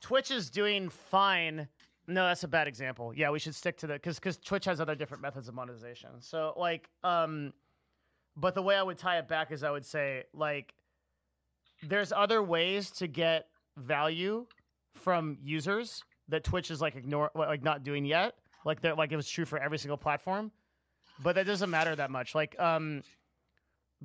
Twitch is doing fine. No, that's a bad example. Yeah, we should stick to the because because Twitch has other different methods of monetization. So like um but the way I would tie it back is I would say like there's other ways to get value from users that Twitch is like ignore like not doing yet. Like that like it was true for every single platform. But that doesn't matter that much. Like um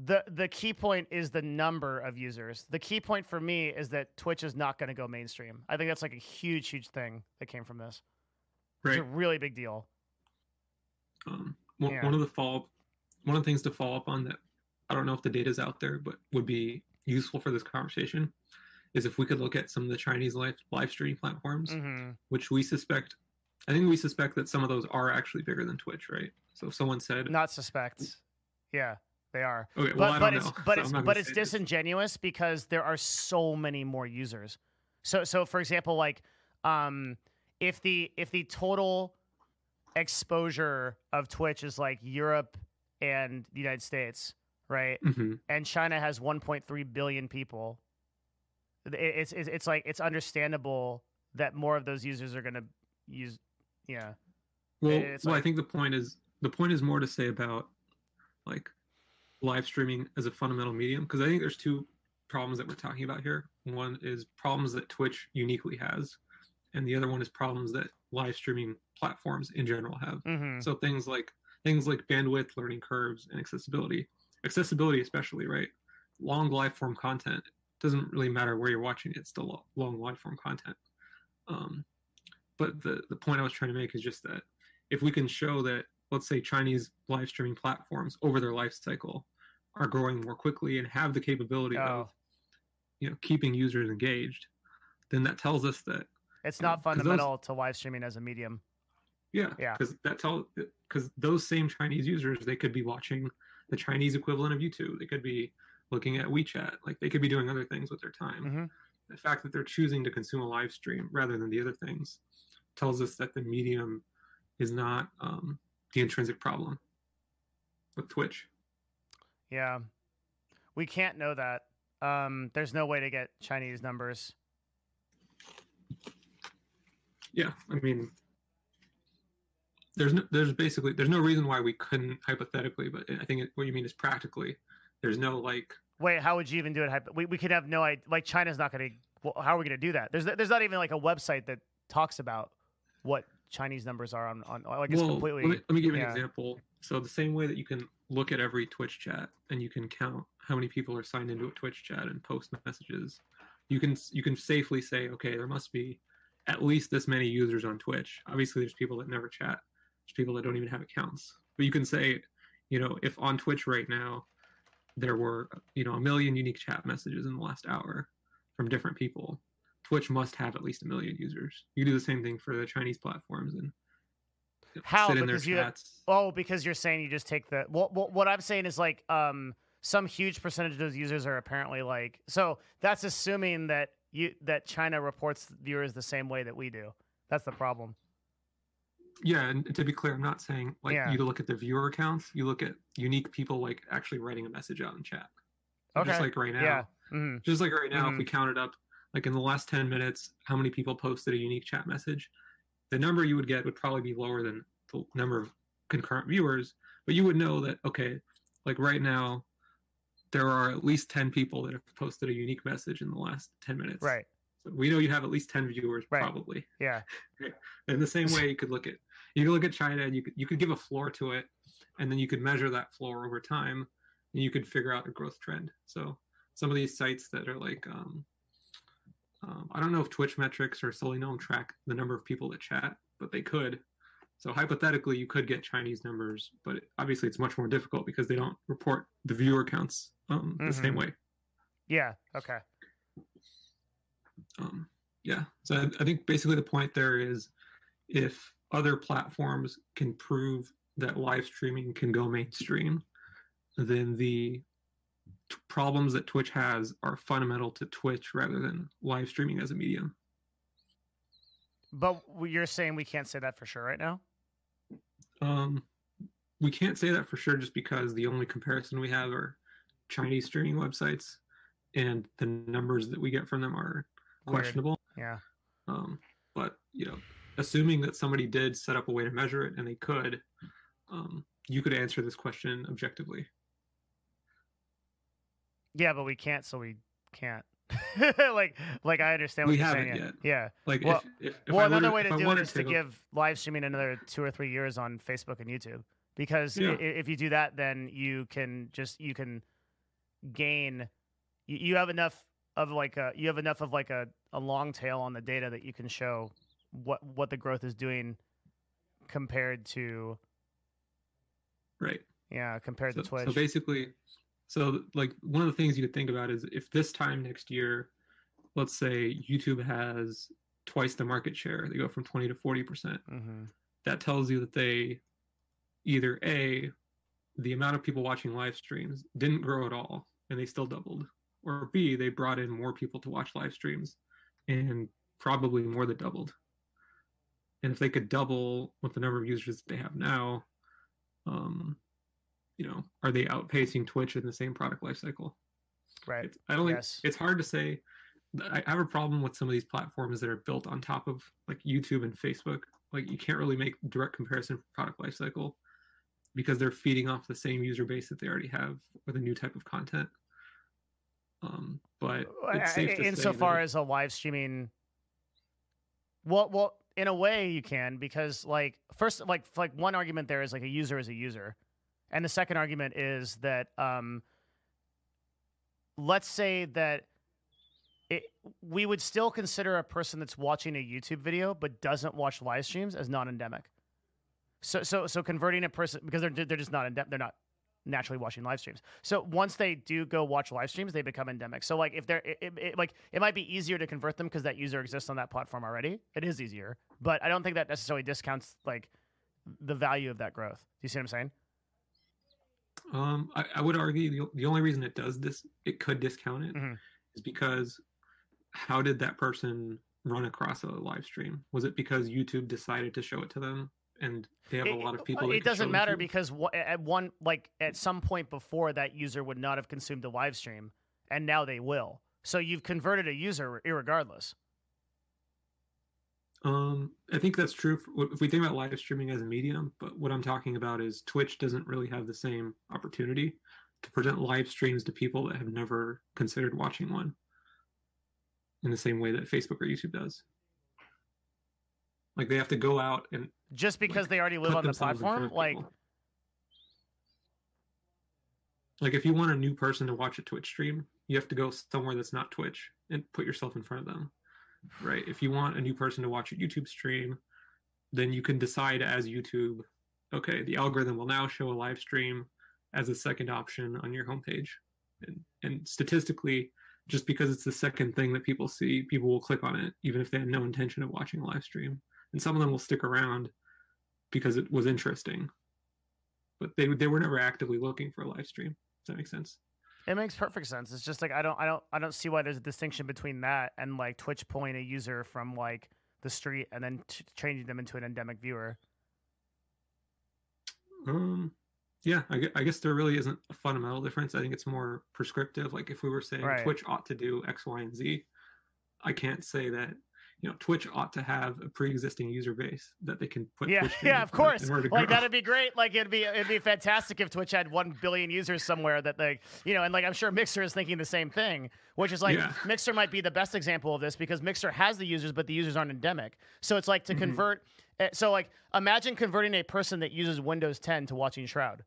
the the key point is the number of users. The key point for me is that Twitch is not going to go mainstream. I think that's like a huge huge thing that came from this. It's Right. a really big deal. Um, one, Yeah. one of the follow, one of the things to follow up on that I don't know if the data's out there, but would be useful for this conversation, is if we could look at some of the Chinese live live streaming platforms, hmm which we suspect. I think we suspect that some of those are actually bigger than Twitch, right? So if someone said, Not suspect. Yeah. They are. Okay, well, but but don't it's know, but it's but it's say this. disingenuous because there are so many more users. So so for example, like um if the if the total exposure of Twitch is like Europe and the United States, right? Mhm. And China has 1.3 billion people. It's it's, it's like it's understandable that more of those users are going to use yeah. Well, well, like- I think the point is the point is more to say about like live streaming as a fundamental medium because I think there's two problems that we're talking about here. One is problems that Twitch uniquely has, and the other one is problems that live streaming platforms in general have. Mhm. So things like things like bandwidth, learning curves, and accessibility. Accessibility, especially, right? Long live form content doesn't really matter where you're watching it; it's still long live form content. Um, but the the point I was trying to make is just that if we can show that, let's say, Chinese live streaming platforms over their life cycle are growing more quickly and have the capability Oh. of, you know, keeping users engaged, then that tells us that It's not 'cause those- fundamental to live streaming as a medium. Yeah, Yeah. Because that tell because those same Chinese users they could be watching the Chinese equivalent of YouTube. They could be looking at WeChat. Like they could be doing other things with their time. Mhm. The fact that they're choosing to consume a live stream rather than the other things tells us that the medium is not um, the intrinsic problem with Twitch. Yeah. We can't know that. Um, there's no way to get Chinese numbers. Yeah, I mean, there's no, there's basically there's no reason why we couldn't hypothetically, but I think it, what you mean is practically. There's no like Wait, how would you even do it? We, we could have no idea. Like, China's not going to. Well, how are we going to do that? There's there's not even like a website that talks about what Chinese numbers are on. on like, it's completely. Let me, let me give you yeah. an example. So the same way that you can look at every Twitch chat and you can count how many people are signed into a Twitch chat and post messages, you can you can safely say, okay, there must be at least this many users on Twitch. Obviously, there's people that never chat. There's people that don't even have accounts. But you can say, you know, if on Twitch right now there were you know a million unique chat messages in the last hour from different people, Twitch must have at least a million users. You do the same thing for the Chinese platforms and How? sit in their you- chats. Oh, because you're saying you just take the. Well, well, what I'm saying is like um some huge percentage of those users are apparently like. So that's assuming that you that China reports viewers the same way that we do. That's the problem. Yeah, and to be clear, I'm not saying like Yeah. you look at the viewer accounts. You look at unique people like actually writing a message out in chat. So Just like right now. Yeah. Mhm. Just like right now, Mhm. if we counted up, like in the last 10 minutes, how many people posted a unique chat message, the number you would get would probably be lower than the number of concurrent viewers. But you would know that, okay, like right now, there are at least 10 people that have posted a unique message in the last 10 minutes. Right. So we know you have at least 10 viewers, Right. probably. Yeah. In the same way, you could look at you could look at China and you could you could give a floor to it, and then you could measure that floor over time, and you could figure out a growth trend. So some of these sites that are like, um, um, I don't know if Twitch metrics or SullyGnome track the number of people that chat, but they could. So hypothetically, you could get Chinese numbers, but obviously it's much more difficult because they don't report the viewer counts um, the same Mhm. way. Yeah. Okay. um, yeah so I, I think basically the point there is if other platforms can prove that live streaming can go mainstream then the t- problems that twitch has are fundamental to twitch rather than live streaming as a medium But you're saying we can't say that for sure right now. um, we can't say that for sure just because the only comparison we have are chinese streaming websites and the numbers that we get from them are Weird. questionable Yeah. Um, but you know, assuming that somebody did set up a way to measure it, and they could, um, you could answer this question objectively. Yeah, but we can't, so we can't. like, like I understand what We you're haven't saying. yet. Yeah. Like, Well- if, if, if well, another way to do it is is to give live streaming another two or three years on Facebook and YouTube, because Yeah. if you do that, then you can just you can gain. You, you have enough of like a you have enough of like a, a long tail on the data that you can show what what the growth is doing compared to right. yeah compared So, to Twitch. so basically, so like one of the things you could think about is if this time next year, let's say YouTube has twice the market share, they go from twenty to forty percent. hmm That tells you that they either a the amount of people watching live streams didn't grow at all and they still doubled. Or B, they brought in more people to watch live streams and probably more than doubled. And if they could double with the number of users that they have now, um, you know, are they outpacing Twitch in the same product lifecycle? Right. It's, I don't Yes. think it's hard to say. I have a problem with some of these platforms that are built on top of like YouTube and Facebook. Like you can't really make direct comparison for product lifecycle because they're feeding off the same user base that they already have with a new type of content. Um, but it's safe to say insofar as a live streaming well well in a way you can because like first like like one argument there is like a user is a user and the second argument is that um let's say that it, we would still consider a person that's watching a YouTube video but doesn't watch live streams as non-endemic. So so so converting a person because they're they're just not endemic, they're not naturally watching live streams. So once they do go watch live streams, they become endemic. So like if they're it, it, it- like it might be easier to convert them because that user exists on that platform already. It is easier, but I don't think that necessarily discounts like the value of that growth. Do you see what I'm saying? Um, I, I would argue the, the only reason it does this, it could discount it, is Mhm. because how did that person run across a live stream? Was it because YouTube decided to show it to them, and they have a lot of people? It doesn't matter YouTube? because at one like at some point before that user would not have consumed the live stream, and now they will. So you've converted a user irregardless. Um, I think that's true for, if we think about live streaming as a medium. But what I'm talking about is Twitch doesn't really have the same opportunity to present live streams to people that have never considered watching one in the same way that Facebook or YouTube does. Like they have to go out and Just because Like, they already live on the themselves in front platform, like like if you want a new person to watch a Twitch stream, you have to go somewhere that's not Twitch and put yourself in front of them. Right? If you want a new person to watch a YouTube stream, then you can decide as YouTube, okay, the algorithm will now show a live stream as a second option on your homepage. And and statistically, just because it's the second thing that people see, people will click on it, even if they had no intention of watching a live stream. And some of them will stick around because it was interesting. But they they were never actively looking for a live stream. Does that make sense? It makes perfect sense. It's just like I don't I don't I don't see why there's a distinction between that and like Twitch pulling a user from like the street and then t- changing them into an endemic viewer. Um, yeah, I, I guess there really isn't a fundamental difference. I think it's more prescriptive. Like if we were saying Right. Twitch ought to do X, Y, and Z, I can't say that. You know, Twitch ought to have a pre-existing user base that they can put. Yeah, yeah, of course. in order to Like grow. that'd be great. Like it'd be it'd be fantastic if Twitch had one billion users somewhere that like you know, and like I'm sure Mixer is thinking the same thing, which is like Yeah. Mixer might be the best example of this because Mixer has the users, but the users aren't endemic. So it's like to Mhm. convert. eh, So like imagine converting a person that uses Windows 10 to watching Shroud.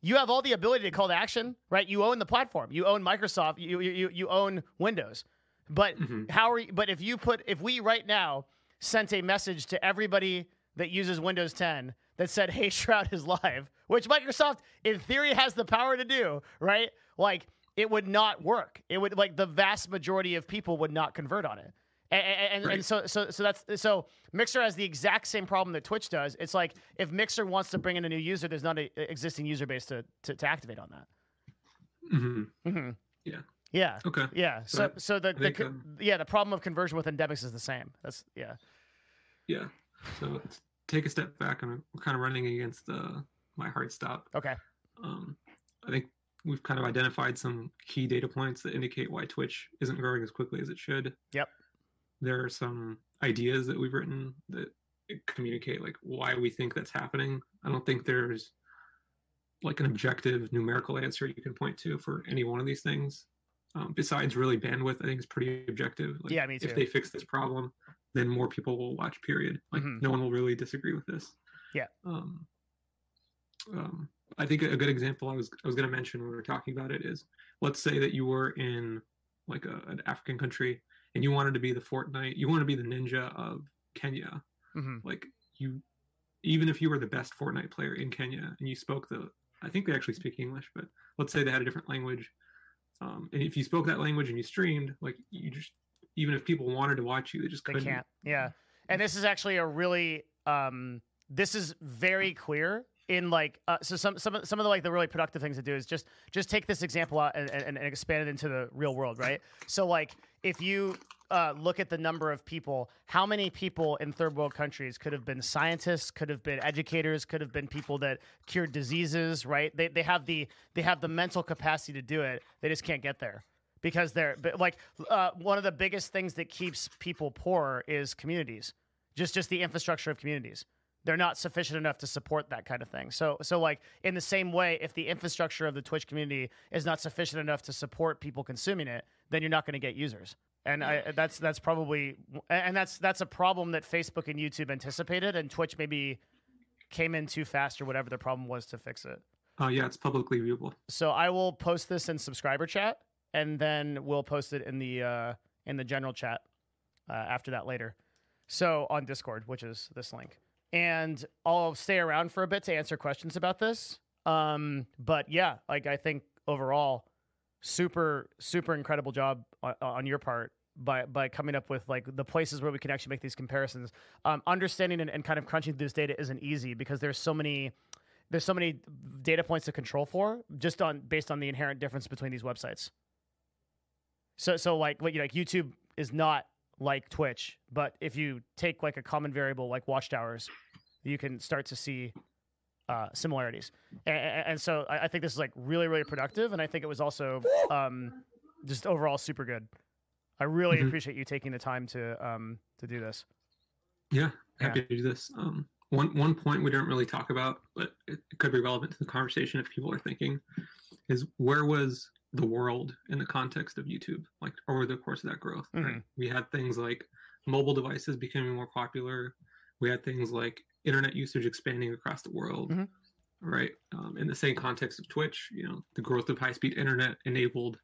You have all the ability to call to action, right? You own the platform. You own Microsoft. You you you, you own Windows. But Mhm. how are you, but if you put if we right now sent a message to everybody that uses Windows 10 that said, "Hey, Shroud is live," which Microsoft in theory has the power to do, right? Like it would not work. It would like the vast majority of people would not convert on it. And, and, and so, so, so that's so. Mixer has the exact same problem that Twitch does. It's like if Mixer wants to bring in a new user, there's not an existing user base to, to, to activate on that. Mhm. hmm Yeah. Yeah. Okay. Yeah. So, So so the, the think, um, yeah, the problem of conversion with endemics is the same. That's yeah. Yeah. So take a step back, and we're kind of running against uh, my hard stop. Okay. Um, I think we've kind of identified some key data points that indicate why Twitch isn't growing as quickly as it should. Yep. There are some ideas that we've written that communicate like why we think that's happening. I don't think there's like an objective numerical answer you can point to for any one of these things. Um, besides really bandwidth, I think is pretty objective. Like, Yeah, me too. If they fix this problem, then more people will watch. Period. Like Mhm. no one will really disagree with this. Yeah. Um, um, I think a good example I was I was going to mention when we were talking about it is let's say that you were in like a, an African country and you wanted to be the Fortnite, you want to be the ninja of Kenya. hmm Like you, even if you were the best Fortnite player in Kenya and you spoke the, I think they actually speak English, but let's say they had a different language, um, and if you spoke that language and you streamed, like you just even if people wanted to watch you, they just couldn't. They can't. Yeah. And this is actually a really um this is very clear in like uh, so some some of, some of the like the really productive things to do is just just take this example out and, and, and expand it into the real world, right? So like if you uh, look at the number of people, how many people in third world countries could have been scientists, could have been educators, could have been people that cured diseases, right? They they have the they have the mental capacity to do it. They just can't get there because they're like uh, one of the biggest things that keeps people poor is communities, just just the infrastructure of communities they're not sufficient enough to support that kind of thing. So so like in the same way, if the infrastructure of the Twitch community is not sufficient enough to support people consuming it, then you're not going to get users. And I, that's that's probably and that's that's a problem that Facebook and YouTube anticipated, and Twitch maybe came in too fast or whatever the problem was to fix it. Oh yeah, it's publicly viewable. So I will post this in subscriber chat, and then we'll post it in the uh, in the general chat uh, after that later. So on Discord, which is this link and I'll stay around for a bit to answer questions about this. Um, but yeah, like I think overall, super super incredible job on, on, your part by by coming up with like the places where we can actually make these comparisons. Um, understanding and, and kind of crunching through this data isn't easy because there's so many there's so many data points to control for just on based on the inherent difference between these websites. So so like what you like YouTube is not like Twitch, but if you take like a common variable like watch hours, you can start to see uh, similarities. And, and so I, I, think this is like really, really productive. And I think it was also um, just overall super good. I really mm-hmm. appreciate you taking the time to um, to do this. Yeah, happy yeah. to do this. Um, one one point we didn't really talk about, but it, it could be relevant to the conversation if people are thinking, is where was the world in the context of YouTube, like over the course of that growth. Mm-hmm. Right? We had things like mobile devices becoming more popular. We had things like internet usage expanding across the world. Mm-hmm. Right. Um, in the same context of Twitch, you know, the growth of high-speed internet enabled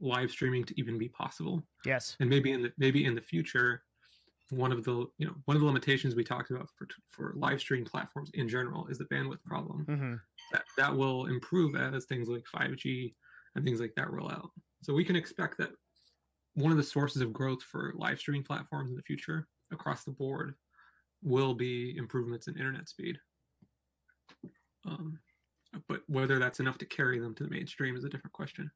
live streaming to even be possible. Yes. And maybe in the maybe in the future, one of the you know one of the limitations we talked about for for live stream platforms in general is the bandwidth problem. Mm-hmm. That that will improve as things like 5G and things like that roll out. So we can expect that one of the sources of growth for live streaming platforms in the future across the board will be improvements in internet speed. Um, but whether that's enough to carry them to the mainstream is a different question.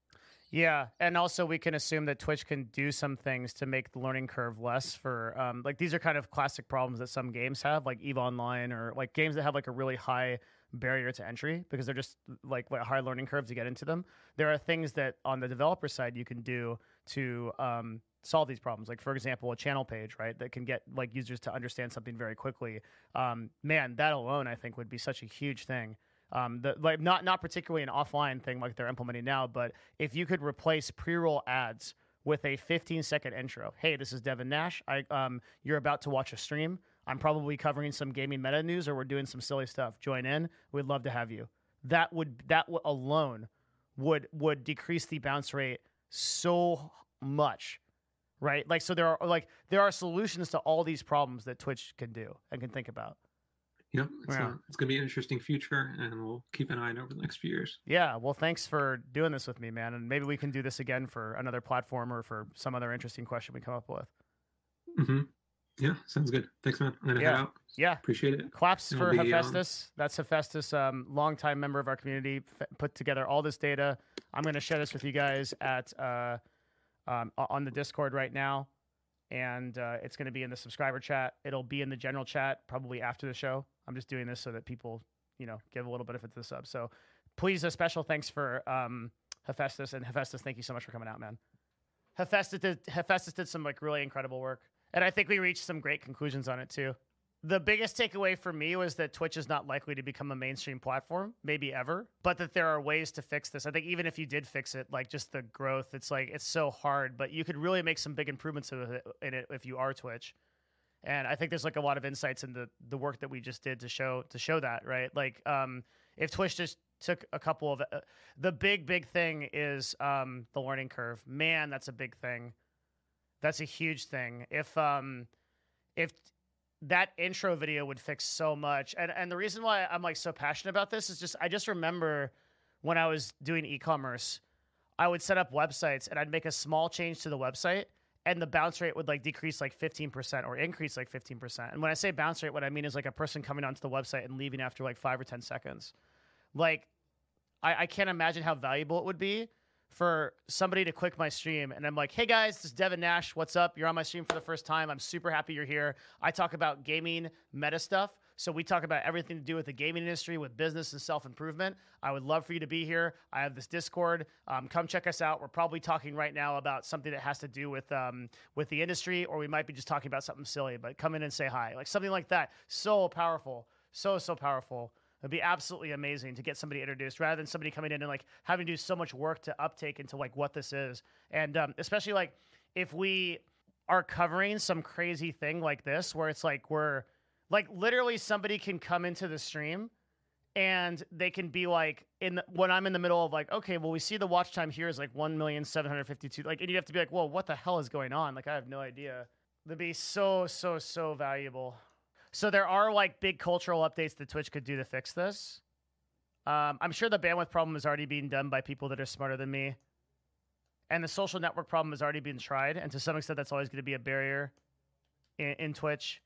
Yeah, and also we can assume that Twitch can do some things to make the learning curve less for um, like these are kind of classic problems that some games have, like Eve Online or like games that have like a really high barrier to entry because they're just like high learning curve to get into them. There are things that on the developer side you can do to um, solve these problems. Like for example, a channel page, right, that can get like users to understand something very quickly. Um, man, that alone I think would be such a huge thing. Um, the, like not not particularly an offline thing like they're implementing now, but if you could replace pre-roll ads with a 15 second intro. Hey, this is Devin Nash. I um, you're about to watch a stream. I'm probably covering some gaming meta news or we're doing some silly stuff. Join in. We'd love to have you. That would that w- alone would would decrease the bounce rate so much. Right? Like so there are like there are solutions to all these problems that Twitch can do and can think about. Yeah, it's, yeah. it's going to be an interesting future, and we'll keep an eye on over the next few years. Yeah, well, thanks for doing this with me, man, and maybe we can do this again for another platform or for some other interesting question we come up with. Mm-hmm. Yeah, sounds good. Thanks, man. I'm gonna yeah. head out. Yeah, appreciate it. Claps for be, Hephaestus. Um... That's Hephaestus, um, longtime member of our community, f- put together all this data. I'm gonna share this with you guys at uh, um, on the Discord right now, and uh, it's gonna be in the subscriber chat. It'll be in the general chat probably after the show. I'm just doing this so that people, you know, give a little bit of it to the sub. So, please, a special thanks for um, Hephaestus and Hephaestus. Thank you so much for coming out, man. Hephaestus did, Hephaestus did some like really incredible work. And I think we reached some great conclusions on it too. The biggest takeaway for me was that Twitch is not likely to become a mainstream platform, maybe ever, but that there are ways to fix this. I think even if you did fix it, like just the growth, it's like it's so hard, but you could really make some big improvements in it if you are Twitch. And I think there's like a lot of insights in the the work that we just did to show to show that, right? Like um if Twitch just took a couple of uh, the big big thing is um the learning curve. Man, that's a big thing. That's a huge thing. If um if that intro video would fix so much. And and the reason why I'm like so passionate about this is just I just remember when I was doing e-commerce, I would set up websites and I'd make a small change to the website and the bounce rate would like decrease like 15% or increase like 15%. And when I say bounce rate, what I mean is like a person coming onto the website and leaving after like five or 10 seconds. Like, I, I can't imagine how valuable it would be for somebody to click my stream and I'm like, hey guys, this is Devin Nash. What's up? You're on my stream for the first time. I'm super happy you're here. I talk about gaming meta stuff. So we talk about everything to do with the gaming industry, with business and self improvement. I would love for you to be here. I have this Discord. Um, come check us out. We're probably talking right now about something that has to do with um, with the industry, or we might be just talking about something silly. But come in and say hi, like something like that. So powerful, so so powerful. It'd be absolutely amazing to get somebody introduced rather than somebody coming in and like having to do so much work to uptake into like what this is. And um, especially like if we are covering some crazy thing like this, where it's like we're like literally somebody can come into the stream and they can be like in the, when I'm in the middle of like, okay, well we see the watch time here is like one million seven hundred fifty two. Like, and you have to be like, well, what the hell is going on? Like, I have no idea. That'd be so so so valuable. So there are like big cultural updates that Twitch could do to fix this. Um, I'm sure the bandwidth problem is already being done by people that are smarter than me, and the social network problem has already been tried. And to some extent, that's always going to be a barrier in, in Twitch.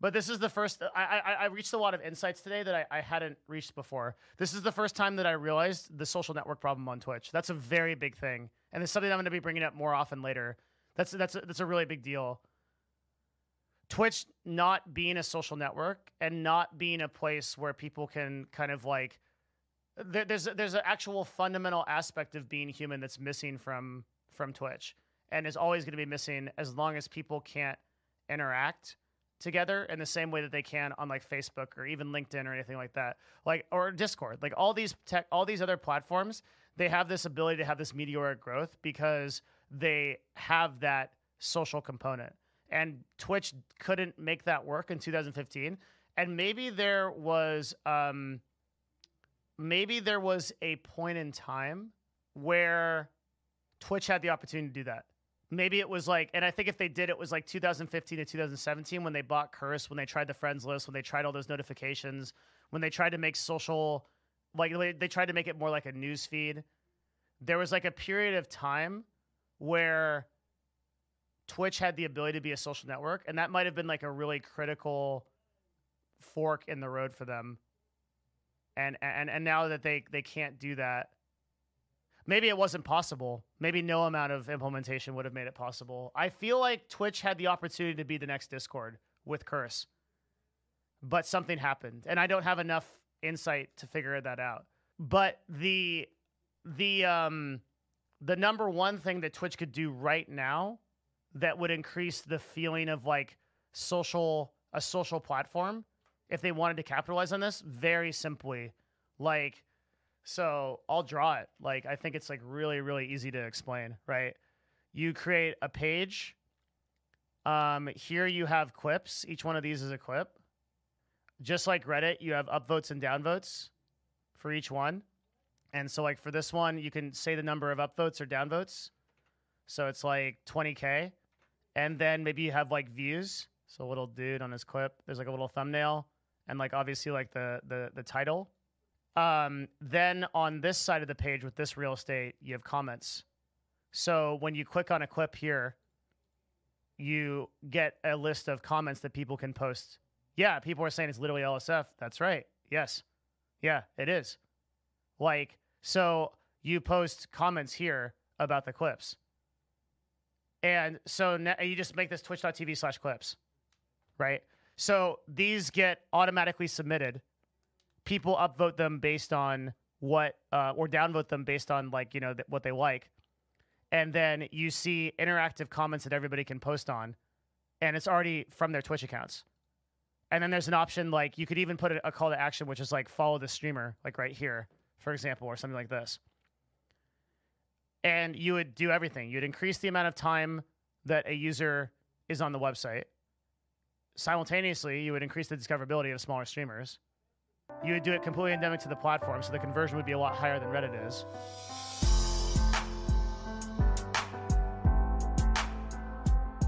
But this is the first. I, I I reached a lot of insights today that I, I hadn't reached before. This is the first time that I realized the social network problem on Twitch. That's a very big thing, and it's something I'm going to be bringing up more often later. That's that's a, that's a really big deal. Twitch not being a social network and not being a place where people can kind of like there, there's there's an actual fundamental aspect of being human that's missing from from Twitch and is always going to be missing as long as people can't interact together in the same way that they can on like Facebook or even LinkedIn or anything like that. Like or Discord. Like all these tech all these other platforms, they have this ability to have this meteoric growth because they have that social component and Twitch couldn't make that work in 2015. And maybe there was, um, maybe there was a point in time where Twitch had the opportunity to do that. Maybe it was like, and I think if they did, it was like 2015 to 2017 when they bought Curse, when they tried the friends list, when they tried all those notifications, when they tried to make social, like they tried to make it more like a news feed. There was like a period of time where Twitch had the ability to be a social network, and that might have been like a really critical fork in the road for them. And and and now that they they can't do that, maybe it wasn't possible. Maybe no amount of implementation would have made it possible. I feel like Twitch had the opportunity to be the next Discord with Curse, but something happened, and I don't have enough insight to figure that out. But the the um the number one thing that Twitch could do right now that would increase the feeling of like social a social platform if they wanted to capitalize on this very simply like so I'll draw it. Like I think it's like really really easy to explain right? You create a page. Um here you have clips each one of these is a clip just like Reddit you have upvotes and downvotes for each one. And so like for this one you can say the number of upvotes or downvotes. So it's like 20k and then maybe you have like views. So a little dude on his clip. There's like a little thumbnail, and like obviously like the the the title. Um, then on this side of the page with this real estate, you have comments. So when you click on a clip here, you get a list of comments that people can post. Yeah, people are saying it's literally LSF. That's right. Yes. Yeah, it is. Like, so you post comments here about the clips. And so now you just make this twitch.tv slash clips, right? So these get automatically submitted. People upvote them based on what, uh, or downvote them based on like, you know, th- what they like. And then you see interactive comments that everybody can post on. And it's already from their Twitch accounts. And then there's an option like you could even put a, a call to action, which is like follow the streamer, like right here, for example, or something like this and you would do everything. You'd increase the amount of time that a user is on the website. Simultaneously, you would increase the discoverability of smaller streamers. You would do it completely endemic to the platform, so the conversion would be a lot higher than Reddit is.